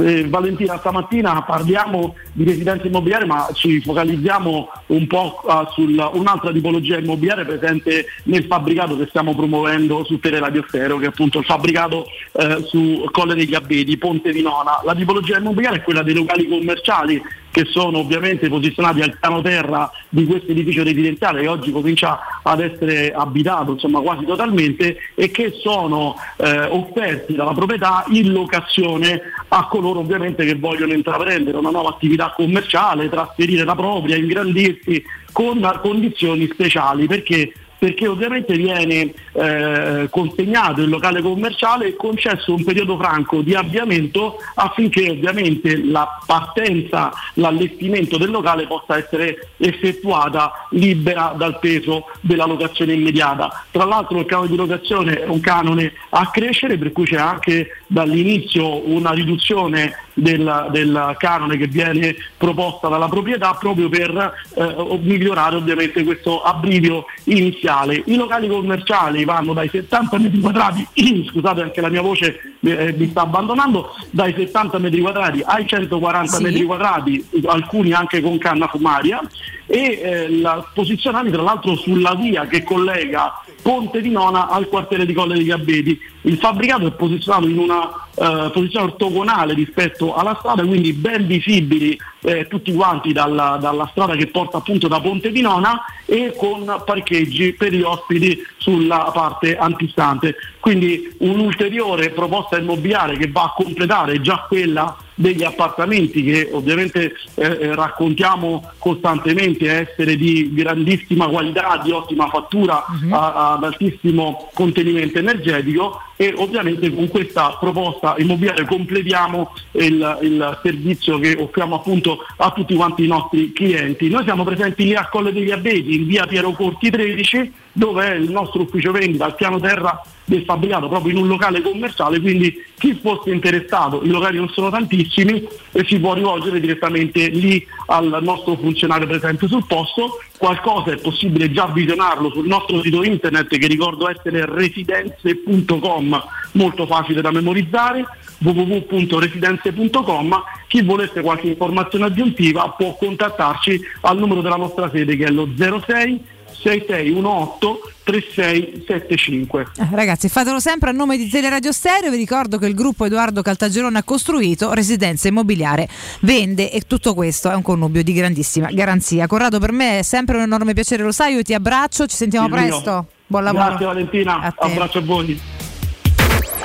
Eh, Valentina, stamattina parliamo di residenza immobiliare ma ci focalizziamo un po' ah, su un'altra tipologia immobiliare presente nel fabbricato che stiamo promuovendo su Tele Radio Stereo, che è appunto il fabbricato eh, su Colle degli Abbedi, Ponte di Nona. La tipologia immobiliare è quella dei locali commerciali che sono ovviamente posizionati al piano terra di questo edificio residenziale che oggi comincia ad essere abitato insomma, quasi totalmente e che sono eh, offerti dalla proprietà in locazione a coloro ovviamente che vogliono intraprendere una nuova attività commerciale, trasferire la propria, ingrandirsi con condizioni speciali perché perché ovviamente viene eh, consegnato il locale commerciale e concesso un periodo franco di avviamento affinché ovviamente la partenza, l'allestimento del locale possa essere effettuata libera dal peso della locazione immediata. Tra l'altro il canone di locazione è un canone a crescere per cui c'è anche dall'inizio una riduzione del, del canone che viene proposta dalla proprietà proprio per eh, migliorare ovviamente questo abbrivio iniziale. I locali commerciali vanno dai 70 metri quadrati, scusate anche la mia voce eh, mi sta abbandonando, dai 70 metri quadrati ai 140 Sì. metri quadrati, alcuni anche con canna fumaria e eh, la- posizionati tra l'altro sulla via che collega Ponte di Nona al quartiere di Colle degli Abbeti. Il fabbricato è posizionato in una eh, posizione ortogonale rispetto alla strada, quindi ben visibili eh, tutti quanti dalla, dalla strada che porta appunto da Ponte di Nona e con parcheggi per gli ospiti sulla parte antistante. Quindi un'ulteriore proposta immobiliare che va a completare già quella degli appartamenti che ovviamente eh, eh, raccontiamo costantemente essere di grandissima qualità, di ottima fattura, a- ad altissimo contenimento energetico e ovviamente con questa proposta immobiliare completiamo il, il servizio che offriamo appunto a tutti quanti i nostri clienti. Noi siamo presenti lì a Colle degli Abbeti in via Piero Corti 13 dove è il nostro ufficio vendita al piano terra del fabbricato proprio in un locale commerciale, quindi chi fosse interessato, i locali non sono tantissimi e si può rivolgere direttamente lì al nostro funzionario presente sul posto. Qualcosa è possibile già visionarlo sul nostro sito internet che ricordo essere residenze.com, molto facile da memorizzare, www.residenze.com. Chi volesse qualche informazione aggiuntiva può contattarci al numero della nostra sede che è lo 06 6618 3675. Eh, Ragazzi, fatelo sempre a nome di Teleradio Stereo. Vi ricordo che il gruppo Edoardo Caltagirone ha costruito residenza immobiliare, vende e tutto questo è un connubio di grandissima garanzia. Corrado, per me è sempre un enorme piacere, lo sai. Io ti abbraccio, ci sentiamo Il mio. presto. Buon lavoro. Grazie Valentina, A te. abbraccio a voi.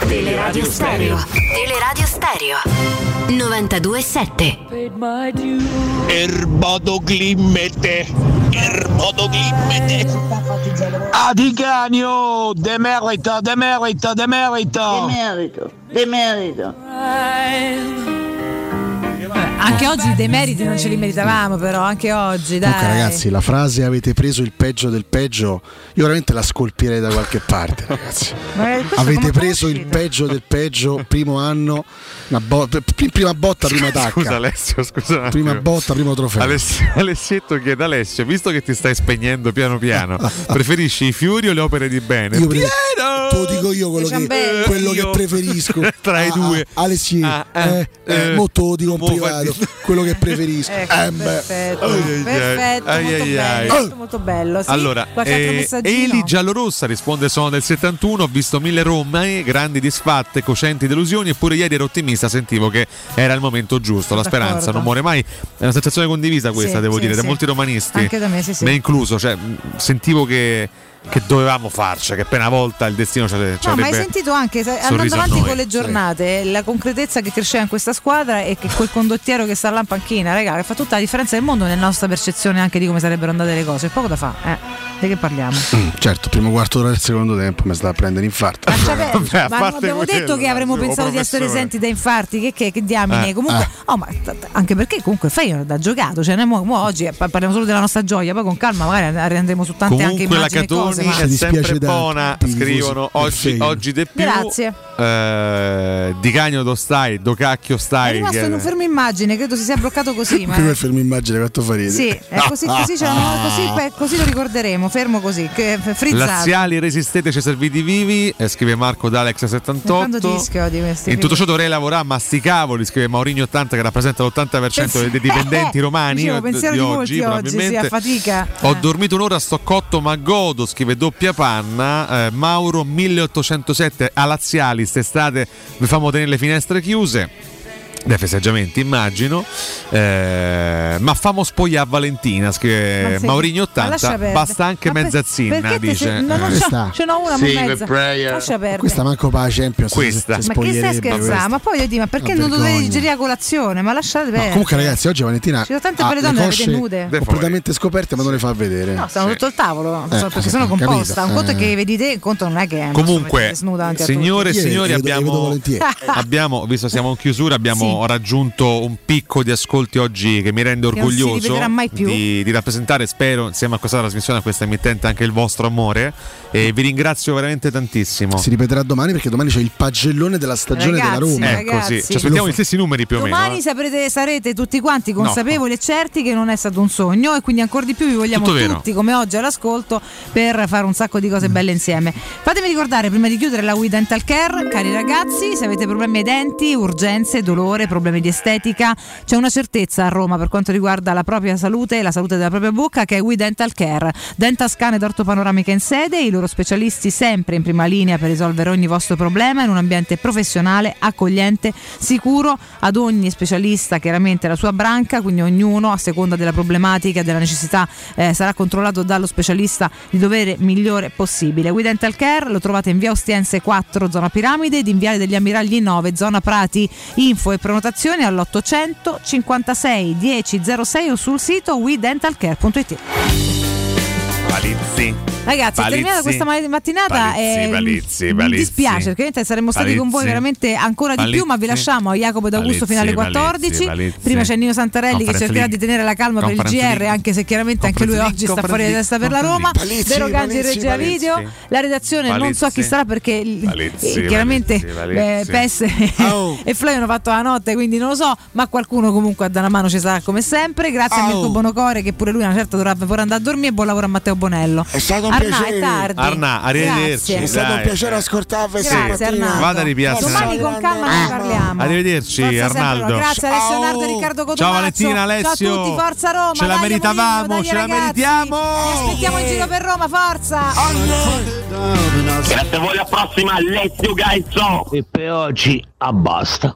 Teleradio Stereo. Teleradio Stereo. 92.7. Erbodo Glimmete. Erbodo Glimmete. Adicanio. Demerita, demerita, demerita. Demerito, demerito. Anche oggi i demeriti non ce li meritavamo, però, anche oggi, dai. Comunque, ragazzi, la frase avete preso il peggio del peggio, io veramente la scolpirei da qualche parte, ragazzi. Avete preso il peggio del peggio, primo anno, una bo- pr- prima botta, prima tacca. Scusa Alessio, scusa. Prima botta, primo trofeo. Aless- Alessietto chiede Alessio, visto che ti stai spegnendo piano piano, preferisci i fiori o le opere di bene? Io pre- te lo dico io quello, che, ciambelle. quello che Io. preferisco Tra i Ah, due. ah, Alessi, Ah, eh, eh, eh, eh, mo te lo dico in privato quello che preferisco Ecco, Eh, perfetto, ai. perfetto, Ai, molto, ai, bello, ai. molto, bello. Sì? Allora, eh? Eli Giallorossa risponde: Sono del 71, ho visto mille Rome, grandi disfatte, cocenti delusioni. Eppure ieri ero ottimista, sentivo che era il momento giusto. La speranza D'accordo. non muore mai. È una sensazione condivisa questa, Sì, devo sì, dire, da molti romanisti. Anche da me, sì, sì. Me incluso. Cioè, sentivo che, che dovevamo farci, che appena volta il destino ci ci No, ma hai avrebbe sentito anche andando avanti noi. con le giornate la concretezza che cresceva in questa squadra e che quel condottiero che sta là in panchina, raga, che fa tutta la differenza del mondo nella nostra percezione anche di come sarebbero andate le cose. Poco da fa, eh. Di che parliamo? Mm, certo, primo quarto d'ora del secondo tempo mi sta a prendere infarto. Cioè, beh, Vabbè, ma abbiamo quello, detto che avremmo pensato di essere professore. esenti da infarti, che, che, che diamine. Eh, comunque, eh. oh, ma anche perché comunque Feyenoord ha giocato, cioè noi mo, mo oggi pa- parliamo solo della nostra gioia, poi con calma magari andremo su tante anche Comunque la immagini e cose. Catoni Ma... è sempre buona, scrivono oggi, oggi di più. Grazie. eh, Di Cagno do stai, do cacchio È stai. rimasto che- in un fermo immagine, credo si sia bloccato così. Ma Prima il fermo immagine quanto fa ridere. Sì, è così, così, così, così lo ricorderemo, fermo così, che- frizzato. Laziali resistete, ci serviti vivi, eh, scrive Marco Quanto D'Alex78. dischio di questi In tutto ciò dovrei lavorare a masticavoli, scrive Maurigno 80 che rappresenta l'80% dei, dei dipendenti romani Dicevo, eh, pensiero di di oggi molti oggi, sì, probabilmente. a fatica. Ho Eh. dormito un'ora, sto cotto ma godo, scrive doppia panna. Eh, Mauro 1807 a Laziali, st'estate vi famo tenere le finestre chiuse. Dai festeggiamenti immagino Eh, ma famo spoglia a Valentina scrive Ma sì, Maurigno ma lascia 80 perdere. basta anche Ma per- perché te dice sei- no, non Eh. c'ho- ce n'ho una a mezza. Lascia perdere. Questa manco per la Champions. Questa. si- si Ma che stai scherzando? Ma poi io dico, ma perché non dovete digerire a colazione? Ma lasciate No, perdere. comunque ragazzi oggi Valentina Ci sono tante belle le donne, avete nude. completamente scoperte ma non le fa vedere. No, stanno tutto il tavolo, so- Eh, perché sì, sono ho capito. composta. Un conto è Eh. che vedi te, un conto non è che Comunque, snuda davanti a signore e signori, abbiamo, visto siamo in chiusura, abbiamo raggiunto un picco di ascolti oggi che mi rende orgoglioso ripeterà mai più. di, di rappresentare, spero, insieme a questa trasmissione, a questa emittente, anche il vostro amore. E vi ringrazio veramente tantissimo. Si ripeterà domani perché domani c'è il pagellone della stagione Ragazzi, della Roma. Ecco, sì, ci aspettiamo gli stessi numeri più o meno. Domani eh. saprete- sarete tutti quanti consapevoli e certi che non è stato un sogno e quindi ancora di più vi vogliamo Tutto vero. tutti come oggi all'ascolto per fare un sacco di cose belle insieme. Fatemi ricordare prima di chiudere la We Dental Care, cari ragazzi, se avete problemi ai denti, urgenze, dolore, problemi di estetica, c'è una certezza a Roma per quanto riguarda la propria salute e la salute della propria bocca che è We Dental Care. Dental scan ed ortopanoramica in sede, i loro specialisti sempre in prima linea per risolvere ogni vostro problema in un ambiente professionale, accogliente, sicuro, ad ogni specialista chiaramente la sua branca, quindi ognuno a seconda della problematica e della necessità eh, sarà controllato dallo specialista di dovere migliore possibile. We Dental Care lo trovate in via Ostiense 4, zona Piramide, ed in viale degli Ammiragli 9, zona Prati. Info e prenotazioni all'800 56 1006 o sul sito wedentalcare.it. Palizzi. Ragazzi, è terminata questa ma- mattinata. Palizzi, eh, palizzi, mi palizzi. dispiace perché saremmo stati con voi Palizzi. veramente ancora di più, ma vi Palizzi. lasciamo a Jacopo ed Augusto fino alle Palizzi, 14. palizzi, Prima c'è Nino Santarelli che cercherà di tenere la calma per il GR, anche se chiaramente anche lui oggi sta fuori di testa per la Roma. Palizzi, Vero Gangi palizzi, regia palizzi. video. La redazione non so chi Palizzi. sarà perché Palizzi, eh, chiaramente palizzi, eh, PES e Flavio hanno fatto la notte, quindi non lo so, ma qualcuno comunque a dare una mano ci sarà come sempre. Grazie a Mirko Bonocore che pure lui una certa dovrebbe pure andare a dormire buon lavoro a Matteo Bonello. È stato un Arnà, piacere. è tardi. Arnà, arrivederci. Grazie. È stato un dai. piacere ascoltarvi Grazie. Arnaldo. Vada a ripiazzare. Domani con calma ne parliamo. Arrivederci, Forza sempre Arnaldo. Roma. Grazie Alessio Ciao. Leonardo, Riccardo Cotumaccio. Ciao Valentina, Alessio. Ciao a tutti, forza Roma. Ce la meritavamo, ce la meritiamo. Vi aspettiamo in giro per Roma, forza. Grazie a voi, alla prossima, let's you guys so. E per oggi abbasta.